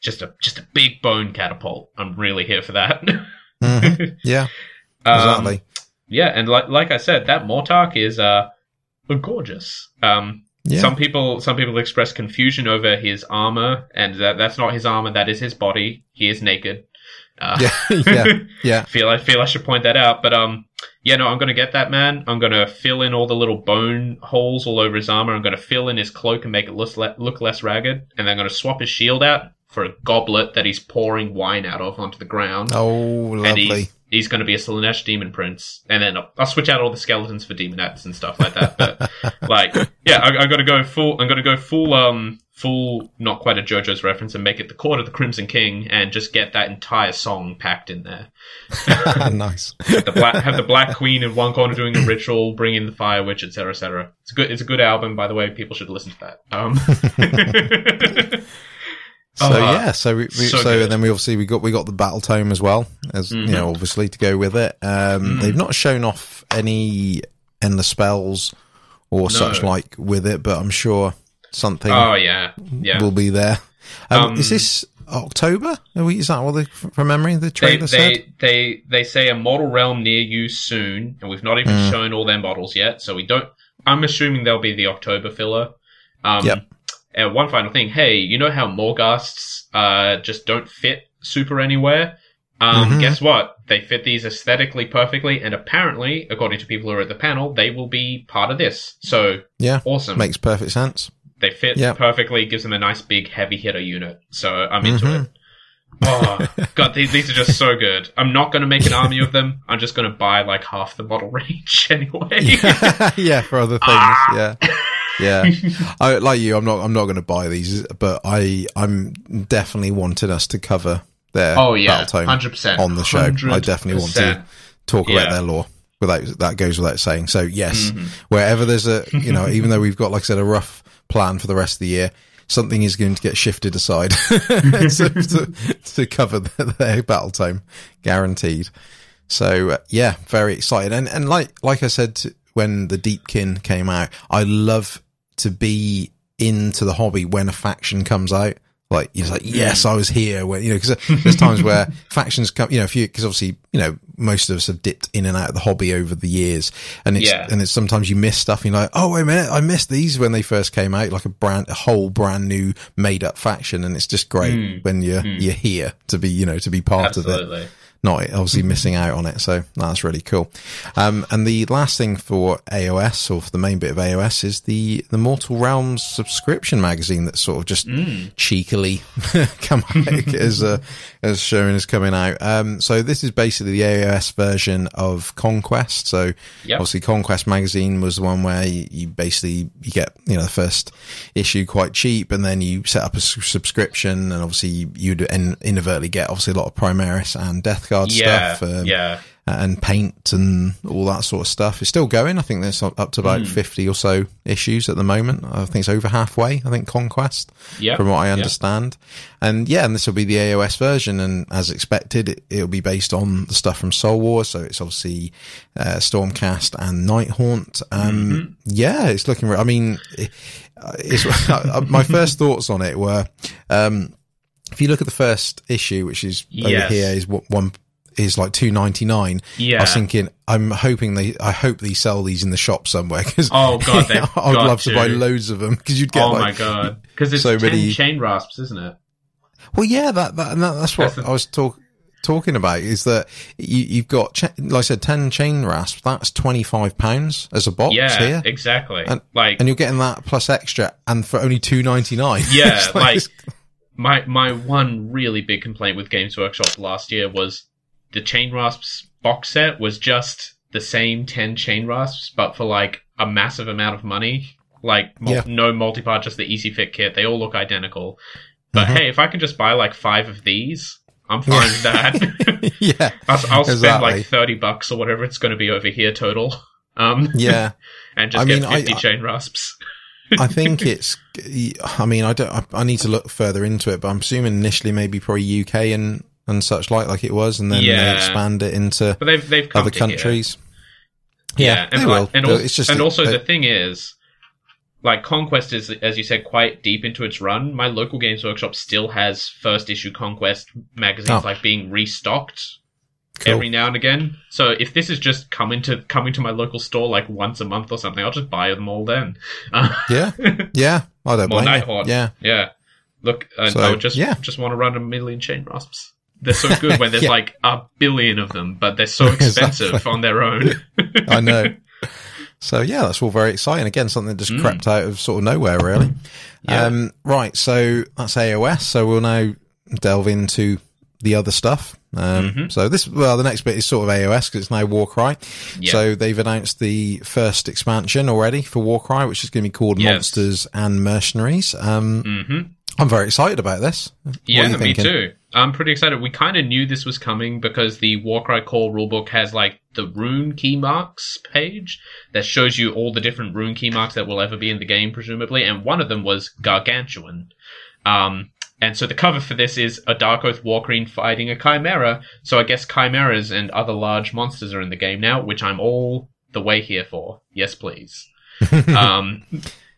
just a just a big bone catapult. I'm really here for that. Mhm. Yeah, Um, exactly. yeah, and like like I said, that Mortarch is uh gorgeous. Um, Yeah. some people some people express confusion over his armor, and that that's not his armor. That is his body. He is naked. Uh, yeah, yeah, yeah. feel I feel I should point that out. But um, yeah, no, I'm gonna get that man. I'm gonna fill in all the little bone holes all over his armor. I'm gonna fill in his cloak and make it look le- look less ragged. And then I'm gonna swap his shield out for a goblet that he's pouring wine out of onto the ground. Oh, lovely. and he's he's gonna be a Slaanesh demon prince. And then I'll, I'll switch out all the skeletons for demonettes and stuff like that. But like, yeah, I, I'm gonna go full. I'm gonna go full. Um, full. Not quite a JoJo's reference, and make it the Court of the Crimson King, and just get that entire song packed in there. nice. the black have the Black Queen in one corner doing a ritual, bring in the Fire Witch, etc., etc. It's a good. It's a good album, by the way. People should listen to that. Um, So Uh, yeah, so we, we so so, and then we obviously we got we got the battle tome as well as you Mm-hmm. know obviously to go with it. Um, They've not shown off any endless spells or such like with it, but I'm sure something oh yeah, yeah. will be there. Um, Um, is this October? Are we, is that what the from memory the They, said? they they they say a Mortal Realm near you soon, and we've not even Mm. shown all their models yet. So we don't. I'm assuming they'll be the October filler. Um, Yep. And one final thing. Hey, you know how Morghasts uh, just don't fit super anywhere? Um, Mhm. Guess what? They fit these aesthetically perfectly, and apparently, according to people who are at the panel, they will be part of this. So Yeah, awesome. makes perfect sense. They fit Yep. perfectly, gives them a nice big heavy hitter unit. So I'm into Mhm. it. Oh god, these, these are just so good. I'm not going to make an army of them. I'm just going to buy like half the model range anyway. yeah, for other things. Ah. Yeah, yeah. I, like you, I'm not. I'm not going to buy these, but I, I'm definitely wanting us to cover their oh yeah, hundred percent on the show. I definitely want to talk about Yeah. their lore. Without that goes without saying. So yes, Mm-hmm. wherever there's a, you know, even though we've got, like I said, a rough plan for the rest of the year, something is going to get shifted aside to, to, to cover their, their battle time, guaranteed. So uh, yeah, very excited. And and like like I said when the Deepkin came out, I love to be into the hobby when a faction comes out. Like he's like, yes, I was here when you know because there's times where factions come, you know, if you because obviously you know most of us have dipped in and out of the hobby over the years, and it's Yeah. and it's sometimes you miss stuff. And you're like, oh wait a minute, I missed these when they first came out, like a brand, a whole brand new made up faction, and it's just great hmm. when you're hmm. you're here to be you know to be part of it Absolutely. Not obviously missing out on it. So that's really cool. Um, and the last thing for AOS or for the main bit of AOS is the, the Mortal Realms subscription magazine that's sort of just cheekily come out as, uh, as shown is coming out. Um, so this is basically the AOS version of Conquest. So Yep. obviously Conquest magazine was the one where you, you basically, you get, you know, the first issue quite cheap and then you set up a subscription and obviously you- you'd in, inadvertently get obviously a lot of Primaris and Death Guard Yeah, stuff. Um, yeah. and paint and all that sort of stuff. It's still going. I think there's up to about 50 or so issues at the moment. I think it's over halfway, I think, Conquest, Yeah, from what I understand. And yeah, and this will be the AOS version. And as expected, it, it'll be based on the stuff from Soul Wars. So it's obviously uh, Stormcast and Nighthaunt. Um, Yeah, it's looking, re- I mean, it- it's, my first thoughts on it were, um, if you look at the first issue, which is over Yes. here, is what one is like two ninety nine. Yeah. I was thinking, I'm hoping they, I hope they sell these in the shop somewhere because Oh, God, I'd love to. buy loads of them because you'd get oh like, my god, because it's so ten many- chain rasps, isn't it? well, yeah, that, that, and that that's what That's I was talk, talking about is that you, you've got, like I said, ten chain rasp. That's twenty five pounds as a box Yeah, here. exactly. And- like, and you're getting that plus extra, and for only two ninety nine. yeah, like my my one really big complaint with Games Workshop last year was the Chain Rasps box set was just the same ten Chain Rasps, but for like a massive amount of money. Like mul- Yeah. no multi-part, just the Easy Fit kit. They all look identical. But Mhm. hey, if I can just buy like five of these, I'm fine with that. yeah, I'll, I'll spend Exactly. like thirty bucks or whatever it's going to be over here total. Um, yeah. and just I get mean, fifty I- chain rasps. I think it's. I mean, I don't. I, I need to look further into it, but I'm assuming initially maybe probably UK and and such like like it was, and then Yeah. they expand it into But they've they've other here. countries. Yeah, and, they like- will. and, also, it's just and also the thing is, like Conquest is, as you said, quite deep into its run. My local Games Workshop still has first issue Conquest magazines Oh. like being restocked Cool. every now and again. So if this is just coming to coming to my local store like once a month or something, I'll just buy them all then. Uh, yeah, yeah. I don't More blame. Nighthaunt. Yeah, yeah. Look, and So, I would just yeah. just want to run a million chain rasps. They're so good when there's Yeah. like a billion of them, but they're so expensive Exactly. on their own. I know. So yeah, that's all very exciting. Again, something that just Mm. crept out of sort of nowhere, really. Yeah. Um, right. So that's AOS. So we'll now delve into the other stuff. Um, Mhm. so this, well, the next bit is sort of AOS because it's now Warcry. Yeah. So they've announced the first expansion already for Warcry, which is going to be called Yes. Monsters and Mercenaries. Um, hmm I'm very excited about this. What Yeah, me too. I'm pretty excited. We kind of knew this was coming because the Warcry Core rulebook has like the rune key marks page that shows you all the different rune key marks that will ever be in the game, presumably, and one of them was Gargantuan. Um, and so the cover for this is a Darkoath Warqueen fighting a Chimera. So I guess Chimeras and other large monsters are in the game now, which I'm all the way here for. Yes, please. um,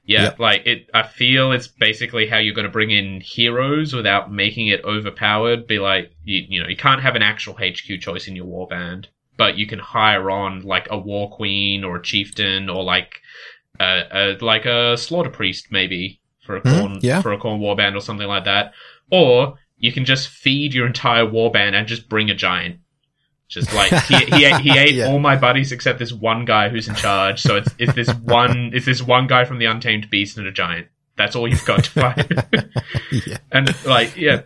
yeah, Yep. like it. I feel it's basically how you're going to bring in heroes without making it overpowered. Be like, you, you know, you can't have an actual HQ choice in your warband, but you can hire on like a war queen or a chieftain or like a, a like a slaughter priest maybe for a Mhm, Khorne yeah. for a corn warband or something like that. Or you can just feed your entire warband and just bring a giant. Just like he he ate, he ate Yeah. all my buddies except this one guy who's in charge. So it's it's this one it's this one guy from the Untamed Beast and a giant. That's all you've got to fight. yeah. and like yeah,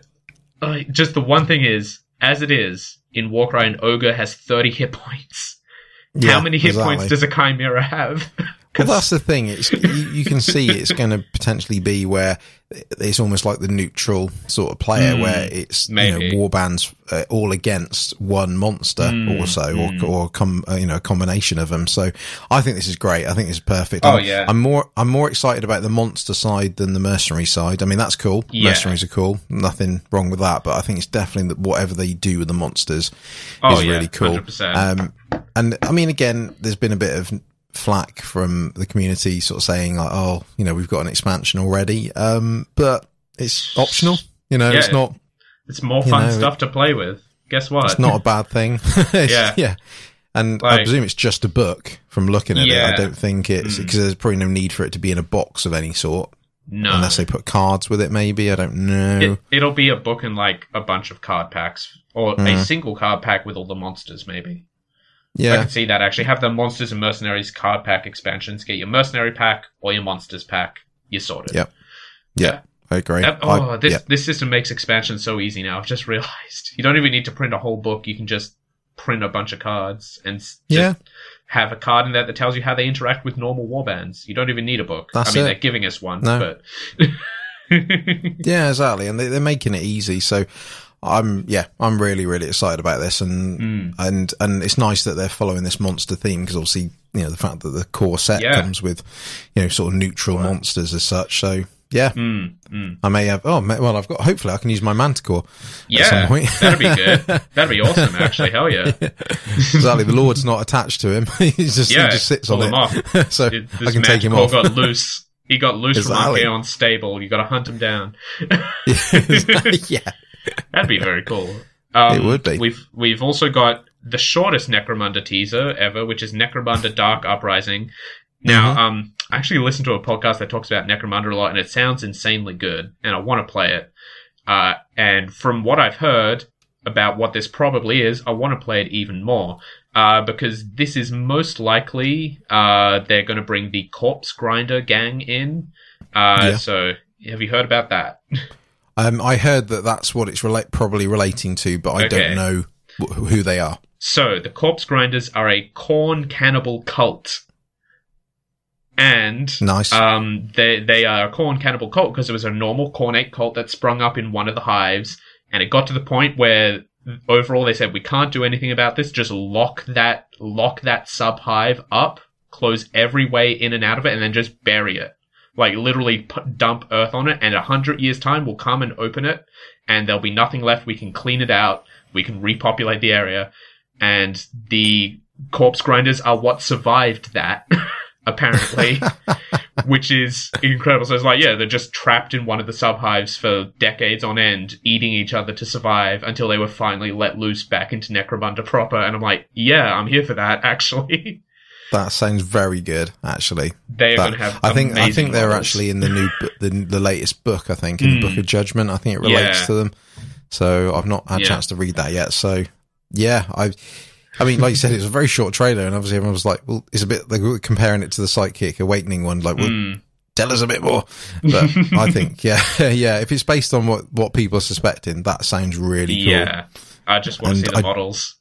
like, just the one thing is, as it is in Warcry, an ogre has thirty hit points. How many hit exactly. points does a chimera have? Well, that's the thing. It's you, you can see it's going to potentially be where it's almost like the neutral sort of player, Mm, where it's maybe. you know warbands uh, all against one monster Mm, or so, mm. or or com, uh, you know a combination of them. So I think this is great. I think this is perfect. Oh, I'm, yeah. I'm more I'm more excited about the monster side than the mercenary side. I mean that's cool. Yeah. Mercenaries are cool. Nothing wrong with that. But I think it's definitely that whatever they do with the monsters Oh, is yeah, really cool. 100%. Um, and I mean, again, there's been a bit of flack from the community, sort of saying like, "Oh, you know, we've got an expansion already," um, but it's optional. You know, Yeah, it's not. It's more fun know, stuff to play with. Guess what? It's not a bad thing. Yeah. yeah. And I presume it's just a book from looking at it. I don't think it's Mm. because there's probably no need for it to be in a box of any sort, no. unless they put cards with it. Maybe I don't know. It, it'll be a book and like a bunch of card packs, or a Mm. single card pack with all the monsters. Maybe I yeah, can see that actually. Have the monsters and mercenaries card pack expansions. Get your mercenary pack or your monsters pack. You're sorted. Yep. yeah, I agree. That- oh, I- oh, this yeah. this system makes expansion so easy now. I've just realized you don't even need to print a whole book. You can just print a bunch of cards and just Yeah. have a card in there that tells you how they interact with normal warbands. You don't even need a book. That's I mean, it. they're giving us one, No. but Yeah, exactly. And they, they're making it easy. So I'm yeah, I'm really really excited about this, and Mm. and and it's nice that they're following this monster theme because obviously you know the fact that the core set Yeah. comes with you know sort of neutral monsters as such. So yeah, Mm, mm. I may have. Oh well, I've got. Hopefully, I can use my Manticore. some Yeah, point. that'd be good. That'd be awesome, actually. Hell yeah. exactly. The Lord's not attached to him. He's just Yeah, he just sits on him it. off. so This I can take him off. got loose. He got loose Exactly. from Archaon stable. You got to hunt him down. yeah. That'd be very cool. Um, It would be. We've we've also got the shortest Necromunda teaser ever, which is Necromunda Dark Uprising. Now, Mhm. um, I actually listened to a podcast that talks about Necromunda a lot, and it sounds insanely good, and I want to play it. Uh, and from what I've heard about what this probably is, I want to play it even more. Uh, because this is most likely, uh, they're going to bring the Corpse Grinder gang in. Uh, Yeah. so have you heard about that? Um, I heard that that's what it's relate probably relating to, but I Okay. don't know wh- who they are. So, the Corpse Grinders are a Khorne cannibal cult. And Nice. um, they they are a Khorne cannibal cult because it was a normal Khornate cult that sprung up in one of the hives, and it got to the point where overall they said we can't do anything about this. Just lock that lock that sub hive up, close every way in and out of it, and then just bury it. Like literally p- dump earth on it, and a hundred years time we'll come and open it, and there'll be nothing left. We can clean it out. We can repopulate the area, and the corpse grinders are what survived that. apparently, which is incredible. So it's like, yeah, they're just trapped in one of the sub hives for decades on end, eating each other to survive until they were finally let loose back into Necromunda proper. And I'm like, yeah, I'm here for that. Actually, that sounds very good. Actually, they are going to have. I think I think they're models. actually in the new the the latest book. I think in the Mm. Book of Judgment. I think it relates Yeah. to them. So I've not had a Yeah. chance to read that yet. So yeah, I. I mean, like you said, it was a very short trailer, and obviously everyone was like, "Well, it's a bit like we're comparing it to the Psychic Awakening one." Like, well, Mm. tell us a bit more. But I think, yeah, yeah, if it's based on what what people are suspecting, that sounds really cool. Yeah, I just want to see the I- models.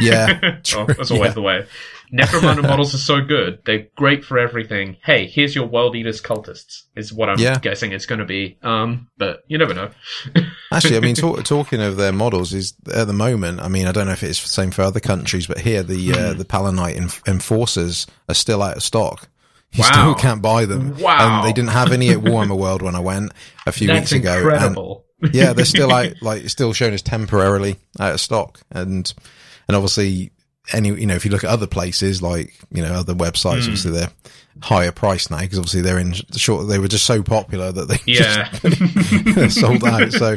Yeah, oh, that's always Yeah. the way. Necromunda models are so good. They're great for everything. Hey, here's your World Eaters cultists, is what I'm Yeah. guessing it's going to be. Um, but you never know. Actually, I mean, talk, talking of their models, is at the moment. I mean, I don't know if it's the same for other countries, but here the uh, Hmm. the Palanite enf- enforcers are still out of stock. You Wow. still can't buy them. Wow. And they didn't have any at Warhammer World when I went a few That's weeks ago. incredible. yeah, they're still out, like still shown as temporarily out of stock, and and obviously any you know if you look at other places like you know other websites, Hmm. obviously they're higher price now because obviously they're in short. They were just so popular that they yeah. just sold out. So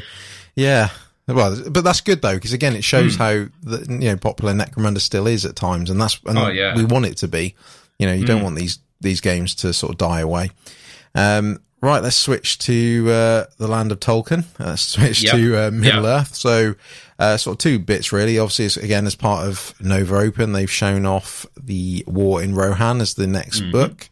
yeah. Well, but that's good though, because again, it shows Hmm. how the, you know popular Necromunda still is at times, and that's and Oh, yeah. we want it to be. You know, you don't Mm. want these these games to sort of die away. Um, right, let's switch to uh, the land of Tolkien. Uh, Let's switch Yep. to uh, Middle Yep. Earth. So, uh, sort of two bits really. Obviously, it's, again, as part of Nova Open, they've shown off the War in Rohan as the next Mm-hmm. book.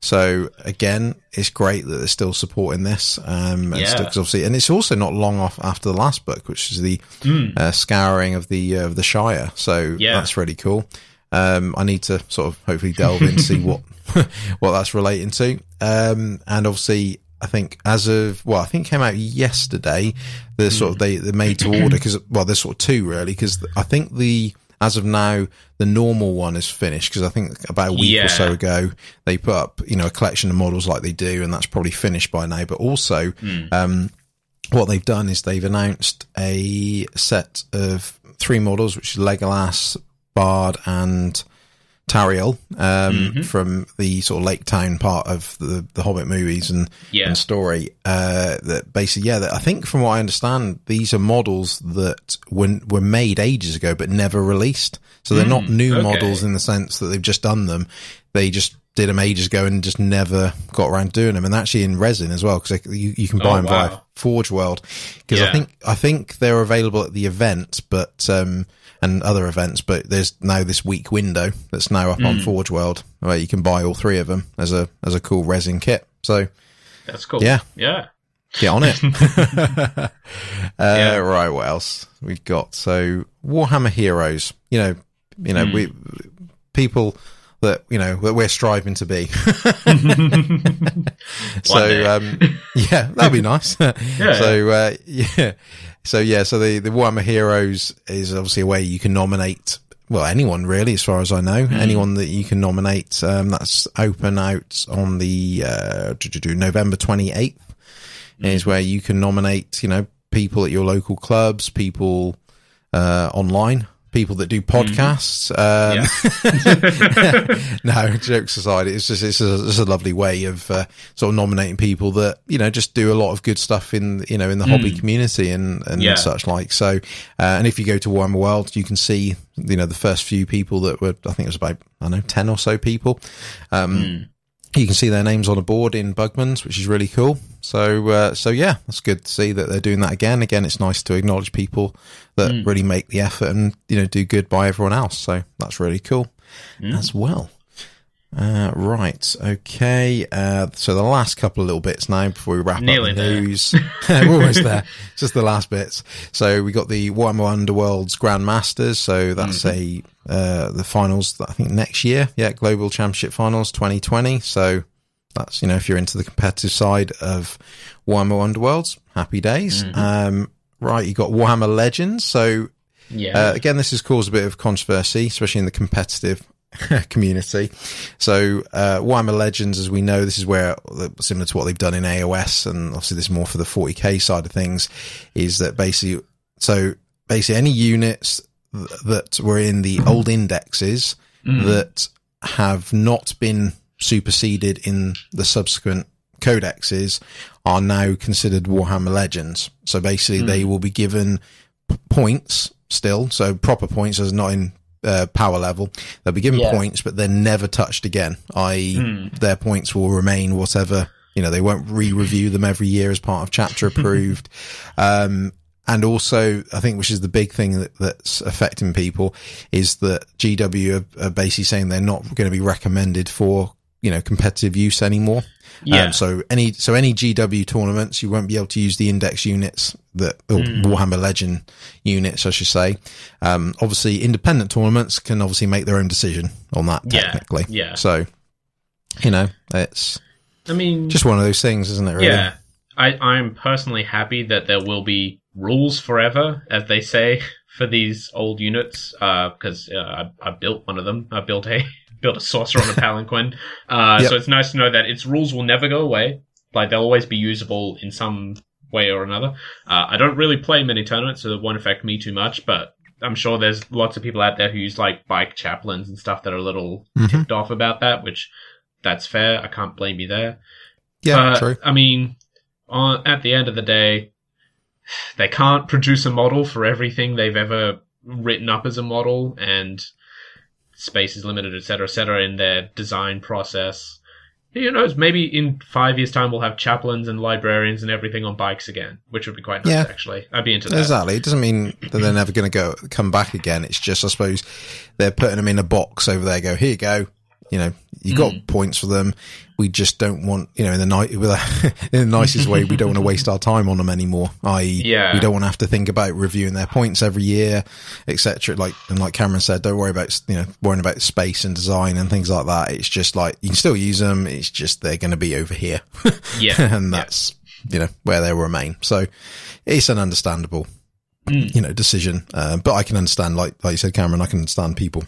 So again, it's great that they're still supporting this. Um, and Yeah. still- obviously, and it's also not long off after the last book, which is the Mm. uh, scouring of the uh, of the Shire. So Yeah. that's really cool. Um, I need to sort of hopefully delve in see what what that's relating to. Um, and obviously, I think as of well, I think it came out yesterday. The sort of they they made to order because well, there's sort of two really because I think the as of now the normal one is finished because I think about a week or so ago they put up you know a collection of models like they do and that's probably finished by now. But also, um, what they've done is they've announced a set of three models, which is Legolas, Bard, and Tauriel um, from the sort of Lake Town part of the the Hobbit movies and, Yeah. and story. Uh, that basically, yeah, that I think from what I understand, these are models that were were made ages ago but never released. So they're not new okay. models in the sense that they've just done them. They just did them ages ago and just never got around to doing them. And actually in resin as well because you, you can buy Oh, them via. Forge World because I think I think they're available at the event, but um, and other events. But there's now this week window that's now up Hmm. on Forge World where you can buy all three of them as a as a cool resin kit. So That's cool. Yeah. Yeah. get on it. uh, Yeah. Right, what else we've got? So Warhammer Heroes. You know, you know, Hmm. we people that you know that we're striving to be. so um, yeah, that'd be nice. So uh, yeah, so yeah, so the the Warhammer Heroes is obviously a way you can nominate. Well, anyone really, as far as I know, anyone that you can nominate. Um, that's open out on the uh, November twenty eighth. Is where you can nominate, you know, people at your local clubs, people uh, online, people that do podcasts. Um, no, jokes aside, it's just it's a, it's a lovely way of uh, sort of nominating people that you know just do a lot of good stuff in you know in the hobby community and and Yeah. such like. So, uh, and if you go to Warhammer World, you can see you know the first few people that were I think it was about I don't know ten or so people. Um, You can see their names on a board in Bugman's, which is really cool. So, uh, so yeah, that's good to see that they're doing that again. Again, it's nice to acknowledge people that really make the effort and you know do good by everyone else. So that's really cool as well. Uh, right. Okay. Uh, so the last couple of little bits now before we wrap Nearly up the there. news. We're almost there. Just the last bits. So we got the Warhammer Underworld's Grand Masters. So that's Mm-hmm. a, uh, the finals, I think next year. Yeah. Global Championship Finals 2020. So that's, you know, if you're into the competitive side of Warhammer Underworlds, happy days. Mm-hmm. Um, right. You got Warhammer Legends. So yeah. uh, again, this has caused a bit of controversy, especially in the competitive community. So, uh, Warhammer Legends, as we know, this is where, uh, similar to what they've done in AOS, and obviously this is more for the 40k side of things, is that basically, so basically any units th- that were in the old indexes mm. that have not been superseded in the subsequent codexes are now considered Warhammer Legends. So basically, mm. they will be given p- points still, so proper points as not in uh, power level. They'll be given Yeah. points, but they're never touched again. I.e., their points will remain whatever. You know, they won't re-review them every year as part of chapter approved. um, and also, I think, which is the big thing that, that's affecting people, is that GW are, are basically saying they're not going to be recommended for you know competitive use anymore. Yeah. Um, so any so any GW tournaments, you won't be able to use the index units that or Warhammer Legend units, I should say. Um, obviously, independent tournaments can obviously make their own decision on that Yeah, technically. yeah. So you know, it's I mean, just one of those things, isn't it? Really? yeah. I, I'm personally happy that there will be rules forever, as they say, for these old units. Because uh, I, I built one of them. I built a built a sorcerer on a palanquin. Uh, Yep. So it's nice to know that its rules will never go away. Like they'll always be usable in some way or another. Uh, I don't really play many tournaments, so it won't affect me too much. But I'm sure there's lots of people out there who use like bike chaplains and stuff that are a little Mhm. tipped off about that, which that's fair. I can't blame you there. Yeah, But, true. I mean, on, at the end of the day, they can't produce a model for everything they've ever written up as a model, and space is limited, etc., etc., in their design process. Who knows? Maybe in five years' time, we'll have chaplains and librarians and everything on bikes again, which would be quite nice. Yeah. Actually, I'd be into that. Exactly. It doesn't mean that they're never going to go come back again. It's just, I suppose, they're putting them in a box over there. Go here, you go. You know, you got Hmm. points for them. We just don't want, you know, in the night with a, in the nicest way, we don't want to waste our time on them anymore. I.e., Yeah. we don't want to have to think about reviewing their points every year, etc. Like and like Cameron said, don't worry about you know worrying about space and design and things like that. It's just like you can still use them. It's just they're going to be over here. Yeah, and that's you know where they remain. So it's an understandable you know decision, uh, but I can understand like like you said, Cameron. I can understand people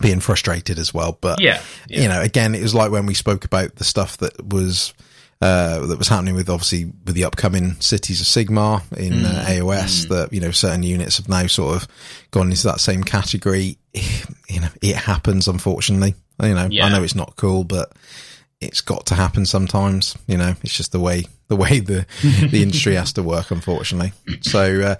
being frustrated as well. But Yeah, yeah. you know, again, it was like when we spoke about the stuff that was. Uh, that was happening with obviously with the upcoming cities of Sigmar in uh, AOS that, you know, certain units have now sort of gone into that same category. You know, it happens, unfortunately. You know, Yeah. I know it's not cool, but it's got to happen sometimes. You know, it's just the way the way the the industry has to work, unfortunately. So, uh,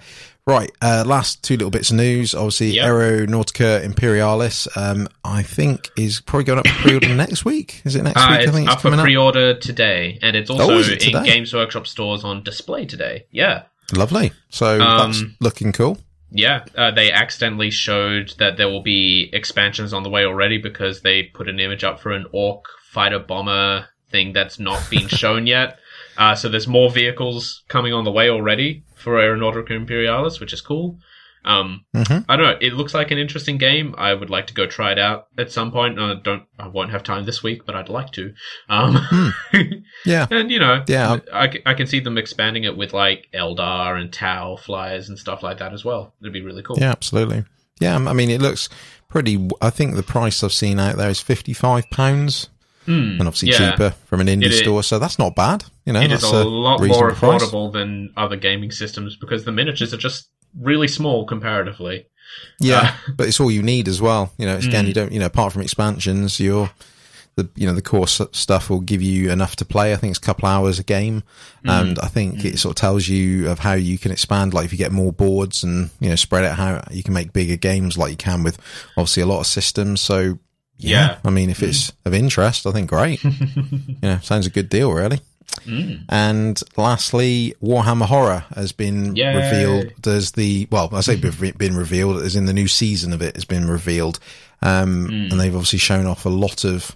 right, uh, last two little bits of news. Obviously, Yep. Aeronautica Imperialis, um, I think is probably going up for pre-order next week. Is it next Uh, week? I it's think up for coming up. pre-order today, and it's Oh, also is it in? Games Workshop stores on display today. Yeah. Lovely. So Um, that's looking cool. Yeah, uh, they accidentally showed that there will be expansions on the way already because they put an image up for an orc fighter bomber thing that's not been shown yet. Uh, so there's more vehicles coming on the way already for Aeronautica Imperialis, which is cool. Um, Mhm. I don't know. It looks like an interesting game. I would like to go try it out at some point. I don't. I won't have time this week, but I'd like to. Um, Yeah. and you know, Yeah. I, I can see them expanding it with like Eldar and Tau flyers and stuff like that as well. It'd be really cool. Yeah, absolutely. Yeah, I mean, it looks pretty. I think the price I've seen out there is fifty-five pounds, Hmm. and obviously Yeah. cheaper from an indie It is- store. So that's not bad. You know, It is that's a lot more price. affordable than other gaming systems because the miniatures are just really small comparatively. Yeah, but it's all you need as well. You know, again, Mm. you don't. You know, apart from expansions, you're the you know the core stuff will give you enough to play. I think it's a couple hours a game, and I think it sort of tells you of how you can expand. Like if you get more boards and you know spread out how you can make bigger games, like you can with obviously a lot of systems. So yeah, Yeah. I mean, if it's of interest, I think great. yeah, sounds a good deal, really. Mm. And lastly, Warhammer Horror has been Yay. revealed as the well, I say been revealed as in the new season of it has been revealed, um, Hmm. and they've obviously shown off a lot of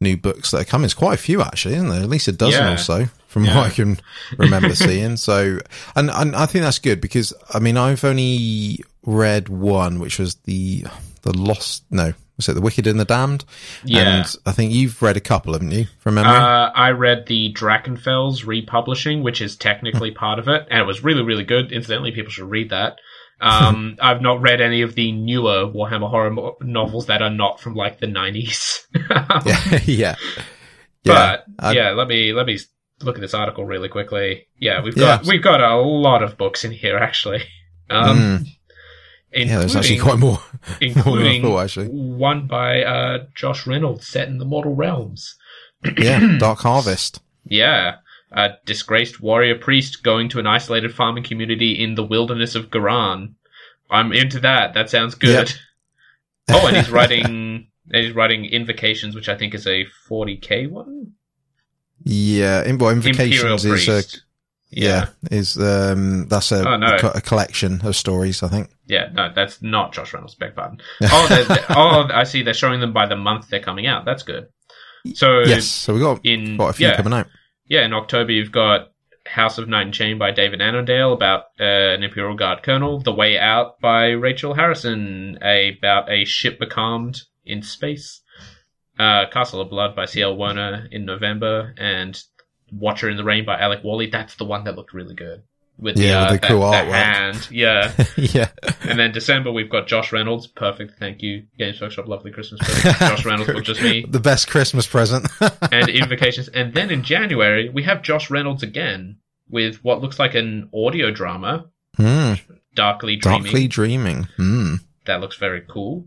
new books that are coming. It's quite a few actually, isn't there? At least a dozen Yeah. or so from Yeah. what I can remember seeing. So, and, and I think that's good because I mean I've only read one, which was the the Lost. No, was it the Wicked and the Damned? Yeah. And I think you've read a couple, haven't you? From memory. Uh, I read the Drachenfels republishing, which is technically part of it, and it was really, really good. Incidentally, people should read that. Um, I've not read any of the newer Warhammer horror mo- novels that are not from like the nineties. yeah, yeah. But I- yeah, let me let me look at this article really quickly. Yeah, we've Yeah. got we've got a lot of books in here actually. Um, Mm. Yeah, there's actually quite more, more including thought, actually. one by uh, Josh Reynolds set in the Mortal Realms. Yeah, Dark Harvest. Yeah. A disgraced warrior priest going to an isolated farming community in the wilderness of Garan. I'm into that. That sounds good. oh, and he's writing and he's writing Invocations, which I think is a 40k one. Yeah, in, well, Imperial Invocations is a, Yeah, is um that's a, Oh, no. a, a collection of stories. I think. Yeah, no, that's not Josh Reynolds. Beg pardon. Oh, oh, I see. They're showing them by the month they're coming out. That's good. So yes, so we got in quite a few yeah, coming out. yeah, in October you've got House of Night and Chain by David Annandale about uh, an Imperial Guard colonel. The Way Out by Rachel Harrison about a ship becalmed in space. Uh, Castle of Blood by C.L. Werner in November, and Watcher in the Rain by Alec Worley. That's the one that looked really good. With the, Yeah, uh, with the that- cool that artwork. hand. Yeah. yeah, And then December we've got Josh Reynolds. Perfect, thank you. Games Workshop, lovely Christmas present. Josh Reynolds book, just me. the best Christmas present. And Invocations. And then in January we have Josh Reynolds again with what looks like an audio drama, Hmm, Darkly Dreaming. Darkly Dreaming. Hmm. That looks very cool.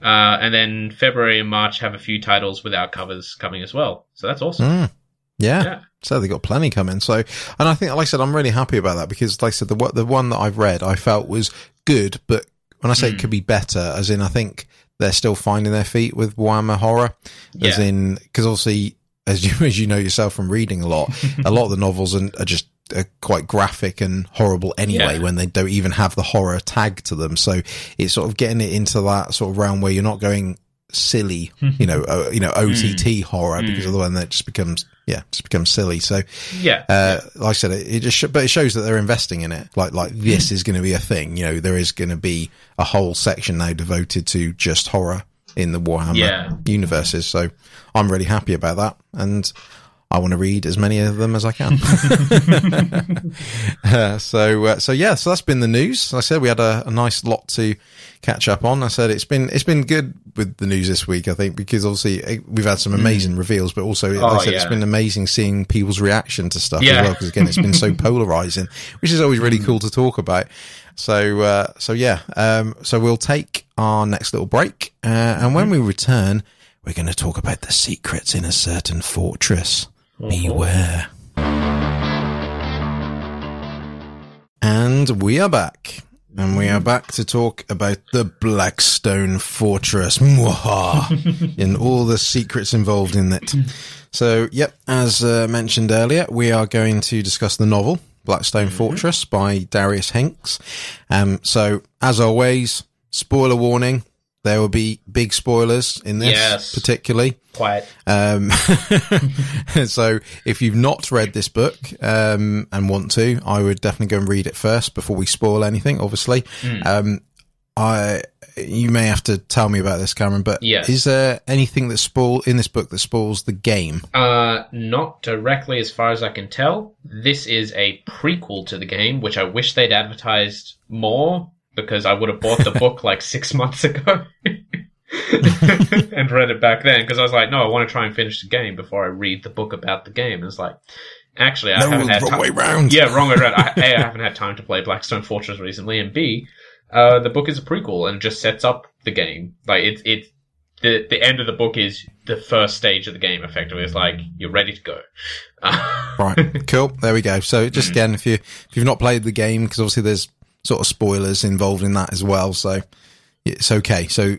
Uh, and then February and March have a few titles without covers coming as well. So that's awesome. Mm. Yeah. Yeah. So they got plenty coming. So, and I think, like I said, I'm really happy about that because, like I said, the one- the one that I've read, I felt was good, but when I say Mm. it could be better, as in, I think they're still finding their feet with Warhammer Horror, as Yeah. in, because obviously, as you as you know yourself from reading a lot, a lot of the novels are, are just are quite graphic and horrible anyway Yeah. when they don't even have the horror tag to them. So it's sort of getting it into that sort of realm where you're not going silly, you know, uh, you know, OTT horror because Mm. otherwise that just becomes, yeah, just becomes silly. So, Yeah. uh, like I said, it, it just, sh- but it shows that they're investing in it. Like, like this is going to be a thing. You know, there is going to be a whole section now devoted to just horror in the Warhammer Yeah. universes. So I'm really happy about that. And I want to read as many of them as I can. uh, so, uh, so yeah, so that's been the news. Like I said we had a, a nice lot to catch up on. I said it's been it's been good with the news this week. I think because obviously eh, we've had some amazing reveals, but also like I Oh, said it's yeah. been amazing seeing people's reaction to stuff Yeah. as well. Because again, it's been so polarizing, which is always really cool to talk about. So, uh, so yeah, um, so we'll take our next little break, uh, and when we return, we're going to talk about the secrets in a certain fortress. Beware. And we are back. And we are back to talk about the Blackstone Fortress. Mwaha, and all the secrets involved in it. So, yep, as uh, mentioned earlier, we are going to discuss the novel Blackstone Fortress by Darius Hinks. Um, so, as always, spoiler warning. There will be big spoilers in this, Yes. particularly. Quiet. Um, so if you've not read this book, um, and want to, I would definitely go and read it first before we spoil anything, obviously. Um, I you may have to tell me about this, Cameron. But Yes. is there anything that spoil in this book that spoils the game? Uh, not directly as far as I can tell. This is a prequel to the game, which I wish they'd advertised more because I would have bought the book like six months ago and read it back then because I was like, no, I want to try and finish the game before I read the book about the game. And it's like, actually, I No, haven't had wrong time. way round. Yeah, wrong way around. I, a, I haven't had time to play Blackstone Fortress recently, and B, uh, the book is a prequel and just sets up the game. Like it's it's the the end of the book is the first stage of the game. Effectively, it's like you're ready to go. Right, cool. There we go. So just again, if you if you've not played the game, because obviously there's sort of spoilers involved in that as well, so it's okay. So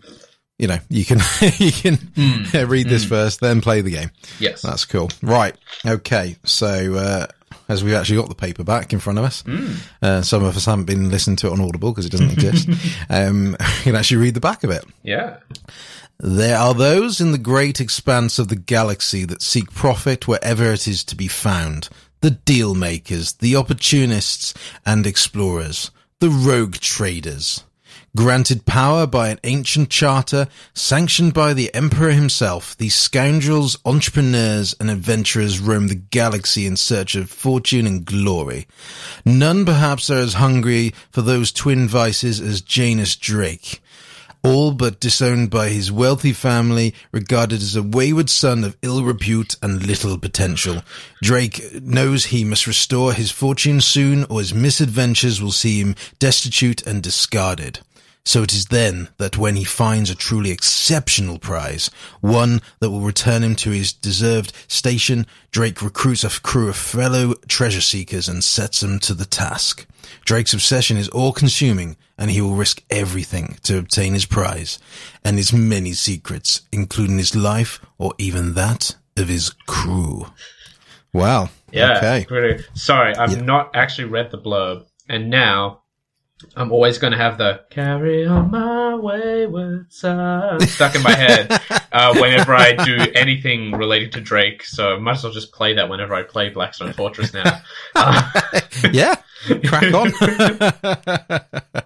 you know you can you can Hmm. read this first, then play the game. yes. That's cool. Right. Okay. So, uh, as we've actually got the paperback in front of us, uh, some of us haven't been listening to it on Audible because it doesn't exist. um, you can actually read the back of it. yeah. There are those in the great expanse of the galaxy that seek profit wherever it is to be found. The deal makers, the opportunists and explorers, the rogue traders. Granted power by an ancient charter, sanctioned by the Emperor himself, these scoundrels, entrepreneurs, and adventurers roam the galaxy in search of fortune and glory. None perhaps are as hungry for those twin vices as Janus Drake all but disowned by his wealthy family, regarded as a wayward son of ill repute and little potential. Drake knows he must restore his fortune soon, or his misadventures will see him destitute and discarded. So it is then that when he finds a truly exceptional prize, one that will return him to his deserved station, Drake recruits a crew of fellow treasure seekers and sets them to the task. Drake's obsession is all consuming, and he will risk everything to obtain his prize and his many secrets, including his life or even that of his crew. Wow. Yeah. Okay. Pretty, sorry, I've not actually read the blurb, and now I'm always going to have the "Carry on my wayward son" stuck in my head uh, whenever I do anything related to Drake. So I might as well just play that whenever I play Blackstone Fortress now. Uh, Yeah. Crack on.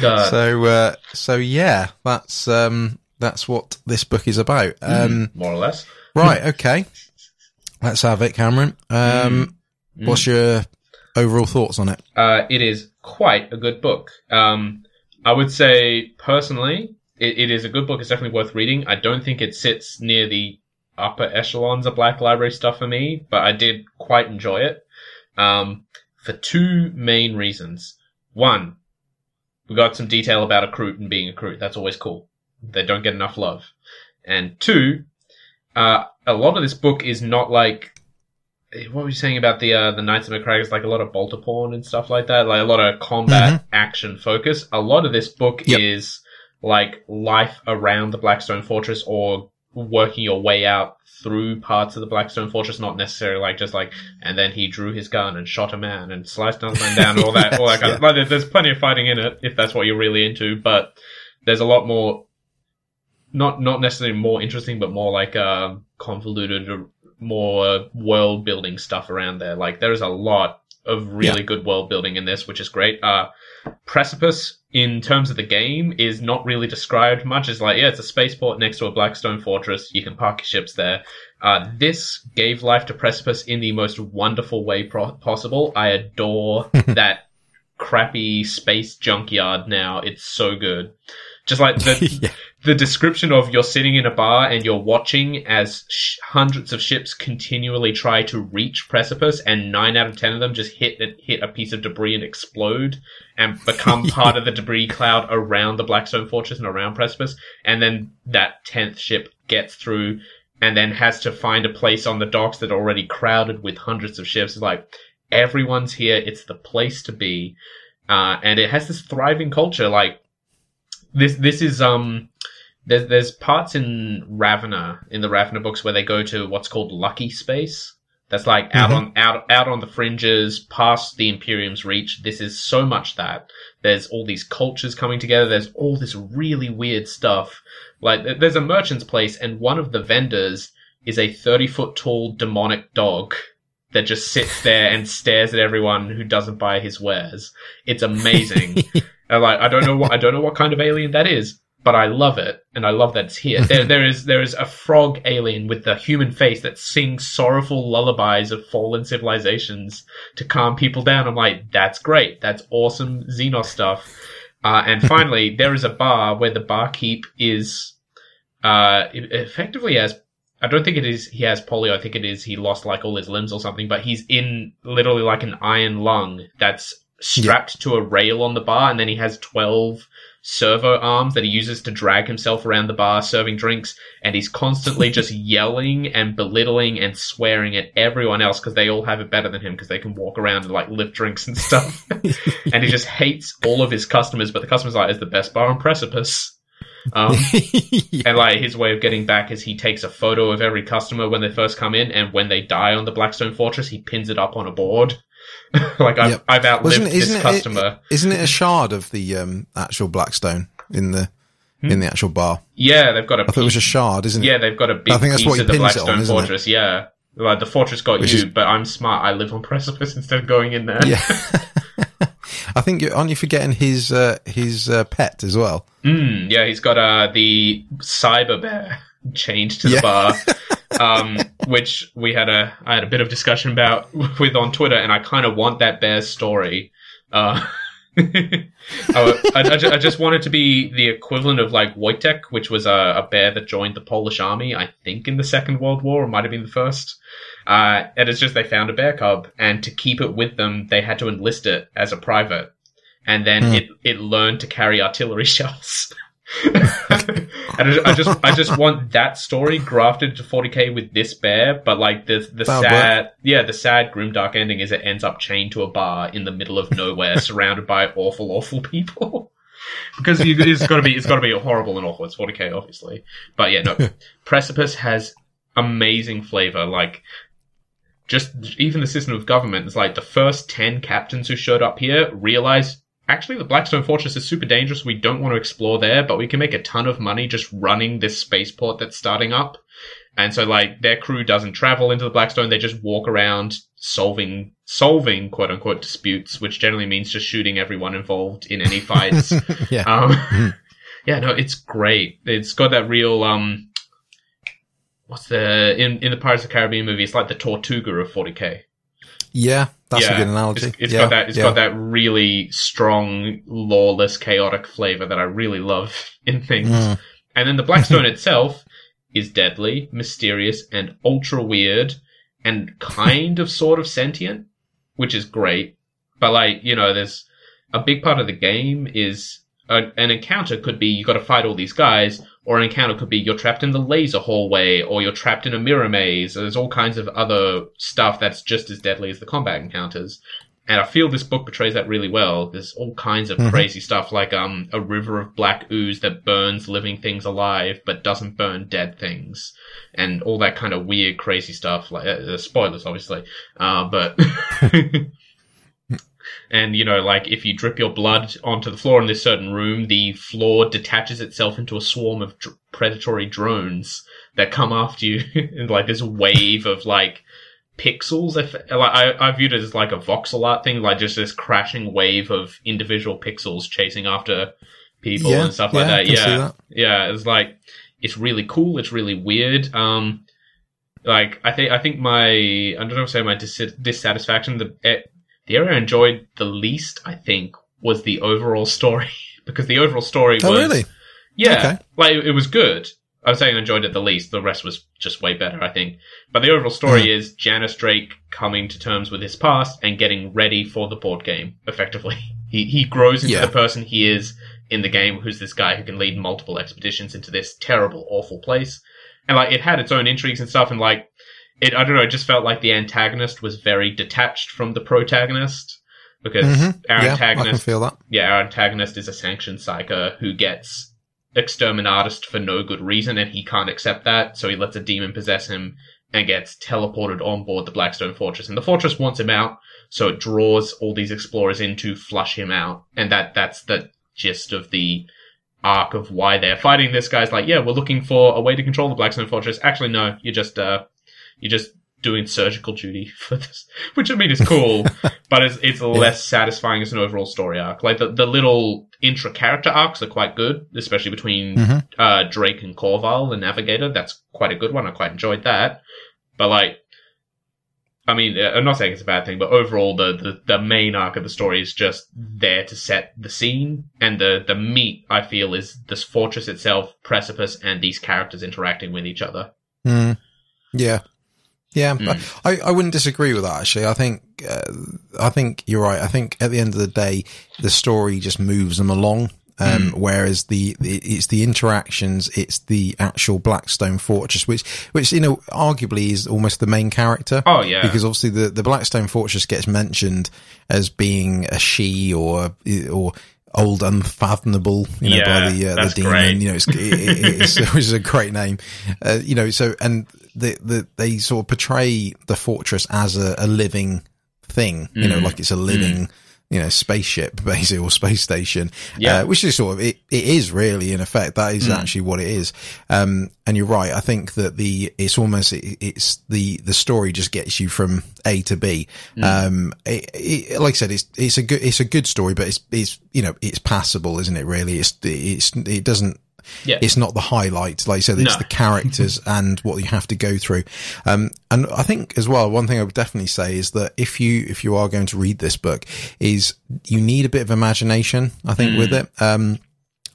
so, uh, so yeah, that's, um, that's what this book is about. Um, more or less. right. Okay. Let's have it, Cameron. Um, what's your overall thoughts on it? Uh, it is quite a good book. Um, I would say personally, it, it is a good book. It's definitely worth reading. I don't think it sits near the upper echelons of Black Library stuff for me, but I did quite enjoy it. Um, for two main reasons. One, we got some detail about a crew and being a crew. That's always cool. They don't get enough love. And two, uh, a lot of this book is not like what were you saying about the uh, the Knights of Macragge? Like a lot of bolter porn and stuff like that. Like a lot of combat action focus. A lot of this book Yep. is like life around the Blackstone Fortress or working your way out through parts of the Blackstone Fortress. Not necessarily like just like and then he drew his gun and shot a man and sliced another man down. and All that. All that kind of, like, there's plenty of fighting in it if that's what you're really into. But there's a lot more. Not not necessarily more interesting, but more like um, convoluted more world building stuff around there. Like there is a lot of really good world building in this, which is great. Uh, Precipice, in terms of the game, is not really described much. It's like, yeah, it's a spaceport next to a Blackstone fortress. You can park your ships there. Uh, this gave life to Precipice in the most wonderful way pro- possible. I adore that crappy space junkyard now. It's so good. Just like the, Yeah. The description of you're sitting in a bar and you're watching as sh- hundreds of ships continually try to reach precipice and nine out of ten of them just hit hit a piece of debris and explode and become part of the debris cloud around the blackstone fortress and around precipice. And then that 10th ship gets through and then has to find a place on the docks that are already crowded with hundreds of ships. It's like everyone's here. It's the place to be. Uh, and it has this thriving culture. Like this this is um there's there's parts in Ravenor in the Ravenor books where they go to what's called Lucky Space. That's like out mm-hmm. on out out on the fringes, past the Imperium's reach. This is so much that there's all these cultures coming together. There's all this really weird stuff. Like there's a merchant's place, and one of the vendors is a thirty foot tall demonic dog that just sits there and stares at everyone who doesn't buy his wares. It's amazing. Like I don't know what I don't know what kind of alien that is, but I love it, and I love that it's here. there, there is there is a frog alien with a human face that sings sorrowful lullabies of fallen civilizations to calm people down. I'm like, that's great, that's awesome Xenos stuff. Uh, and finally, there is a bar where the barkeep is uh, effectively has. I don't think it is he has polio. I think it is he lost like all his limbs or something. But he's in literally like an iron lung that's strapped to a rail on the bar, and then he has twelve servo arms that he uses to drag himself around the bar serving drinks and he's constantly just yelling and belittling and swearing at everyone else because they all have it better than him because they can walk around and like lift drinks and stuff. And he just hates all of his customers but the customers are like is the best bar on precipice. Um, yeah. and like his way of getting back is he takes a photo of every customer when they first come in and when they die on the blackstone fortress he pins it up on a board like I've, Yep. I've outlived Wasn't this it- customer Isn't it a shard of the um, actual Blackstone in the Hmm? in the actual bar? yeah they've got a I thought it was a shard, isn't it? Yeah, they've got a big I think that's piece what of the it on, Blackstone isn't it? Yeah, like the fortress got Which you, is- but I'm smart. I live on precipice instead of going in there. Yeah. I think you aren't you forgetting his uh, his uh, pet as well? Mm, yeah, he's got uh, the cyber bear chained to the Yeah. bar, um, which we had a I had a bit of discussion about with on Twitter, and I kind of want that bear's story. Uh, I, I, I just wanted to be the equivalent of like Wojtek, which was a, a bear that joined the Polish army, I think, in the Second World War, or might have been the first. Uh, and it's just they found a bear cub, and to keep it with them, they had to enlist it as a private, and then Hmm. it it learned to carry artillery shells. and I I just I just want that story grafted to 40k with this bear, but like the the That'll sad yeah the sad grim dark ending is it ends up chained to a bar in the middle of nowhere, surrounded by awful awful people. because you, it's got to be it's got to be horrible and awful. It's 40k obviously, but yeah no. Precipice has amazing flavor. Like just even the system of government is like the first 10 captains who showed up here realized actually the Blackstone Fortress is super dangerous. We don't want to explore there, but we can make a ton of money just running this spaceport that's starting up. And so like their crew doesn't travel into the Blackstone, they just walk around solving solving quote unquote disputes, which generally means just shooting everyone involved in any fights. yeah. Um, yeah, no, it's great. It's got that real um, what's the in in the Pirates of the Caribbean movie? It's like the Tortuga of 40k. Yeah, that's yeah, a good analogy. It's, it's yeah, got that. It's yeah. got that really strong, lawless, chaotic flavor that I really love in things. Mm. And then the Blackstone itself is deadly, mysterious, and ultra weird, and kind of sort of sentient, which is great. But like, you know, there's a big part of the game is a, an encounter could be you got to fight all these guys, or an encounter could be you're trapped in the laser hallway, or you're trapped in a mirror maze. There's all kinds of other stuff that's just as deadly as the combat encounters. And I feel this book portrays that really well. There's all kinds of Mhm. crazy stuff like um a river of black ooze that burns living things alive but doesn't burn dead things, and all that kind of weird, crazy stuff. Like uh, uh, spoilers, obviously, uh, but. And you know, like if you drip your blood onto the floor in this certain room, the floor detaches itself into a swarm of dr- predatory drones that come after you, in like this wave of like pixels. If like I, I viewed it as like a voxel art thing, like just this crashing wave of individual pixels chasing after people yeah, and stuff like that. Yeah, that. yeah, it's like it's really cool. It's really weird. Um, like I think I think my I don't know say my dis- dissatisfaction the eh, the area I enjoyed the least I think was the overall story because the overall story Oh, was really? yeah Okay. like it was good. I was saying I enjoyed it the least. The rest was just way better, I think. But the overall story is Janus Drake coming to terms with his past and getting ready for the board game. Effectively, he he grows into Yeah. the person he is in the game, who's this guy who can lead multiple expeditions into this terrible, awful place. And like it had its own intrigues and stuff, and like it, I don't know, it just felt like the antagonist was very detached from the protagonist because Mhm. our yeah, antagonist feel that. yeah, our antagonist is a sanctioned psyker who gets exterminatist for no good reason, and he can't accept that, so he lets a demon possess him and gets teleported on board the Blackstone Fortress. And the fortress wants him out, so it draws all these explorers in to flush him out. And that that's the gist of the arc of why they're fighting this guy's like, yeah, we're looking for a way to control the Blackstone Fortress. Actually, no, you're just uh you just doing surgical duty for this, which I mean is cool, but it's it's less satisfying as an overall story arc. Like the the little intra character arcs are quite good, especially between Mhm. uh, Drake and Corval, the Navigator. That's quite a good one. I quite enjoyed that. But like, I mean, uh, I'm not saying it's a bad thing, but overall, the, the, the main arc of the story is just there to set the scene, and the the meat I feel is this fortress itself, precipice, and these characters interacting with each other. Mm. Yeah. Yeah, Mm. I, I wouldn't disagree with that. Actually, I think uh, I think you're right. I think at the end of the day, the story just moves them along. Um, whereas the, the it's the interactions, it's the actual Blackstone Fortress, which which you know arguably is almost the main character. Oh yeah, because obviously the, the Blackstone Fortress gets mentioned as being a she or or old unfathomable, you know, Yeah, by the uh, the demon. great. You know, it's, it, it- it's which is a great name. Uh, you know, so and the, the they sort of portray the fortress as a, a living thing. You know, Mm. like it's a living. You know, spaceship basically or space station, Yeah. uh, which is sort of it. It is really in effect that is Mm. actually what it is. Um, and you're right. I think that the it's almost it, it's the the story just gets you from A to B. Mm. Um, it, it, like I said, it's it's a good it's a good story, but it's it's you know it's passable, isn't it? Really, it's it's it doesn't. Yeah. It's not the highlight, like I said, it's No. the characters and what you have to go through. Um, and I think as well, one thing I would definitely say is that if you, if you are going to read this book is you need a bit of imagination, I think, with it. Um,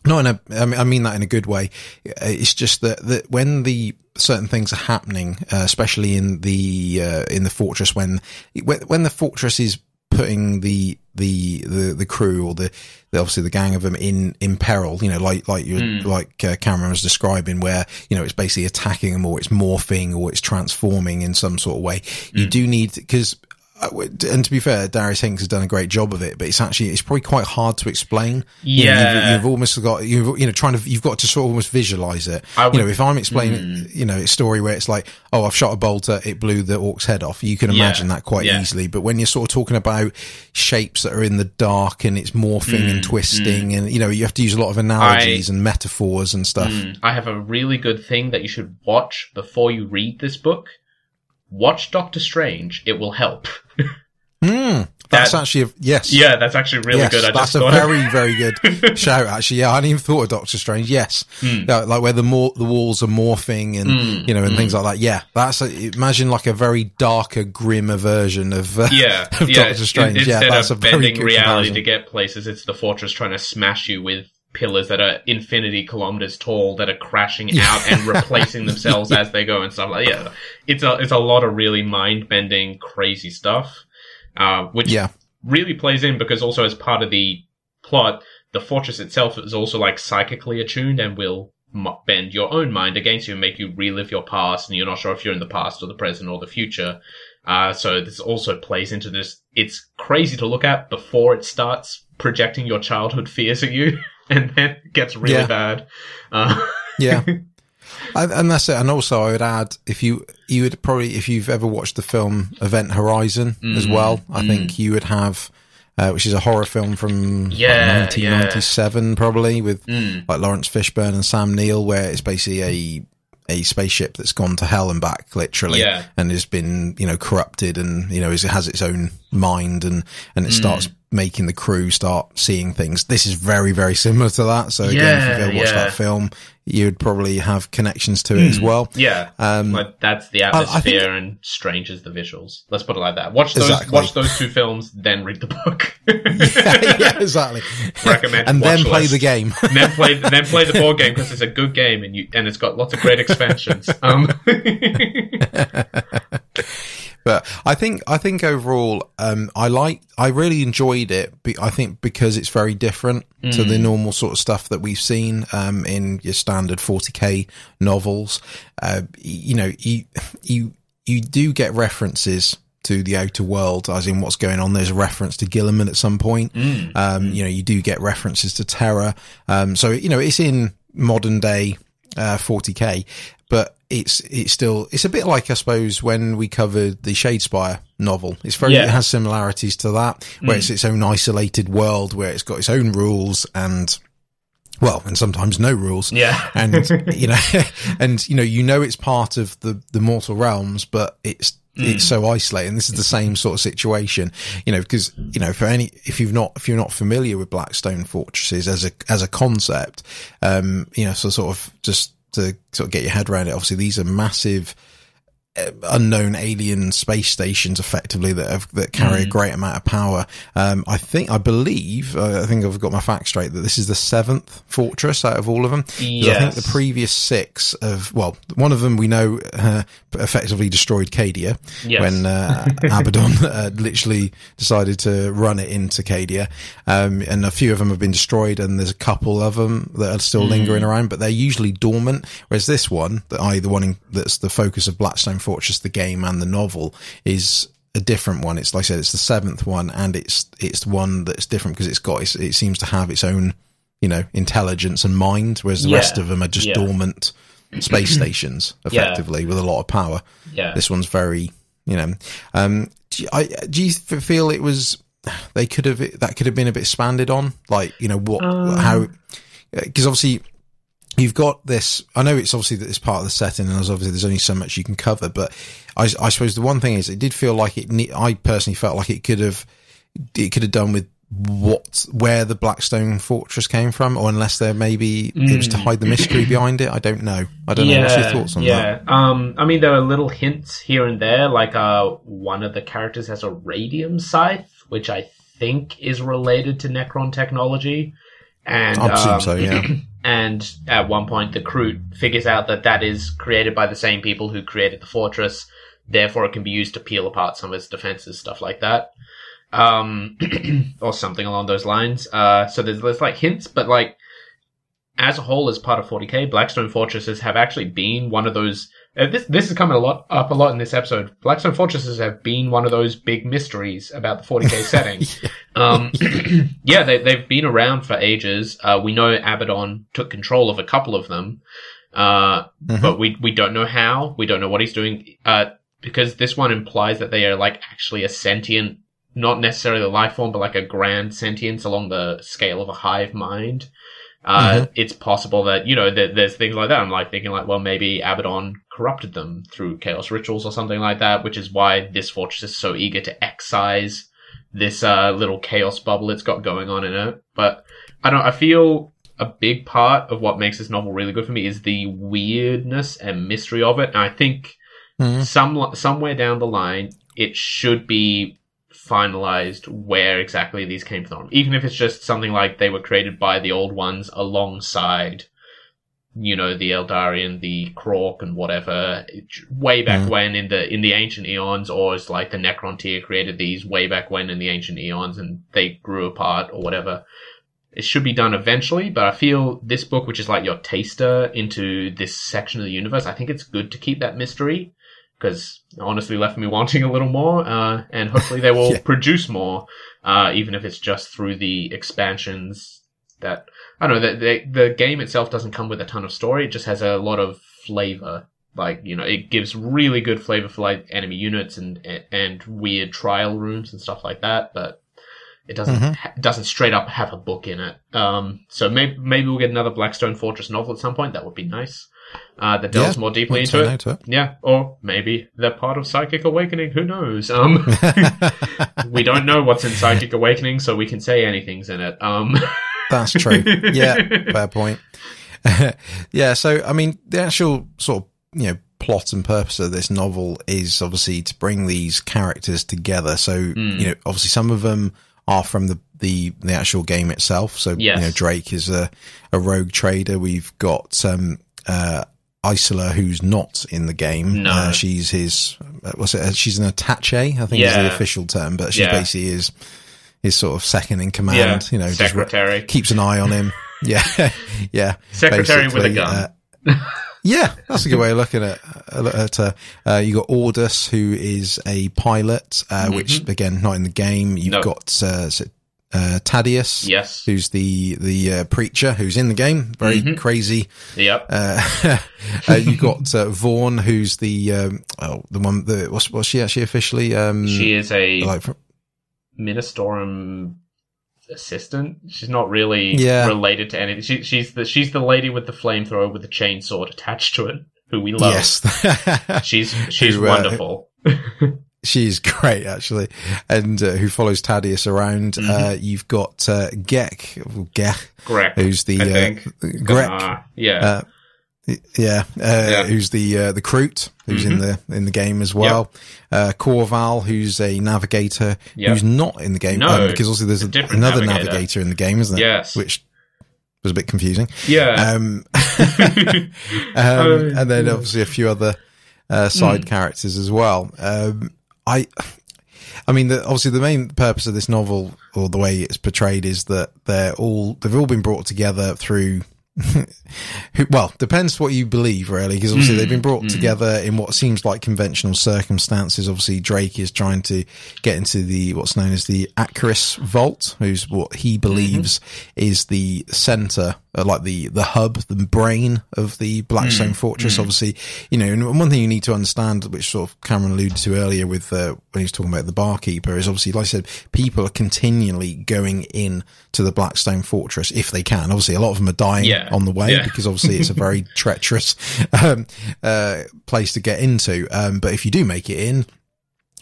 not in a, I mean, I mean that in a good way. Uh, It's just that, that when the certain things are happening, uh, especially in the, uh, in the fortress, when, when, when the fortress is putting the, the, the, the crew or the, the, obviously the gang of them in, in peril, you know, like, like you, like uh, Cameron was describing where, you know, it's basically attacking them or it's morphing or it's transforming in some sort of way. You do need, because Uh, and to be fair, Darius Hinks has done a great job of it, but it's actually it's probably quite hard to explain. You know, Yeah. you've, you've almost got you've you know trying to you've got to sort of almost visualize it. I you know, would- if I'm explaining hmm. you know a story where it's like, oh, I've shot a bolter, it blew the orc's head off. You can imagine that quite Yeah. easily. But when you're sort of talking about shapes that are in the dark and it's morphing and hmm. twisting, hmm. and you know, you have to use a lot of analogies and metaphors and stuff. Mm, I have a really good thing that you should watch before you read this book. Watch Doctor Strange. It will help. Mm, that's That- actually a, yes. yeah, that's actually really yes, good. I that's just a thought very, very good shout. Actually, yeah, I hadn't even thought of Doctor Strange. Yes, Hmm. Yeah, like where the more the walls are morphing and you know and things like that. Yeah, that's a, imagine like a very darker, grimmer version of uh, yeah, of yeah. Doctor Strange. in- yeah, Instead that's a bending good reality comparison. to get places, it's the fortress trying to smash you with pillars that are infinity kilometers tall that are crashing out and replacing themselves as they go and stuff like yeah. It's a it's a lot of really mind bending crazy stuff uh, which Yeah, really plays in because also as part of the plot the fortress itself is also like psychically attuned and will bend your own mind against you and make you relive your past and you're not sure if you're in the past or the present or the future. Uh, so this also plays into this. It's crazy to look at before it starts projecting your childhood fears at you and then it gets really Yeah. bad uh, yeah. And and that's it. And also, I would add, if you you would probably, if you've ever watched the film Event Horizon Mm, as well, I think you would have, uh, which is a horror film from like, Yeah, 1997, probably with mm, like Laurence Fishburne and Sam Neill, where it's basically a a spaceship that's gone to hell and back, literally, Yeah. and has been you know corrupted, and you know is- it has its own mind, and and it Mm. starts making the crew start seeing things. This is very very similar to that. So again, if you've ever watched yeah. that film, you'd probably have connections to it as well. yeah Um, Like that's the I think- atmosphere and strange as the visuals. Let's put it like that. Watch those Exactly. watch those two films, then read the book. yeah, exactly. Recommend and then play list. the game. then play then play the board game because it's a good game and you and it's got lots of great expansions. Um, But I think I think overall, um, I like I really enjoyed it. I think because it's very different to the normal sort of stuff that we've seen um, in your standard 40k novels. Uh, you know, you you you do get references to the outer world, as in what's going on. There's a reference to Guilliman at some point. Um, you know, you do get references to Terra. Um, so you know, it's in modern day uh, 40k, but it's it's still it's a bit like I suppose when we covered the Shadespire novel. It's very Yeah. it has similarities to that, where it's its own isolated world, where it's got its own rules and well, and sometimes no rules. yeah. And you know, and you know, you know, it's part of the the mortal realms, but it's it's so isolating. This is the same sort of situation, you know, because you know, for any if you've not if you're not familiar with Blackstone fortresses as a as a concept, um, you know, so sort of just to sort of get your head around it. Obviously, these are massive unknown alien space stations effectively that have, that carry a great amount of power. Um, I think, I believe, uh, I think I've got my facts straight that this is the seventh fortress out of all of them. 'Cause I think the previous six of, well, one of them we know, uh, effectively destroyed Cadia Yes. when, uh, Abaddon, uh, literally decided to run it into Cadia. Um, and a few of them have been destroyed and there's a couple of them that are still lingering around, but they're usually dormant. Whereas this one, that I, the one in, that's the focus of Blackstone Fortress, the game and the novel is a different one. It's like I said, it's the seventh one and it's, it's one that's different because it's got, it's, it seems to have its own, you know, intelligence and mind, whereas the Yeah. rest of them are just Yeah. dormant space stations effectively with a lot of power. Yeah. This one's very, you know, um, do you, I, do you feel it was, they could have, that could have been a bit expanded on? Like, you know, what, Um. how, because obviously you've got this, I know it's obviously that it's part of the setting and there's obviously there's only so much you can cover, but I, I suppose the one thing is it did feel like it, ne- I personally felt like it could have, it could have done with what, where the Blackstone Fortress came from, or unless there maybe it was to hide the mystery behind it. I don't know. I don't know. What's your thoughts on yeah. that? Yeah, um, I mean, there are little hints here and there. Like, uh, one of the characters has a radium scythe, which I think is related to Necron technology. And I um, so, yeah. and at one point, the crew figures out that that is created by the same people who created the fortress. Therefore, it can be used to peel apart some of its defenses, stuff like that, um, or something along those lines. Uh, so there's there's like hints, but like as a whole, as part of 40k, Blackstone fortresses have actually been one of those. Uh, this this is coming a lot up a lot in this episode. Blackstone fortresses have been one of those big mysteries about the 40k setting. Um, yeah, they they've been around for ages. Uh, we know Abaddon took control of a couple of them, uh, Mhm. but we we don't know how. We don't know what he's doing. Uh, because this one implies that they are like actually a sentient, not necessarily a life form, but like a grand sentience along the scale of a hive mind. Uh, it's possible that, you know, that there's things like that. I'm like thinking like, well, maybe Abaddon corrupted them through chaos rituals or something like that, which is why this fortress is so eager to excise this, uh, little chaos bubble it's got going on in it. But I don't, I feel a big part of what makes this novel really good for me is the weirdness and mystery of it. And I think Mhm. some, somewhere down the line, it should be finalized where exactly these came from. Even if it's just something like they were created by the old ones alongside, you know, the Eldarian, the Krork, and whatever, way back Mhm. when in the in the ancient eons, or it's like the Necrontyr created these way back when in the ancient eons, and they grew apart or whatever. It should be done eventually, but I feel this book, which is like your taster into this section of the universe, I think it's good to keep that mystery because honestly left me wanting a little more, uh, and hopefully they will Yeah. produce more, uh, even if it's just through the expansions that, I don't know, the, the, the game itself doesn't come with a ton of story, it just has a lot of flavor. Like, you know, it gives really good flavor for like enemy units and, and weird trial rooms and stuff like that, but it doesn't Mhm. ha- doesn't straight up have a book in it. Um, so maybe maybe we'll get another Blackstone Fortress novel at some point. That would be nice. Uh, that delves Yeah, more deeply into it. it. Yeah, or maybe they're part of Psychic Awakening. Who knows? Um, we don't know what's in Psychic Awakening, so we can say anything's in it. Um, That's true. Yeah, fair point. yeah, so I mean, the actual sort of you know plot and purpose of this novel is obviously to bring these characters together. So Hmm. you know, obviously some of them are from the the, the actual game itself. So Yes. you know, Drake is a a rogue trader. We've got um uh Isola, who's not in the game. No. Uh, she's his, uh, what's it? uh, She's an attache, I think is the official term, but she Yeah. basically is his sort of second in command. yeah, You know, just re- keeps an eye on him. Yeah, yeah. secretary with a gun. uh, yeah, that's a good way of looking at at. Uh, uh, you got Ordus, who is a pilot, uh, which again not in the game. You've No. got uh, uh, yes. who's the the uh, preacher, who's in the game. Very Mhm. crazy. Yep. Uh, uh, you got uh, Vorne, who's the um, oh the one the what's what's she actually officially? Um, she is a like from- Ministorum assistant. She's not really Yeah. related to anything. She, she's the she's the lady with the flamethrower with the chainsaw attached to it, who we love. yes, She's she's Who, uh, wonderful. she's great actually, and uh, who follows Taddeus around. Mm-hmm. Uh, you've got uh, Gek, Gek, Greg. who's the I uh, think. Grek, Uh, yeah. uh, yeah, Yeah. who's the uh, the Kroot, who's in the in the game as well. Uh, Corval, who's a navigator, Yep. who's not in the game No, um, because also there's a another navigator. navigator. in the game, isn't there? Yes. which was a bit confusing. yeah. Um, um, and then obviously a few other uh, side Hmm. characters as well. Um, I, I mean, the, obviously the main purpose of this novel, or the way it's portrayed, is that they're all they've all been brought together through. Well, depends what you believe, really, because obviously they've been mm, brought mm. together in what seems like conventional circumstances. Obviously, Drake is trying to get into the what's known as the Acaris Vault, who's what he mm-hmm. believes is the center, uh, like the the hub, the brain of the Blackstone Fortress. Obviously, you know, and one thing you need to understand, which sort of Cameron alluded to earlier with uh, when he was talking about the barkeeper, is obviously, like I said, people are continually going in to the Blackstone Fortress if they can. Obviously, a lot of them are dying Yeah. on the way Yeah. because obviously it's a very treacherous um, uh, place to get into. Um, but if you do make it in,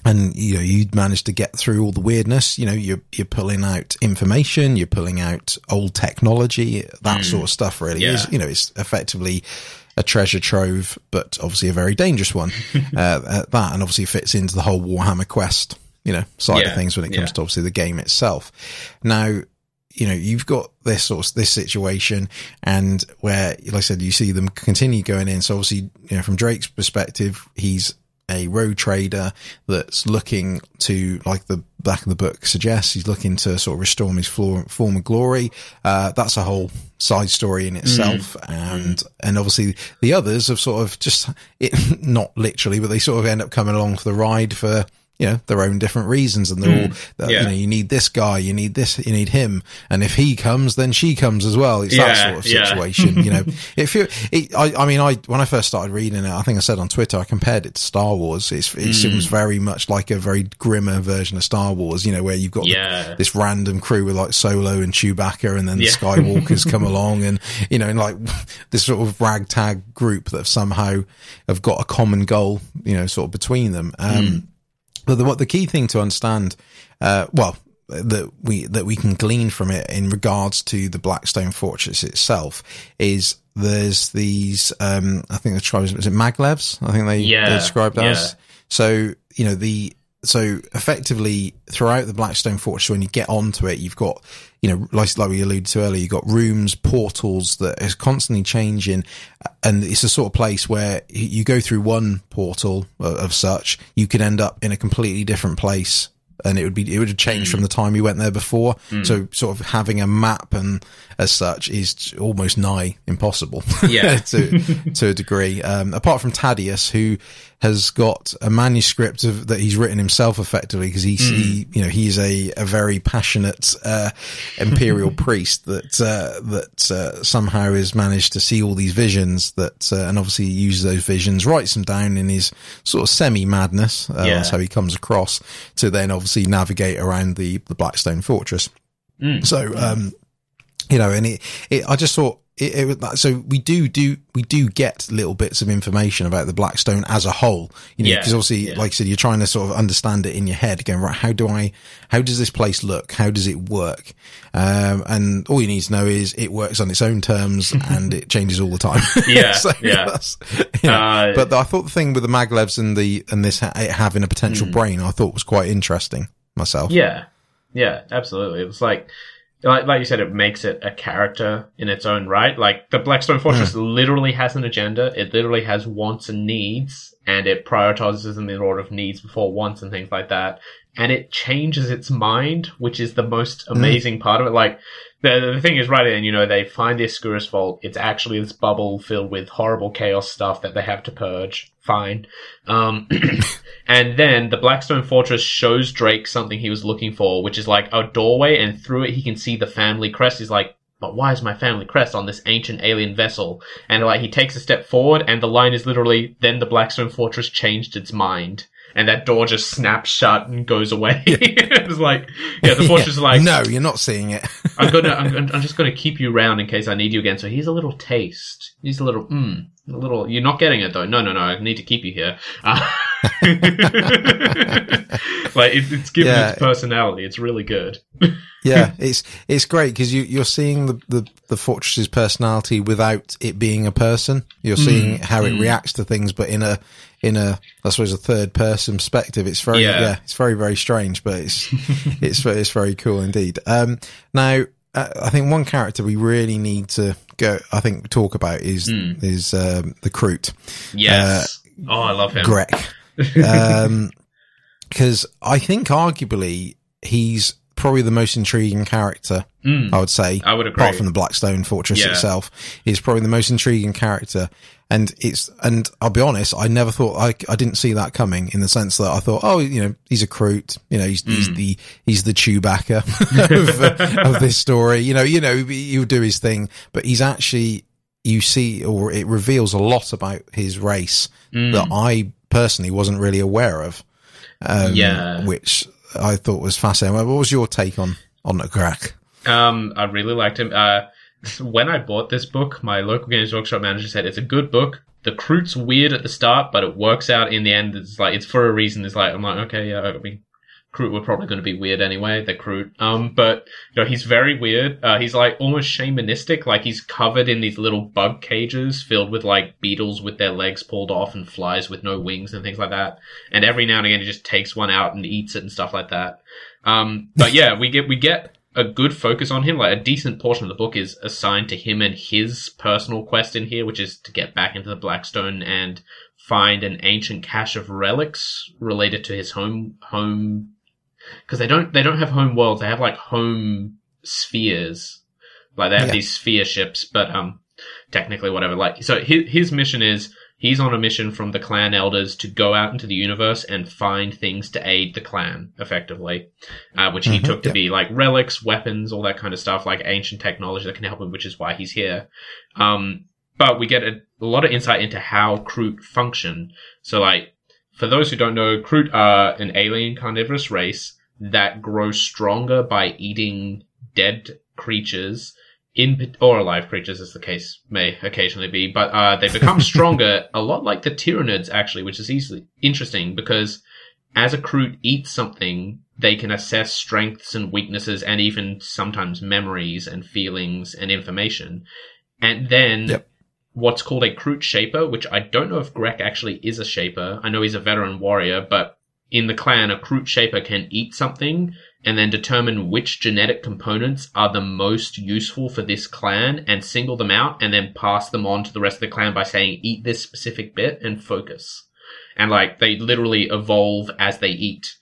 and you know you manage to get through all the weirdness, you know you're you're pulling out information, you're pulling out old technology, that sort of stuff. Really, Yeah. is you know it's effectively a treasure trove, but obviously a very dangerous one. uh, at that, and obviously fits into the whole Warhammer Quest, you know, side of things when it comes Yeah. to obviously the game itself. Now, you know, you've got this sort of, this situation and where, like I said, you see them continue going in. So obviously, you know, from Drake's perspective, he's a rogue trader that's looking to, like the back of the book suggests, he's looking to sort of restore his floor, former glory. Uh, that's a whole side story in itself. And, and obviously the others have sort of just, it, not literally, but they sort of end up coming along for the ride for, you know, their own different reasons. And they're all, that, Yeah. you know, you need this guy, you need this, you need him. And if he comes, then she comes as well. It's that sort of yeah. situation, you know. if you it, I, I mean, I, when I first started reading it, I think I said on Twitter, I compared it to Star Wars. It's, it Mm. seems very much like a very grimmer version of Star Wars, you know, where you've got the- this random crew with like Solo and Chewbacca and then the Skywalkers come along and, you know, and like this sort of ragtag group that have somehow have got a common goal, you know, sort of between them. Um, but the, what the key thing to understand, uh, well, that we that we can glean from it in regards to the Blackstone Fortress itself is there's these um I think the tribes is it maglevs I think they Yeah, described yeah. as so you know the so effectively throughout the Blackstone Fortress when you get onto it you've got you know like like we alluded to earlier you've got rooms portals that is constantly changing. And it's a sort of place where you go through one portal of, of such you could end up in a completely different place. And it would be it would have changed hmm. from the time you went there before. Hmm. So sort of having a map and as such is almost nigh impossible. Yeah. to to a degree. Um, apart from Taddeus, who has got a manuscript of, that he's written himself effectively because he's he, you know he's a, a very passionate uh, imperial priest that uh, that uh, somehow has managed to see all these visions that uh, and obviously uses those visions writes them down in his sort of semi madness. Uh, Yeah. That's how he comes across to then obviously navigate around the the Blackstone Fortress. So, um, you know, and it, it I just thought it, it was like- so we do do we do get little bits of information about the Blackstone as a whole, you know, Yeah, because obviously, yeah. like I said, you're trying to sort of understand it in your head, going right, how do I, how does this place look, how does it work, um, and all you need to know is it works on its own terms and it changes all the time. Yeah, so yeah. that's- you know, Uh, but I thought the thing with the maglevs and the and this ha- it having a potential brain, I thought was quite interesting myself. Yeah, yeah, absolutely. It was like, like, like you said, it makes it a character in its own right. Like the Blackstone Fortress hmm. literally has an agenda. It literally has wants and needs, and it prioritizes them in the order of needs before wants and things like that. And it changes its mind, which is the most hmm. amazing part of it. Like the the thing is, right, and you know, they find the Ascuris Vault. It's actually this bubble filled with horrible chaos stuff that they have to purge. Fine. Um, and then the Blackstone Fortress shows Drake something he was looking for, which is like a doorway, and through it he can see the family crest. He's like, but why is my family crest on this ancient alien vessel? And like he takes a step forward, and the line is literally, then the Blackstone Fortress changed its mind. And that door just snaps shut and goes away. it's like, yeah, the fortress is like, no, you're not seeing it. I'm gonna, I'm, I'm just gonna keep you around in case I need you again. So here's a little taste. Here's a little, mm, a little. You're not getting it though. No, no, no. I need to keep you here. Uh, like it, it's given Yeah. its personality. It's really good. yeah, it's it's great because you you're seeing the, the the fortress's personality without it being a person. You're seeing how it reacts to things, but in a in a I suppose a third person perspective. It's very Yeah. yeah, it's very very strange, but it's it's it's very cool indeed. Um, now uh, I think one character we really need to go. I think talk about is is um, the Kroot. Yes. oh, I love him. Greg. Um, because I think arguably he's probably the most intriguing character. I would say, I would agree. apart from the Blackstone Fortress Yeah. itself, is probably the most intriguing character. And it's and I'll be honest, I never thought I I didn't see that coming in the sense that I thought, oh, you know, he's a Kroot, you know, he's he's Mm. the he's the Chewbacca of, of this story, you know, you know, he'll do his thing, but he's actually you see or it reveals a lot about his race Mm. that I personally wasn't really aware of. Um, Yeah. which I thought was fascinating. What was your take on on Grek? Um, I really liked him. Uh, when I bought this book, my local games workshop manager said it's a good book. The Kroot's weird at the start, but it works out in the end. It's like it's for a reason. It's like I'm like, okay, yeah, I mean, Kroot were probably going to be weird anyway. The Kroot, um, but you know, he's very weird. Uh, he's like almost shamanistic. Like he's covered in these little bug cages filled with like beetles with their legs pulled off and flies with no wings and things like that. And every now and again, he just takes one out and eats it and stuff like that. Um, but yeah, we get we get a good focus on him. Like a decent portion of the book is assigned to him and his personal quest in here, which is to get back into the Blackstone and find an ancient cache of relics related to his home home. Because they don't they don't have home worlds. They have like home spheres. Like they have Yeah. these sphere ships, but um, technically whatever. Like so, his his mission is he's on a mission from the clan elders to go out into the universe and find things to aid the clan effectively, uh, which he Mhm, took to yep. be like relics, weapons, all that kind of stuff, like ancient technology that can help him, which is why he's here. Um, but we get a, a lot of insight into how Kroot function. So, like, for those who don't know, Kroot are an alien carnivorous race that grows stronger by eating dead creatures in or alive creatures, as the case may occasionally be. But uh, they become stronger, a lot like the Tyranids, actually, which is easily interesting because as a Kroot eats something, they can assess strengths and weaknesses, and even sometimes memories and feelings and information. And then Yep. What's called a Kroot Shaper, which I don't know if Grek actually is a Shaper. I know he's a veteran warrior, but in the clan, a Kroot Shaper can eat something and then determine which genetic components are the most useful for this clan and single them out and then pass them on to the rest of the clan by saying, eat this specific bit and focus. And like, they literally evolve as they eat.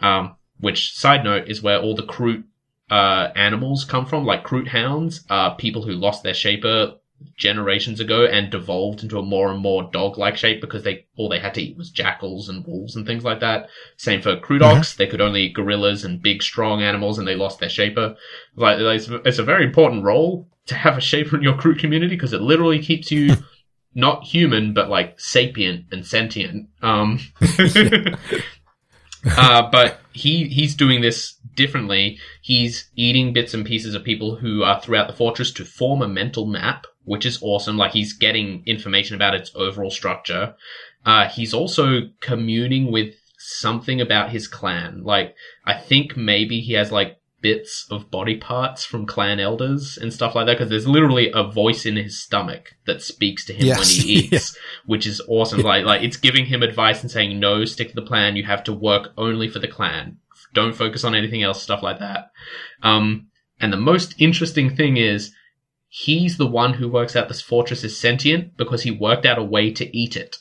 Um, which side note is where all the Kroot, uh, animals come from, like Kroot hounds, people who lost their shaper generations ago and devolved into a more and more dog-like shape because they all they had to eat was jackals and wolves and things like that. Same for Krootox; they could only eat gorillas and big, strong animals, and they lost their shaper. Like it's, it's a very important role to have a shaper in your Kroot community because it literally keeps you not human but like sapient and sentient. Um, uh, but he he's doing this differently. He's eating bits and pieces of people who are throughout the fortress to form a mental map, which is awesome. Like he's getting information about its overall structure. Uh, he's also communing with something about his clan. Like I think maybe he has like bits of body parts from clan elders and stuff like that because there's literally a voice in his stomach that speaks to him when he eats which is awesome. Like like it's giving him advice and saying no stick to the plan. You have to work only for the clan. Don't focus on anything else stuff like that. Um and the most interesting thing is he's the one who works out this fortress is sentient because he worked out a way to eat it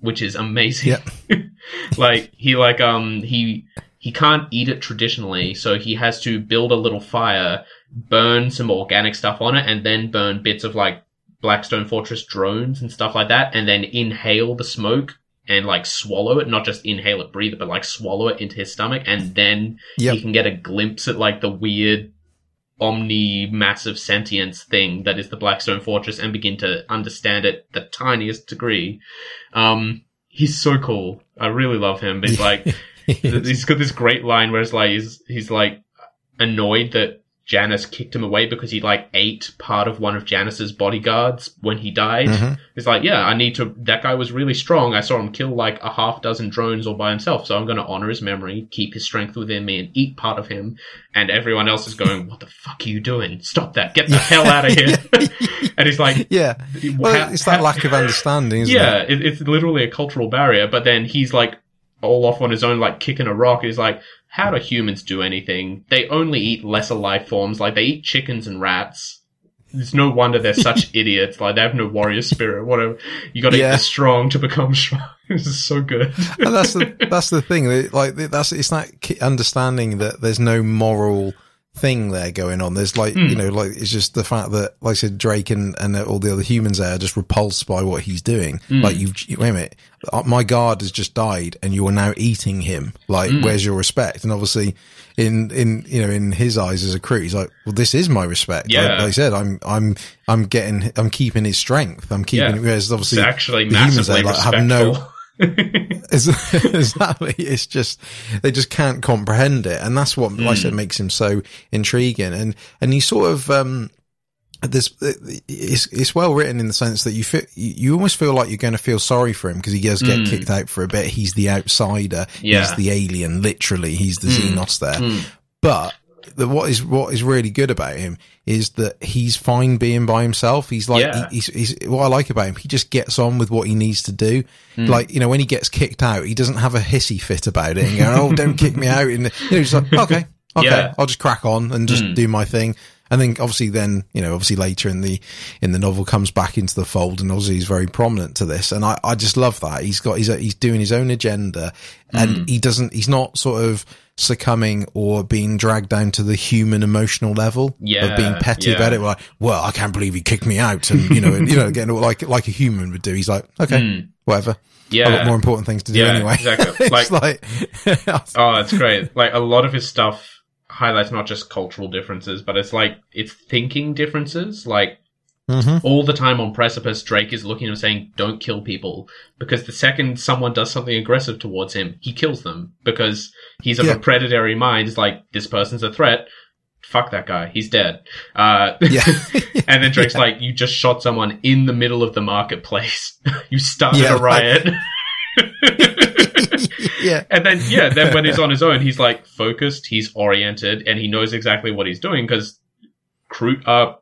which is amazing. Like he like um he he can't eat it traditionally, so he has to build a little fire, burn some organic stuff on it, and then burn bits of like Blackstone Fortress drones and stuff like that, and then inhale the smoke and like swallow it, not just inhale it, breathe it, but like swallow it into his stomach, and then Yep. he can get a glimpse at like the weird omni massive sentience thing that is the Blackstone Fortress and begin to understand it the tiniest degree. Um, he's so cool. I really love him. He's like, he's got this great line where it's like he's he's like annoyed that Janus kicked him away because he like ate part of one of Janus's bodyguards when he died. Mm-hmm. It's like, yeah, I need to. That guy was really strong. I saw him kill like a half dozen drones all by himself, so I'm going to honor his memory, keep his strength within me, and eat part of him. And everyone else is going, "What the fuck are you doing? Stop that! Get the hell out of here!" and he's like, Yeah. Well, it's that lack of understanding, isn't yeah, it? it, it's literally a cultural barrier. But then he's like all off on his own, like kicking a rock. He's like, how do humans do anything? They only eat lesser life forms. Like they eat chickens and rats. It's no wonder they're such idiots. Like they have no warrior spirit. Whatever. You got to Yeah. the strong to become strong. this is so good. and that's the that's the thing. Like that's it's that understanding that there's no moral thing there going on. There's like you hmm. know like it's just the fact that like I said Drake and and all the other humans there are just repulsed by what he's doing. Hmm. Like you wait a minute, uh, my guard has just died and you are now eating him. Like hmm. where's your respect? And obviously. In, in, you know, in his eyes as a Kroot, he's like, well, this is my respect. Like- Yeah. Like, I said, I'm, I'm, I'm getting, I'm keeping his strength. I'm keeping, Yeah. whereas It's obviously actually the humans there, like, have no, exactly. It's just they just can't comprehend it, and that's what, like I said, hmm. makes him so intriguing. And and you sort of um, this it's it's well written in the sense that you feel you almost feel like you're going to feel sorry for him because he does get hmm. kicked out for a bit. He's the outsider. Yeah. He's the alien. Literally, he's the hmm. Xenos there. But the, what is what is really good about him is that he's fine being by himself. He's like Yeah. he, he's, he's what I like about him. He just gets on with what he needs to do. Hmm. Like you know, when he gets kicked out, he doesn't have a hissy fit about it and go, "Oh, don't kick me out." And you know, he's like, "Okay, okay, Yeah. I'll just crack on and just hmm. do my thing." And then obviously then, you know, obviously later in the, in the novel comes back into the fold and obviously he's very prominent to this. And I, I just love that. He's got, he's, he's doing his own agenda and mm. he doesn't, he's not sort of succumbing or being dragged down to the human emotional level Yeah, of being petty yeah. about it. Like, well, I can't believe he kicked me out. And, you know, and, you know, getting like, like a human would do. He's like, okay, mm. whatever. I've Yeah. got more important things to do Yeah, anyway. exactly. it's like, Oh, it's great. Like a lot of his stuff highlights not just cultural differences, but it's like it's thinking differences. Like Mhm. all the time on Precipice, Drake is looking and saying, "Don't kill people," because the second someone does something aggressive towards him, he kills them because he's of Yeah. a predatory mind. It's like this person's a threat. Fuck that guy. He's dead. Uh, yeah. and then Drake's like, "You just shot someone in the middle of the marketplace. you started Yeah, a riot." yeah. And then, yeah, then when he's on his own, he's like focused, he's oriented, and he knows exactly what he's doing because cru- uh,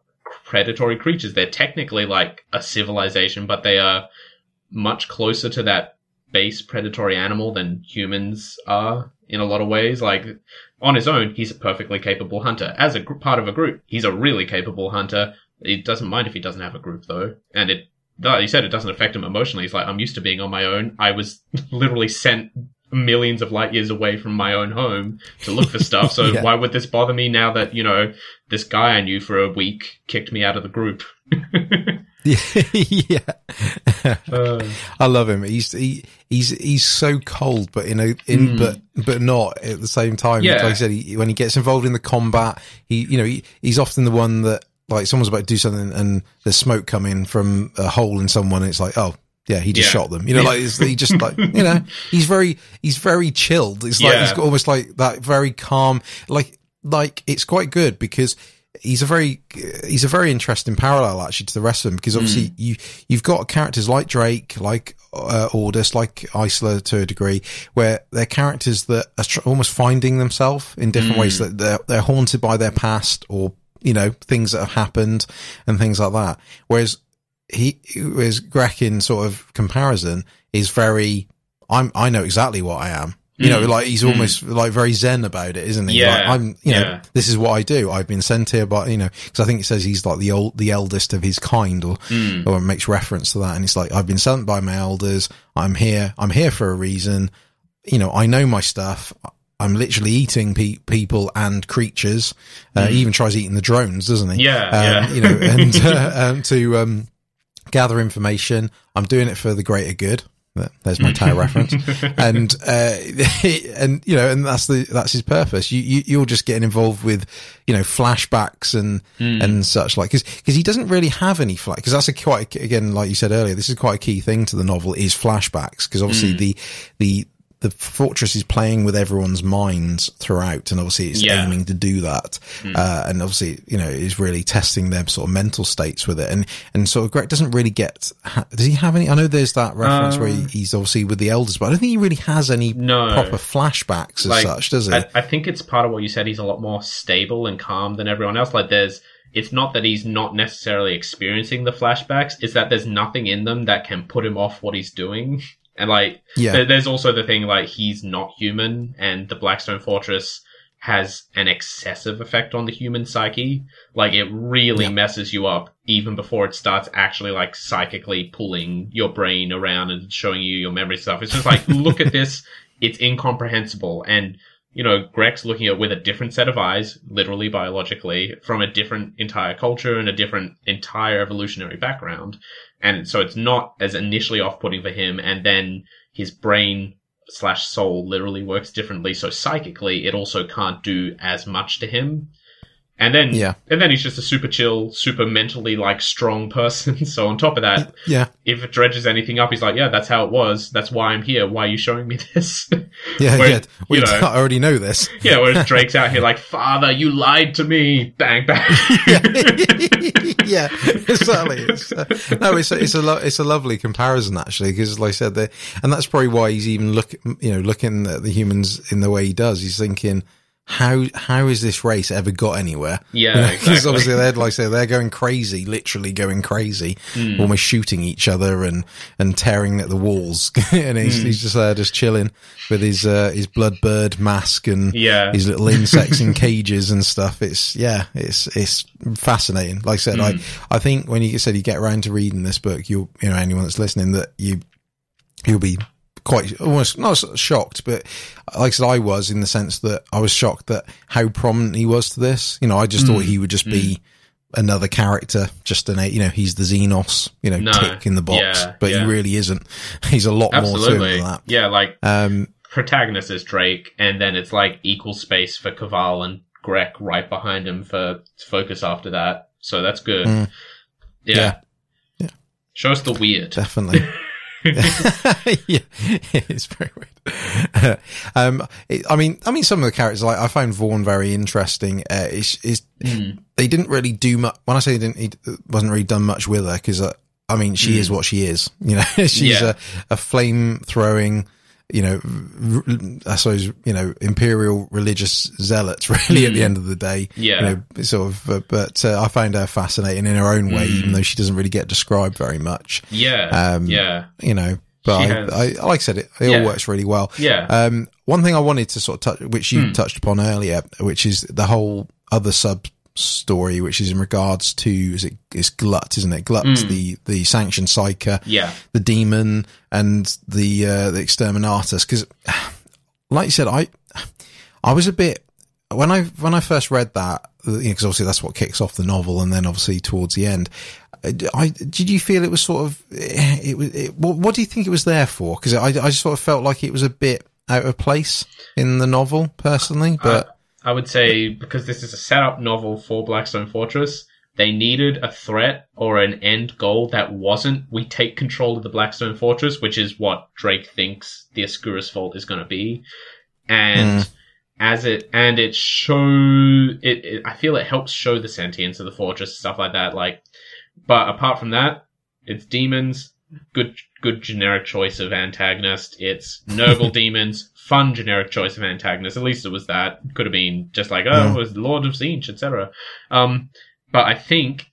predatory creatures, they're technically like a civilization, but they are much closer to that base predatory animal than humans are in a lot of ways. Like, on his own, he's a perfectly capable hunter. As a gr- part of a group, he's a really capable hunter. He doesn't mind if he doesn't have a group, though. And it, you said, it doesn't affect him emotionally. He's like, I'm used to being on my own. I was literally sent millions of light years away from my own home to look for stuff. So Yeah. why would this bother me now that, you know, this guy I knew for a week kicked me out of the group? yeah. Uh, I love him. He's he, he's he's so cold, but in a in but but not at the same time. Yeah. Like I said, he, when he gets involved in the combat, he you know he, he's often the one that like someone's about to do something and there's smoke coming from a hole in someone. And it's like oh. Yeah, he just Yeah. shot them. You know, like it's, he just like you know, he's very he's very chilled. It's like Yeah. he's got almost like that very calm. Like like it's quite good because he's a very he's a very interesting parallel actually to the rest of them because obviously Hmm. you you've got characters like Drake, like uh, Aldous, like Isla to a degree, where they're characters that are tr- almost finding themselves in different ways Hmm. that they're they're haunted by their past or you know things that have happened and things like that. Whereas he, whereas Grek in sort of comparison is very I'm I know exactly what I am. You know, like he's almost like very zen about it, isn't he? Yeah, Like, I'm, you know, yeah. this is what I do. I've been sent here, but you know, because I think it says he's like the old, the eldest of his kind, or Hmm. or makes reference to that. And it's like I've been sent by my elders. I'm here. I'm here for a reason. You know, I know my stuff. I'm literally eating pe- people and creatures. Uh, He even tries eating the drones, doesn't he? Yeah, um, yeah. You know, and uh, um, to um, gather information. I'm doing it for the greater good. There's my Tau reference, and uh, and you know, and that's the that's his purpose. You, you you're just getting involved with, you know, flashbacks and and such like because because he doesn't really have any flash because that's a quite again like you said earlier. This is quite a key thing to the novel is flashbacks because obviously the the the fortress is playing with everyone's minds throughout, and obviously it's Yeah. aiming to do that. Uh, and obviously, you know, is really testing their sort of mental states with it. And and sort of Grek doesn't really get. Ha- does he have any? I know there's that reference where he, he's obviously with the elders, but I don't think he really has any No. proper flashbacks as Like, such, does he? I, I think it's part of what you said. He's a lot more stable and calm than everyone else. Like there's, it's not that he's not necessarily experiencing the flashbacks. It's that there's nothing in them that can put him off what he's doing. And like, yeah, there- there's also the thing like he's not human, and the Blackstone Fortress has an excessive effect on the human psyche. Like it really Yeah. messes you up even before it starts actually like psychically pulling your brain around and showing you your memory stuff. It's just like, look at this. It's incomprehensible. And, you know, Grek's looking at it with a different set of eyes, literally biologically, from a different entire culture and a different entire evolutionary background. And so it's not as initially off putting for him. And then his brain slash soul literally works differently. So psychically, it also can't do as much to him. And then, Yeah. and then he's just a super chill, super mentally like strong person. so on top of that, yeah, if it dredges anything up, he's like, yeah, that's how it was. That's why I'm here. Why are you showing me this? yeah, Where- yeah. We, you know- I already know this. yeah, whereas Drake's out here like, father, you lied to me. Bang, bang. yeah, exactly. It's, uh, no, it's a, it's a lo- it's a lovely comparison actually because, like I said, and that's probably why he's even look you know looking at the humans in the way he does. He's thinking, how how is this race ever got anywhere? Yeah, because exactly. obviously they're like I say they're going crazy, literally going crazy, Hmm. almost shooting each other and and tearing at the walls, and he's, Hmm. he's just there just chilling with his uh, his bloodbird mask and Yeah. his little insects in cages and stuff. It's yeah, it's it's fascinating. Like I said, I I think when you said you get around to reading this book, you'll you know anyone that's listening that you you'll be quite almost not shocked, but like I said, I was in the sense that I was shocked that how prominent he was to this. You know, I just thought he would just be another character, just an you know he's the Xenos, you know, No. tick in the box, Yeah, but yeah. he really isn't. He's a lot more to him Absolutely. than that. Yeah, like Um, protagonist is Drake, and then it's like equal space for Kaval and Grek right behind him for focus after that. So that's good. Mm. Yeah. Yeah. Yeah. Show us the weird. definitely. yeah, it's very weird. um, it, I mean, I mean, some of the characters, like I found Vorne very interesting. Uh, is is Hmm. they didn't really do much. When I say they didn't, it wasn't really done much with her because, uh, I mean, she is what she is. You know, she's. Yeah. a, a flame throwing. You know, I suppose you know imperial religious zealots Really, at the end of the day. Yeah. You know, sort of. Uh, but uh, I find her fascinating in her own way, Hmm. even though she doesn't really get described very much Yeah. Um, yeah. you know. But I, I, like I said, it, it Yeah. all works really well. Yeah. Um, one thing I wanted to sort of touch, which you Hmm. touched upon earlier, which is the whole other sub story, which is in regards to is it is Glut, isn't it? Glut's the the sanctioned psyker. Yeah. the demon, and the uh, the exterminatus. Because, like you said, I I was a bit when I when I first read that because obviously that's what kicks off the novel, and then obviously towards the end. I did you feel it was sort of it was it, what, what do you think it was there for? Because I I just sort of felt like it was a bit out of place in the novel personally, but Uh, I would say because this is a setup novel for Blackstone Fortress, they needed a threat or an end goal that wasn't we take control of the Blackstone Fortress, which is what Drake thinks the Ascuris Vault is going to be. And hmm. as it and it show it, it, I feel it helps show the sentience of the fortress stuff like that. Like, but apart from that, it's demons. Good, good generic choice of antagonist. It's Nurgle demons. Fun generic choice of antagonist. At least it was that. Could have been just like, oh, Yeah. it was Lord of Siege, etc. Um, but I think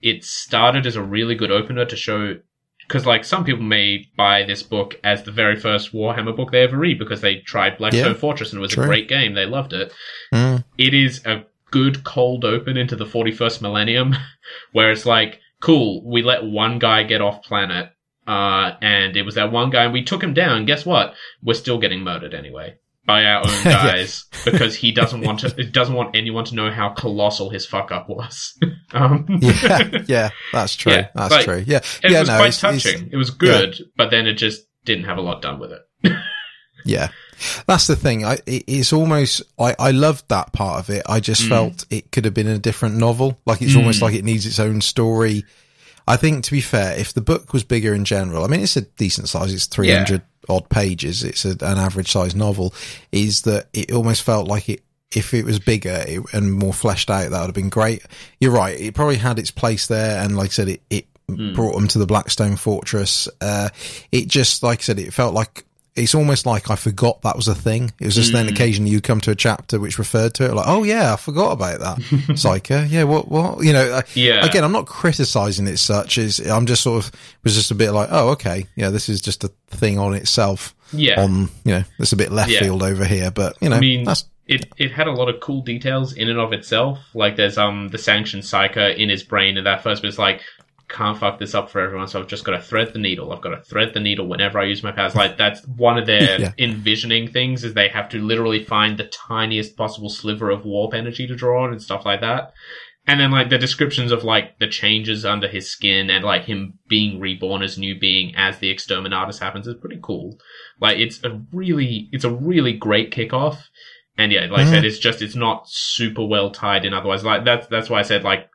it started as a really good opener to show because like some people may buy this book as the very first Warhammer book they ever read because they tried Blackstone Yeah, Fortress and it was true. a great game. They loved it. mm, It is a good cold open into the 41st millennium where it's like, cool, we let one guy get off planet. Uh, and it was that one guy and we took him down. Guess what? We're still getting murdered anyway by our own guys because he doesn't want to, doesn't want anyone to know how colossal his fuck up was. um, yeah, yeah, that's true. Yeah, that's like, true. Yeah, it yeah, was no, quite it's- it's- touching. It was good, but then it just didn't have a lot done with it. Yeah. That's the thing. I, it's almost, I, I loved that part of it. I just Mm. felt it could have been a different novel. Like it's almost like it needs its own story. I think to be fair, if the book was bigger in general, I mean, it's a decent size. It's 300 odd pages. It's a, an average size novel. Is that it almost felt like it. If it was bigger it, and more fleshed out, that would have been great. You're right. It probably had its place there, and like I said, it, it brought them to the Blackstone Fortress. Uh, it just, like I said, it felt like it's almost like I forgot that was a thing. It was just then occasionally you'd come to a chapter which referred to it, like, oh yeah, I forgot about that. Psyker, yeah, what, what, you know, uh, Yeah. Again, I'm not criticizing it such as I'm just sort of was just a bit like, oh, okay, yeah, this is just a thing on itself. Yeah. On, you know, it's a bit left Yeah. field over here, but you know, I mean, that's it it had a lot of cool details in and of itself. Like there's um the sanctioned psyker in his brain, and that first bit's like, can't fuck this up for everyone, so I've just got to thread the needle. I've got to thread the needle whenever I use my powers. Like that's one of their Yeah. envisioning things is they have to literally find the tiniest possible sliver of warp energy to draw on and stuff like that. And then like the descriptions of like the changes under his skin and like him being reborn as new being as the exterminatus happens is pretty cool. Like it's a really it's a really great kickoff. And yeah, like I said, mm-hmm. it's just it's not super well tied in otherwise. Like that's that's why I said like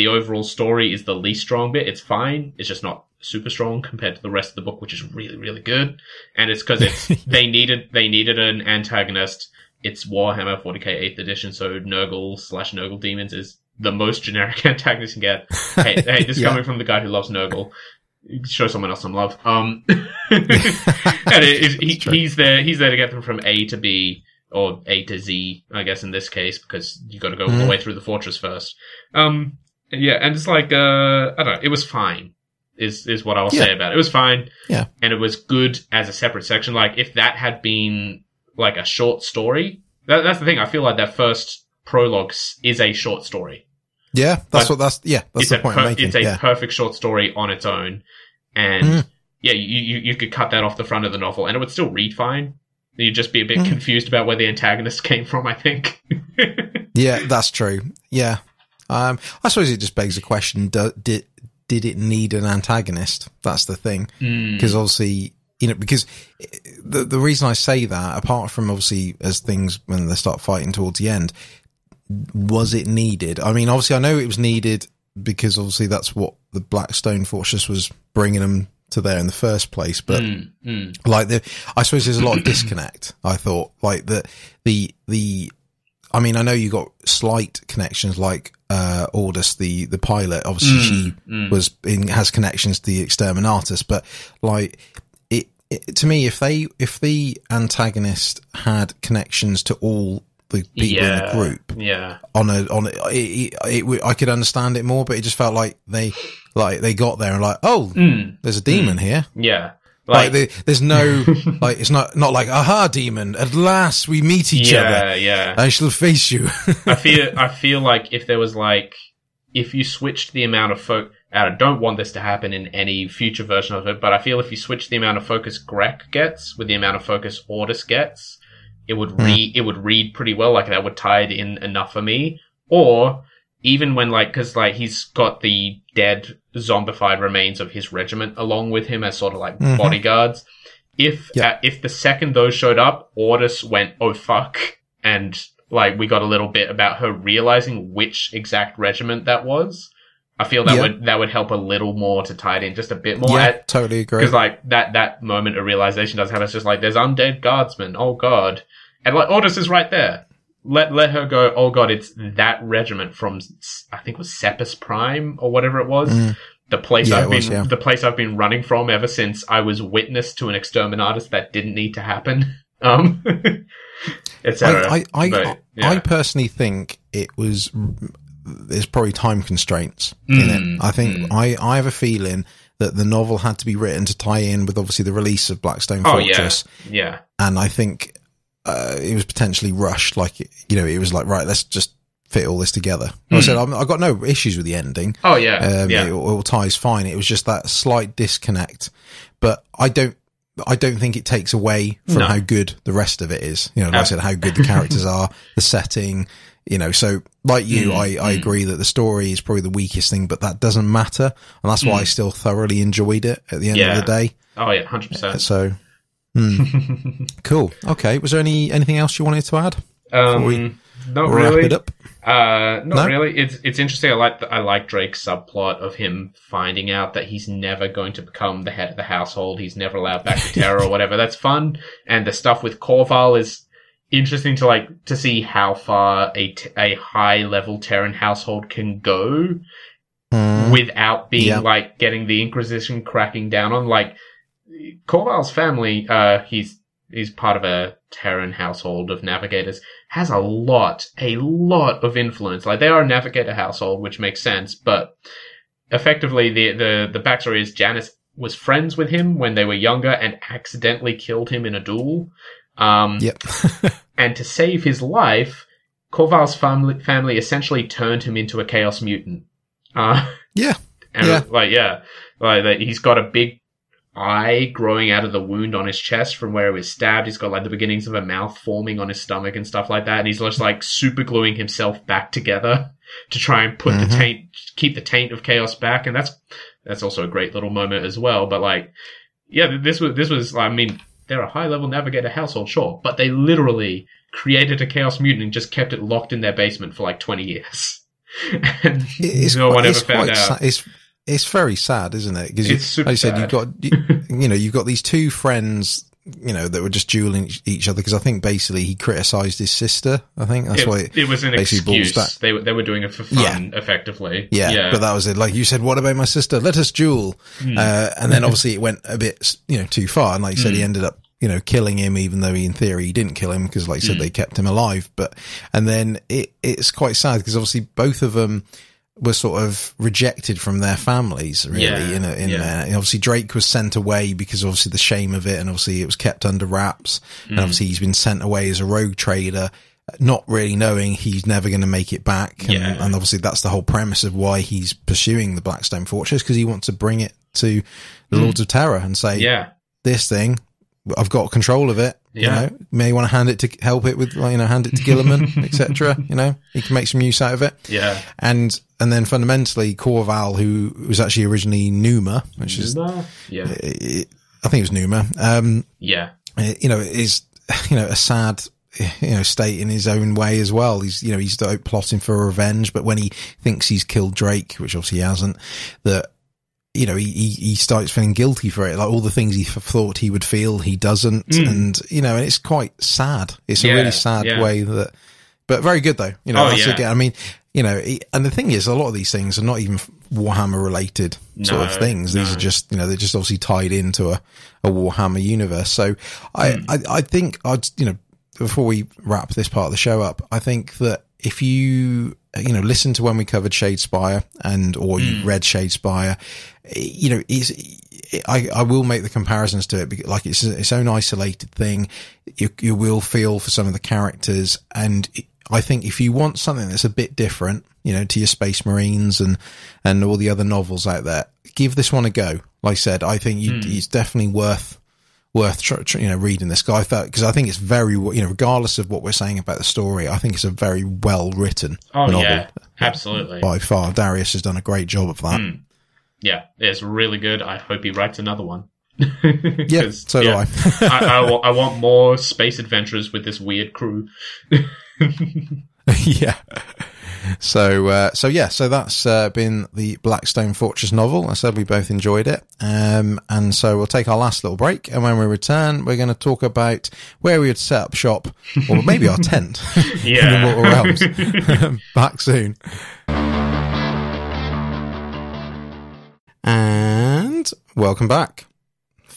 the overall story is the least strong bit. It's fine. It's just not super strong compared to the rest of the book, which is really, really good. And it's because it's they needed they needed an antagonist. It's Warhammer 40k 8th edition, so Nurgle slash Nurgle demons is the most generic antagonist you can get. Hey, hey, this is Yeah. coming from the guy who loves Nurgle. Show someone else some love. Um, and it, it, he, he's there. He's there to get them from A to B or A to Z, I guess in this case, because you got to go all the Mhm. way through the fortress first. Um, yeah, and it's like uh, I don't know. It was fine. Is is what I'll say about it. It was fine. Yeah. and it was good as a separate section. Like if that had been like a short story, that, that's the thing. I feel like that first prologue is a short story. yeah, that's but what that's yeah, that's the point per- making. it's a yeah, perfect short story on its own, and Mhm. yeah, you, you you could cut that off the front of the novel, and it would still read fine. You'd just be a bit Mhm. confused about where the antagonist came from. I think. yeah, that's true. Yeah, um, I suppose it just begs the question: do, did did it need an antagonist? That's the thing. Mm. because obviously you know because the the reason I say that apart from obviously as things when they start fighting towards the end was it needed I mean obviously I know it was needed because obviously that's what the Blackstone Fortress was bringing them to there in the first place but Mm, mm. like the I suppose there's a lot of disconnect I thought like the the the I mean I know you got slight connections like uh Ordus the the pilot obviously she mm. was in has connections to the exterminatus but like it, it to me if they if the antagonist had connections to all the people in the group Yeah. on a on a, it, it, I could understand it more but it just felt like they like they got there and like oh Mm, there's a demon here yeah. Like, Like, there, there's no like it's not not like aha demon at last we meet each yeah, other yeah. yeah. I shall face you I feel I feel like if there was like if you switched the amount of focus, I don't want this to happen in any future version of it, but I feel if you switch the amount of focus Grek gets with the amount of focus Ordis gets, it would hmm. read it would read pretty well. Like that would tie it in enough for me. Or even when like because like he's got the dead zombified remains of his regiment along with him as sort of like Mhm. bodyguards. If Yeah. uh, if the second those showed up, Ordis went oh fuck and like we got a little bit about her realizing which exact regiment that was. I feel that Yeah. would that would help a little more to tie it in just a bit more. yeah totally agree Because like that that moment of realization does happen. It's just like there's undead guardsmen. Oh god, and like Ordis is right there. Let let her go. Oh god, it's that regiment from I think it was Sepus Prime or whatever it was. Mm. The place Yeah, I've been was, yeah. the place I've been running from ever since I was witness to an exterminatus that didn't need to happen. Um, etc. I, I, I, But, yeah. I personally think it was. There's probably time constraints in Mm, it. I think I, I have a feeling that the novel had to be written to tie in with obviously the release of Blackstone Oh, yeah. Fortress, yeah. and I think uh, it was potentially rushed. Like you know, it was like right, let's just fit all this together. Like I said I'm, I got no issues with the ending. Oh yeah. Um, yeah. it, all ties fine. It was just that slight disconnect, but I don't. I don't think it takes away from No. how good the rest of it is. You know, like I said, how good the characters are, the setting. You know, so like you, Mm, I, I agree that the story is probably the weakest thing, but that doesn't matter, and that's why I still thoroughly enjoyed it at the end Mm. Yeah. of the day. oh yeah. Hundred percent. So, hmm. cool. Okay, was there any anything else you wanted to add? Um, we not wrap really. it up? Uh, not No? really. It's it's interesting. I like the, I like Drake's subplot of him finding out that he's never going to become the head of the household. He's never allowed back to Terra or whatever. That's fun. And the stuff with Corval is interesting to like to see how far a t- a high level Terran household can go Mm. without being Yeah. like getting the Inquisition cracking down on like Corval's family. Uh, he's he's part of a Terran household of navigators. Has a lot, a lot of influence. Like they are a navigator household, which makes sense. But effectively, the the the backstory is Janus was friends with him when they were younger and accidentally killed him in a duel. Um, Yep. and to save his life, Corval's family, family essentially turned him into a chaos mutant. Uh, yeah. and Yeah. like yeah, like that he's got a big eye growing out of the wound on his chest from where he was stabbed. He's got like the beginnings of a mouth forming on his stomach and stuff like that. And he's just like super gluing himself back together to try and put Mhm. the taint, keep the taint of chaos back. And that's that's also a great little moment as well. But like, yeah, this was this was. I mean, they're a high level navigator household, sure, but they literally created a chaos mutant and just kept it locked in their basement for like twenty years. and It's no quite- one ever found quite out. it's it's very sad, isn't it? Because It's super like you said, you've got you, you know you've got these two friends, you know, that were just dueling each- other. Because I think basically he criticised his sister. I think that's it, why. It, it was an excuse. back. They they were doing it for fun, effectively. yeah, but that was it. Like you said, what about my sister? Let us duel. Hmm. Uh, and then obviously it went a bit, you know, too far. And like you said, Hmm. he ended up, you know, killing him, even though he, in theory, he didn't kill him because, like you said, Hmm. they kept him alive. But, and then it, it's quite sad because obviously both of them were sort of rejected from their families, really. Yeah, in a, in yeah. there. Obviously Drake was sent away because obviously the shame of it, and obviously it was kept under wraps. Hmm. And obviously he's been sent away as a rogue trader. Not really knowing he's never going to make it back, and, Yeah. and obviously that's the whole premise of why he's pursuing the Blackstone Fortress because he wants to bring it to the Lords of Terra and say, yeah, "This thing, I've got control of it. Yeah. You know, may want to hand it to help it with, you know, hand it to Guilliman, etc. You know, he can make some use out of it." yeah. And and then fundamentally, Corval, who was actually originally Numa, which is yeah, I think it was Numa. Um, yeah, uh, you know, is you know a sad you know state in his own way as well. He's you know he's plotting for revenge, but when he thinks he's killed Drake, which obviously he hasn't, that you know he he, he starts feeling guilty for it. Like all the things he f- thought he would feel, he doesn't, Mm. and you know, and it's quite sad. It's Yeah, a really sad yeah. way that, but very good though. You know, Oh, that's yeah. again. I mean. You know, and the thing is, a lot of these things are not even Warhammer related sort of things. These no. are just, you know, they're just obviously tied into a, a Warhammer universe. So I, Hmm. I, I think I'd, you know, before we wrap this part of the show up, I think that if you, you know, listen to when we covered Shadespire and, or Hmm. you read Shadespire, you know, is, I, I will make the comparisons to it because like it's its own isolated thing. You, you will feel for some of the characters. And I think if you want something that's a bit different, you know, to your Space Marines and, and all the other novels out there, give this one a go. Like I said, I think you, it's definitely worth, worth tr- tr- you know reading this guy because I think it's very you know regardless of what we're saying about the story I think it's a very well written Oh novel. Yeah, absolutely. by far. Darius has done a great job of that. Hmm. Yeah, it's really good. I hope he writes another one. yeah so yeah, do I I, I, I want more space adventures with this weird crew. yeah so uh, so yeah so that's uh, been the Blackstone Fortress novel. I said we both enjoyed it. Um, and so we'll take our last little break. And when we return we're going to talk about where we would set up shop or maybe our tent. In the Yeah. Mortal Realms. Back soon. And welcome back.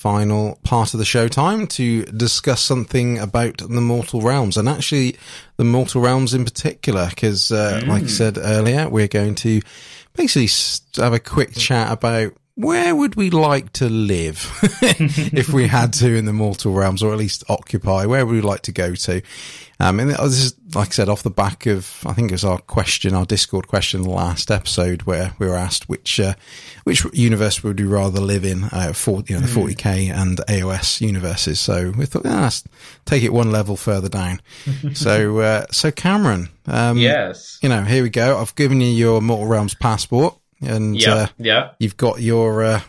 Final part of the show time to discuss something about the Mortal Realms and actually the Mortal Realms in particular, because, uh, like I said earlier, we're going to basically have a quick chat about where would we like to live if we had to in the Mortal Realms or at least occupy? Where would we like to go to? Um, and this is, like I said, off the back of, I think it was our question, our Discord question, the last episode where we were asked which, uh, which universe would we rather live in, uh, for, you know, the 40k and AOS universes. So we thought, ah, let's take it one level further down. so, uh, so Cameron, um, yes. you know, here we go. I've given you your Mortal Realms passport and, Yeah. uh, yeah. you've got your, uh,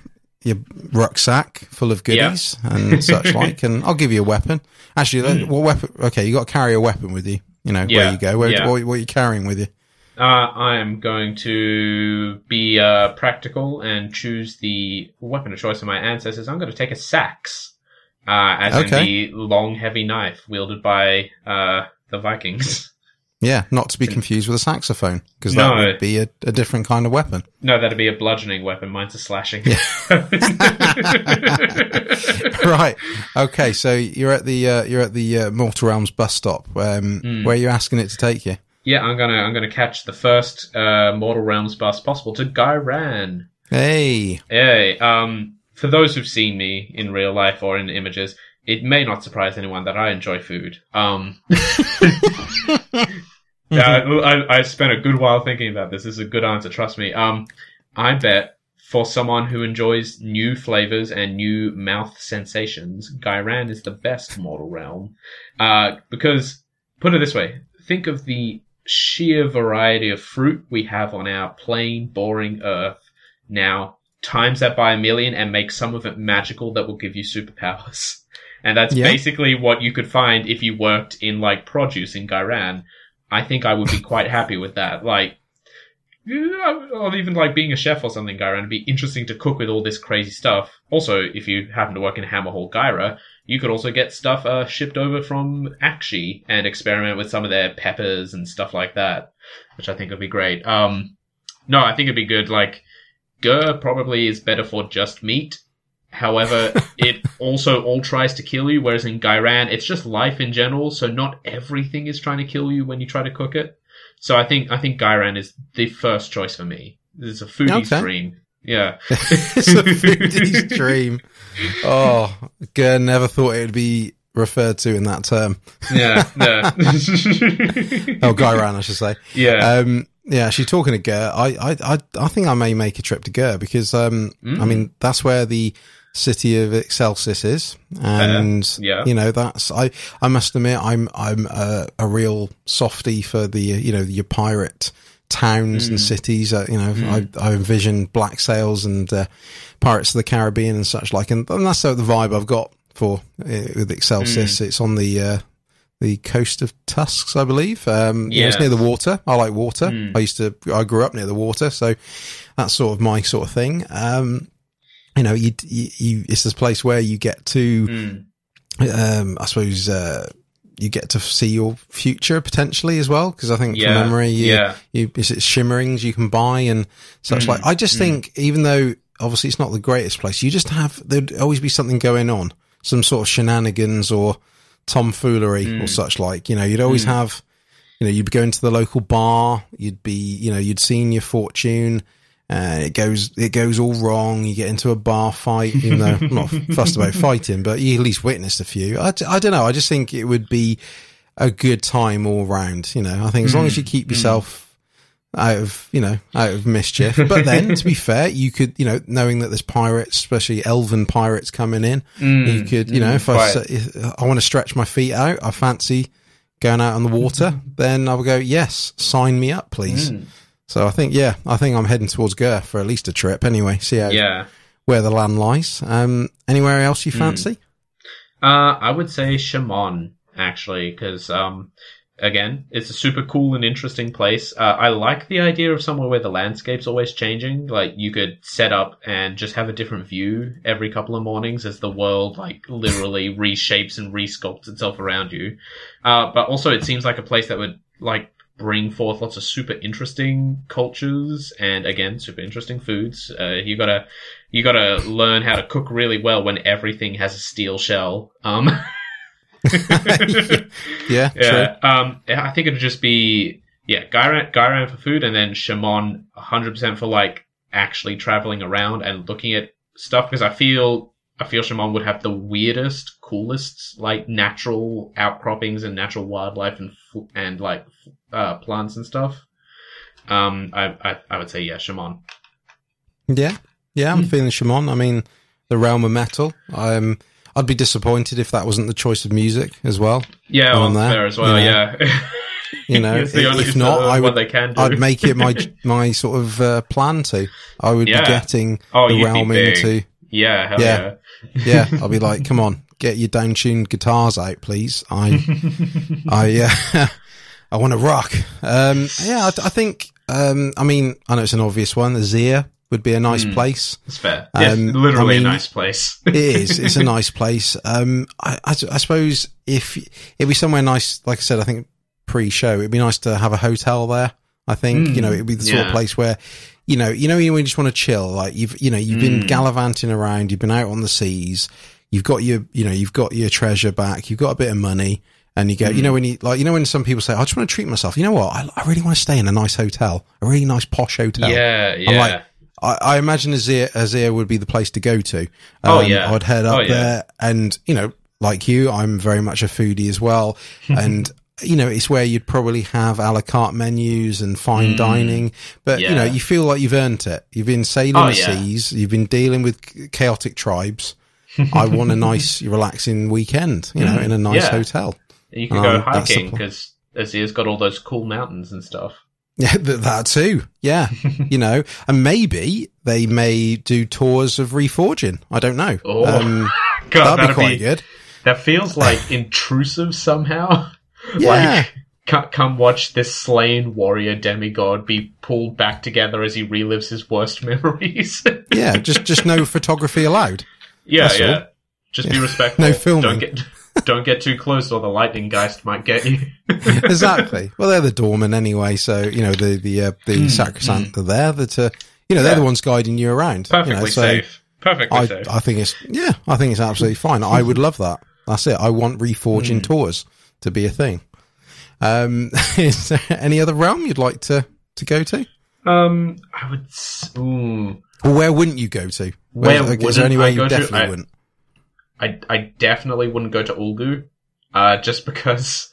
your rucksack full of goodies and such like, and I'll give you a weapon. Actually, Hmm. what weapon? Okay, you got to carry a weapon with you. You know, Yeah, where you go, where, yeah. what, what are you carrying with you? Uh, I am going to be uh, practical and choose the weapon of choice of my ancestors. I'm going to take a sax, uh, as Okay. in the long, heavy knife wielded by uh, the Vikings. Yeah, not to be confused with a saxophone, because No. that would be a, a different kind of weapon. no, that'd be a bludgeoning weapon. Mine's a slashing. Yeah. right. Okay. So you're at the uh, you're at the uh, Mortal Realms bus stop. Um, Hmm. Where are you asking it to take you? yeah, I'm gonna I'm gonna catch the first uh, Mortal Realms bus possible to Ghyran. Hey. Hey, um, for those who've seen me in real life or in images, it may not surprise anyone that I enjoy food. Um, yeah, I, I spent a good while thinking about this. This is a good answer, trust me. Um, I bet for someone who enjoys new flavors and new mouth sensations, Ghyran is the best mortal realm. Uh, because, put it this way, think of the sheer variety of fruit we have on our plain, boring earth now times that by a million and make some of it magical that will give you superpowers. And that's Yeah. basically what you could find if you worked in like produce in Ghyran. I think I would be quite happy with that. Like, or even like being a chef or something, Ghyra, it'd be interesting to cook with all this crazy stuff. Also, if you happen to work in Hammerhal Ghyra, you could also get stuff uh, shipped over from Aqshy and experiment with some of their peppers and stuff like that, which I think would be great. Um, no, I think it'd be good. Like, Ghur probably is better for just meat. However, it also all tries to kill you, whereas in Ghyran, it's just life in general, so not everything is trying to kill you when you try to cook it. So I think I think Ghyran is the first choice for me. It's a foodie Okay. stream. Yeah. it's a foodie's dream. Oh, Ghur never thought it would be referred to in that term. Yeah. Yeah. Oh, Ghyran, I should say. yeah. Um, yeah, she's talking to Ghur. I, I, I, I think I may make a trip to Ghur because, um, Mm. I mean, that's where the city of Excelsis is, and yeah. you know, that's I. I must admit, I'm, I'm a, a real softy for the, uh, you know, your pirate towns and Mm. cities. Uh, you know, I, I envision black sails and uh, Pirates of the Caribbean and such like, and, and that's sort the vibe I've got for uh, with Excelsis. Mm. It's on the. Uh, the coast of Tusks, I believe. Um, yeah, it's near the water. I like water. Mm. I used to, I grew up near the water, so that's sort of my sort of thing. Um, you know, you, you, you it's this place where you get to, Mm. um, I suppose, uh, you get to see your future potentially as well. Cause I think Yeah. from memory, you, Yeah. you, it's it's shimmerings you can buy and such Mm. like. I just Mm. think, even though obviously it's not the greatest place, you just have, there'd always be something going on, some sort of shenanigans or tomfoolery or Mm. such like. You know, you'd always Mm. have, you know, you'd go into the local bar, you'd be, you know, you'd seen your fortune. Uh, it goes, it goes all wrong. You get into a bar fight, even though I'm not fussed about fighting, but you at least witnessed a few. I, I don't know. I just think it would be a good time all round. You know, I think as long as you keep yourself out of, you know, out of mischief. But then, to be fair, you could, you know, knowing that there's pirates, especially elven pirates coming in, Mm. you could, you know, Mm. if I, Quite. if I want to stretch my feet out, I fancy going out on the water, then I would go, yes, sign me up, please. Mm. So I think, yeah, I think I'm heading towards Ghur for at least a trip anyway. See how, Yeah. where the land lies. Um, anywhere else you Mm. fancy? Uh, I would say Chamon actually, because um, again, it's a super cool and interesting place. Uh, I like the idea of somewhere where the landscape's always changing. Like you could set up and just have a different view every couple of mornings as the world like literally reshapes and resculpts itself around you. Uh, but also it seems like a place that would like bring forth lots of super interesting cultures and again super interesting foods. Uh, you gotta you gotta learn how to cook really well when everything has a steel shell. Um, Yeah, yeah. Um, I think it'd just be yeah, Ghyran, Ghyran for food, and then Chamon 100% for like actually traveling around and looking at stuff because I feel I feel Chamon would have the weirdest, coolest like natural outcroppings and natural wildlife and and like uh, plants and stuff. Um, I, I I would say yeah, Chamon. Yeah, yeah, I'm feeling Chamon. I mean, the realm of metal. I'm. I'd be disappointed if that wasn't the choice of music as well. Yeah, On well, that, fair as well. you yeah. You know, if not, I would. they can. I'd make it my my sort of uh, plan to. I would Yeah. be getting Oh, the realm into. yeah, hell Yeah. yeah. Yeah, I'll be like, come on, get your down tuned guitars out, please. I, I, uh, I want to rock. Um, yeah, I, I think. Um, I mean, I know it's an obvious one. Azyr would be a nice place. It's fair. Yes, Um, literally I mean- a nice place. It is. It's a nice place. Um, I, I, I suppose if it'd be somewhere nice, like I said, I think pre-show, it'd be nice to have a hotel there. I think you know it'd be the sort of place where, you know, you know, you just want to chill. Like you've, you know, you've been Mm. gallivanting around, you've been out on the seas, you've got your, you know, you've got your treasure back, you've got a bit of money, and you go, you know, Mm. when you like, you know, when some people say, I just want to treat myself. You know what? I, I really want to stay in a nice hotel, a really nice posh hotel. yeah, I'm yeah. like, I, I imagine Azyr, Azyr would be the place to go to. Um, Oh, yeah. I'd head up Oh, yeah. there and, you know, like you, I'm very much a foodie as well. and, you know, it's where you'd probably have a la carte menus and fine dining, but you know, Mm. You feel like you've earned it. You've been sailing Oh, the yeah. seas. You've been dealing with chaotic tribes. I want a nice, relaxing weekend, you know, in a nice. Yeah. hotel. you can um, go hiking because Azyr's got all those cool mountains and stuff. Yeah, th- that too. Yeah, you know, and maybe they may do tours of reforging. I don't know. Oh. Um, God, that'd be quite good. That feels like intrusive somehow. Yeah, Like, come watch this slain warrior demigod be pulled back together as he relives his worst memories. yeah. Just just no photography allowed. Yeah, That's yeah. all. Just be respectful. No filming. Don't get don't get too close, or the lightning geist might get you. exactly. Well, they're the doorman anyway, so you know the the uh, the Hmm, sacrosanct are there. That uh, you know they're Yeah. the ones guiding you around. you Perfectly know, so safe. Perfectly I safe. I think it's yeah, I think it's absolutely fine. I would love that. That's it. I want reforging Hmm. tours to be a thing. Um, is there any other realm you'd like to to go to? um, I would. Ooh, where wouldn't you go to? Where is there anywhere I you to? definitely I- wouldn't? I I definitely wouldn't go to Ulgu, uh, just because.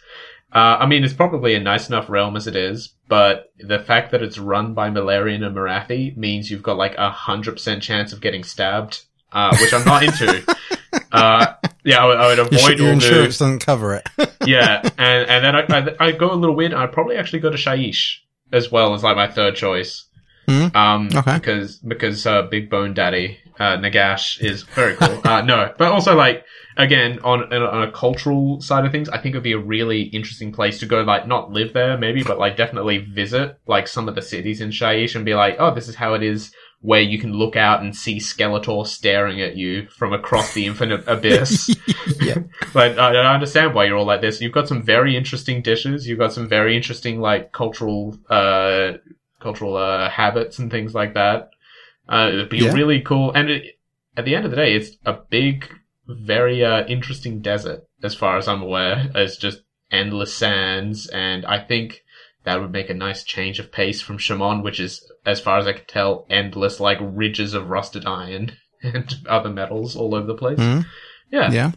Uh, I mean, it's probably a nice enough realm as it is, but the fact that it's run by Malerion and Morathi means you've got like a hundred percent chance of getting stabbed, uh, which I'm not into. uh, yeah, I would, I would Your, avoid your Ulgu. insurance doesn't cover it. yeah, and and then I I I'd go a little weird. I'd probably actually go to Shyish as well as like my third choice. Hmm, Um, okay. because because uh, Big Bone Daddy uh, Nagash is very cool. uh, no, but also like again on on a cultural side of things, I think it'd be a really interesting place to go. Like not live there maybe, but like definitely visit like some of the cities in Shyish and be like, oh, this is how it is. Where you can look out and see Skeletor staring at you from across the infinite abyss. yeah. But I, I understand why you're all like this. You've got some very interesting dishes. You've got some very interesting like cultural uh cultural uh habits and things like that. Uh, it'd be Yeah. really cool. And it, at the end of the day, it's a big, very uh interesting desert as far as I'm aware. It's just endless sands, and I think that would make a nice change of pace from Chamon, which is, as far as I can tell, endless like ridges of rusted iron and other metals all over the place. Mhm. Yeah. Yeah.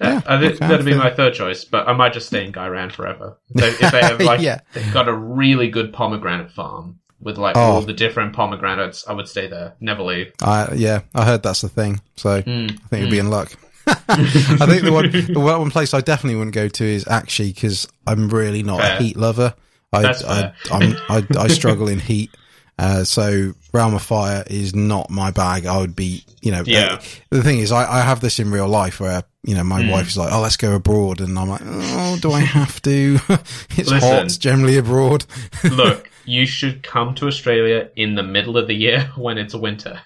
Yeah, okay, that'd be my third choice, but I might just stay in Ghyran forever. If they, if they have like, Yeah. they've got a really good pomegranate farm with like Oh. all the different pomegranates, I would stay there, never leave. I yeah, I heard that's the thing. So Mm. I think you'd be in luck. I think the one the one place I definitely wouldn't go to is Aqshy because I'm really not Fair. a heat lover. I That's I, I I struggle in heat. Uh, so Realm of Fire is not my bag. I would be, you know, Yeah. uh, the thing is, I, I have this in real life where, you know, Hmm. my wife is like, oh, let's go abroad. And I'm like, oh, do I have to? it's Listen. hot generally abroad. Look, you should come to Australia in the middle of the year when it's winter.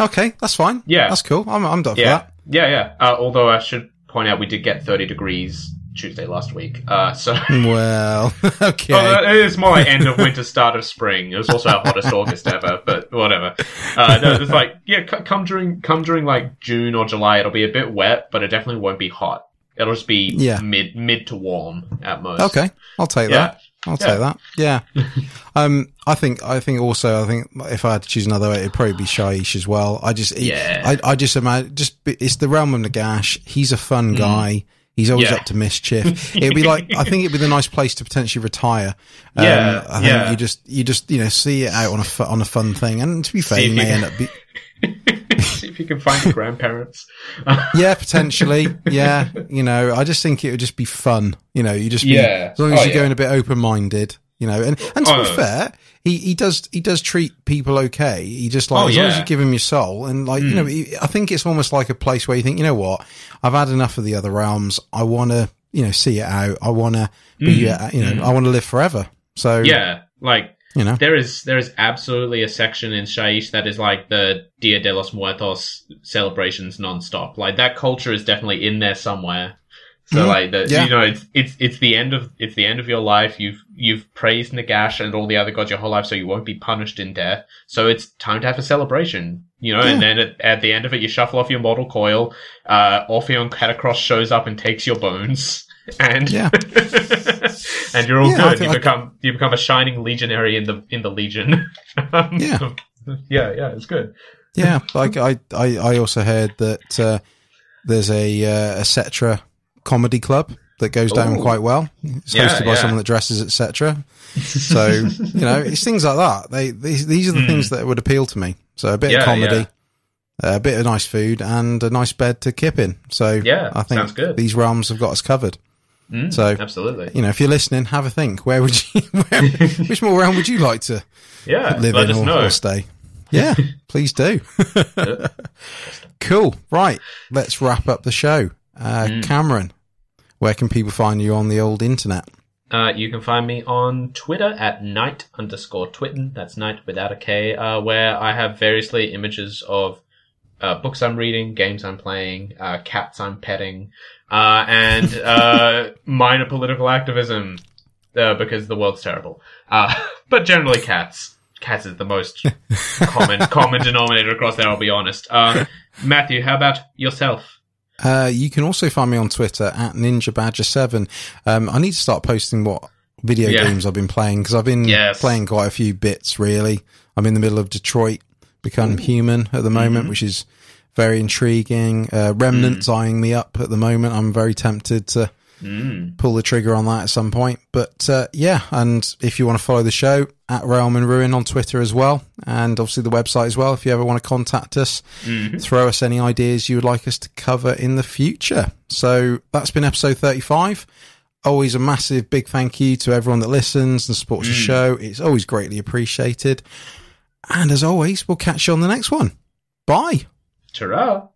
okay, that's fine. Yeah. That's cool. I'm, I'm done for Yeah, that. yeah, yeah. Uh, although I should point out we did get 30 degrees Tuesday last week. Uh, so. Well, okay. Uh, it's more like end of winter, start of spring. It was also our hottest August ever, but whatever. Uh, no, it's like yeah, c- come during come during like June or July. It'll be a bit wet, but it definitely won't be hot. It'll just be Yeah. mid mid to warm at most. Okay, I'll take Yeah. that. I'll take that. Yeah. um, I think, I think also, I think if I had to choose another way, it'd probably be Shyish as well. I just, Yeah. I, I just imagine, just, it's the realm of Nagash. He's a fun guy. He's always Mm. Yeah. up to mischief. It'd be like, I think it'd be the nice place to potentially retire. Um, Yeah, I think yeah. you just, you just, you know, see it out on a, fu- on a fun thing. And to be fair, See you may end up, be, if you can find your grandparents. yeah, potentially. Yeah. You know, I just think it would just be fun. You know, you just be, Yeah. as long as Oh, you're yeah. going a bit open minded, you know, and, and to Oh. be fair, he, he does, he does treat people okay. He just like, Oh, as long as. Hmm. you give him your soul and like, you know, he- I think it's almost like a place where you think, you know what, I've had enough of the other realms. I want to, you know, see it out. I want to be, uh, you know, I want to live forever. So, Yeah, like you know, there is there is absolutely a section in Shyish that is like the Dia de los Muertos celebrations nonstop. Like that culture is definitely in there somewhere. So Mhm. like the, Yeah. you know it's it's it's the end of it's the end of your life. You've you've praised Nagash and all the other gods your whole life, so you won't be punished in death. So it's time to have a celebration. You know, and then at, at the end of it, you shuffle off your mortal coil. Uh, Orpheon Katakros shows up and takes your bones, and Yeah. and you're all Yeah, good. You I- become you become a shining legionary in the in the legion. Um, Yeah. yeah, yeah, it's good. yeah. Like I, I, I also heard that uh, there's a uh, Settra comedy club that goes down quite well. It's Yeah, hosted by yeah. someone that dresses etc. So you know, it's things like that. They these, these are the Mm. things that would appeal to me. So a bit of comedy, a bit of nice food, and a nice bed to kip in. So Yeah, I think these realms have got us covered. Mm, So- absolutely, You know, if you're listening, have a think. Where would you? Where, which more realm would you like to yeah. live in or, or stay? Yeah, please do. cool. Right, let's wrap up the show. Uh, Mm. Cameron, where can people find you on the old internet? Uh, you can find me on Twitter at night underscore twitten. That's night without a K, uh, where I have variously images of uh, books I'm reading, games I'm playing, uh, cats I'm petting, uh, and uh, minor political activism uh, because the world's terrible. Uh, but generally, cats. Cats is the most common common denominator across there. I'll be honest. Uh, Matthew, how about yourself? Uh, you can also find me on Twitter at Ninja Badger Seven. Um, I need to start posting what video Yeah. games I've been playing because I've been Yes. playing quite a few bits. Really, I'm in the middle of Detroit Become Human at the moment, Mhm. which is very intriguing. Uh, Remnants eyeing me up at the moment. I'm very tempted to Mm. pull the trigger on that at some point. But uh, yeah, and if you want to follow the show at Realm and Ruin on Twitter as well, and obviously the website as well. If you ever want to contact us, Mhm. throw us any ideas you would like us to cover in the future. So that's been episode 35. Always a massive big thank you to everyone that listens and supports the Mm. show. It's always greatly appreciated. And as always, we'll catch you on the next one. Bye. Ta-ra!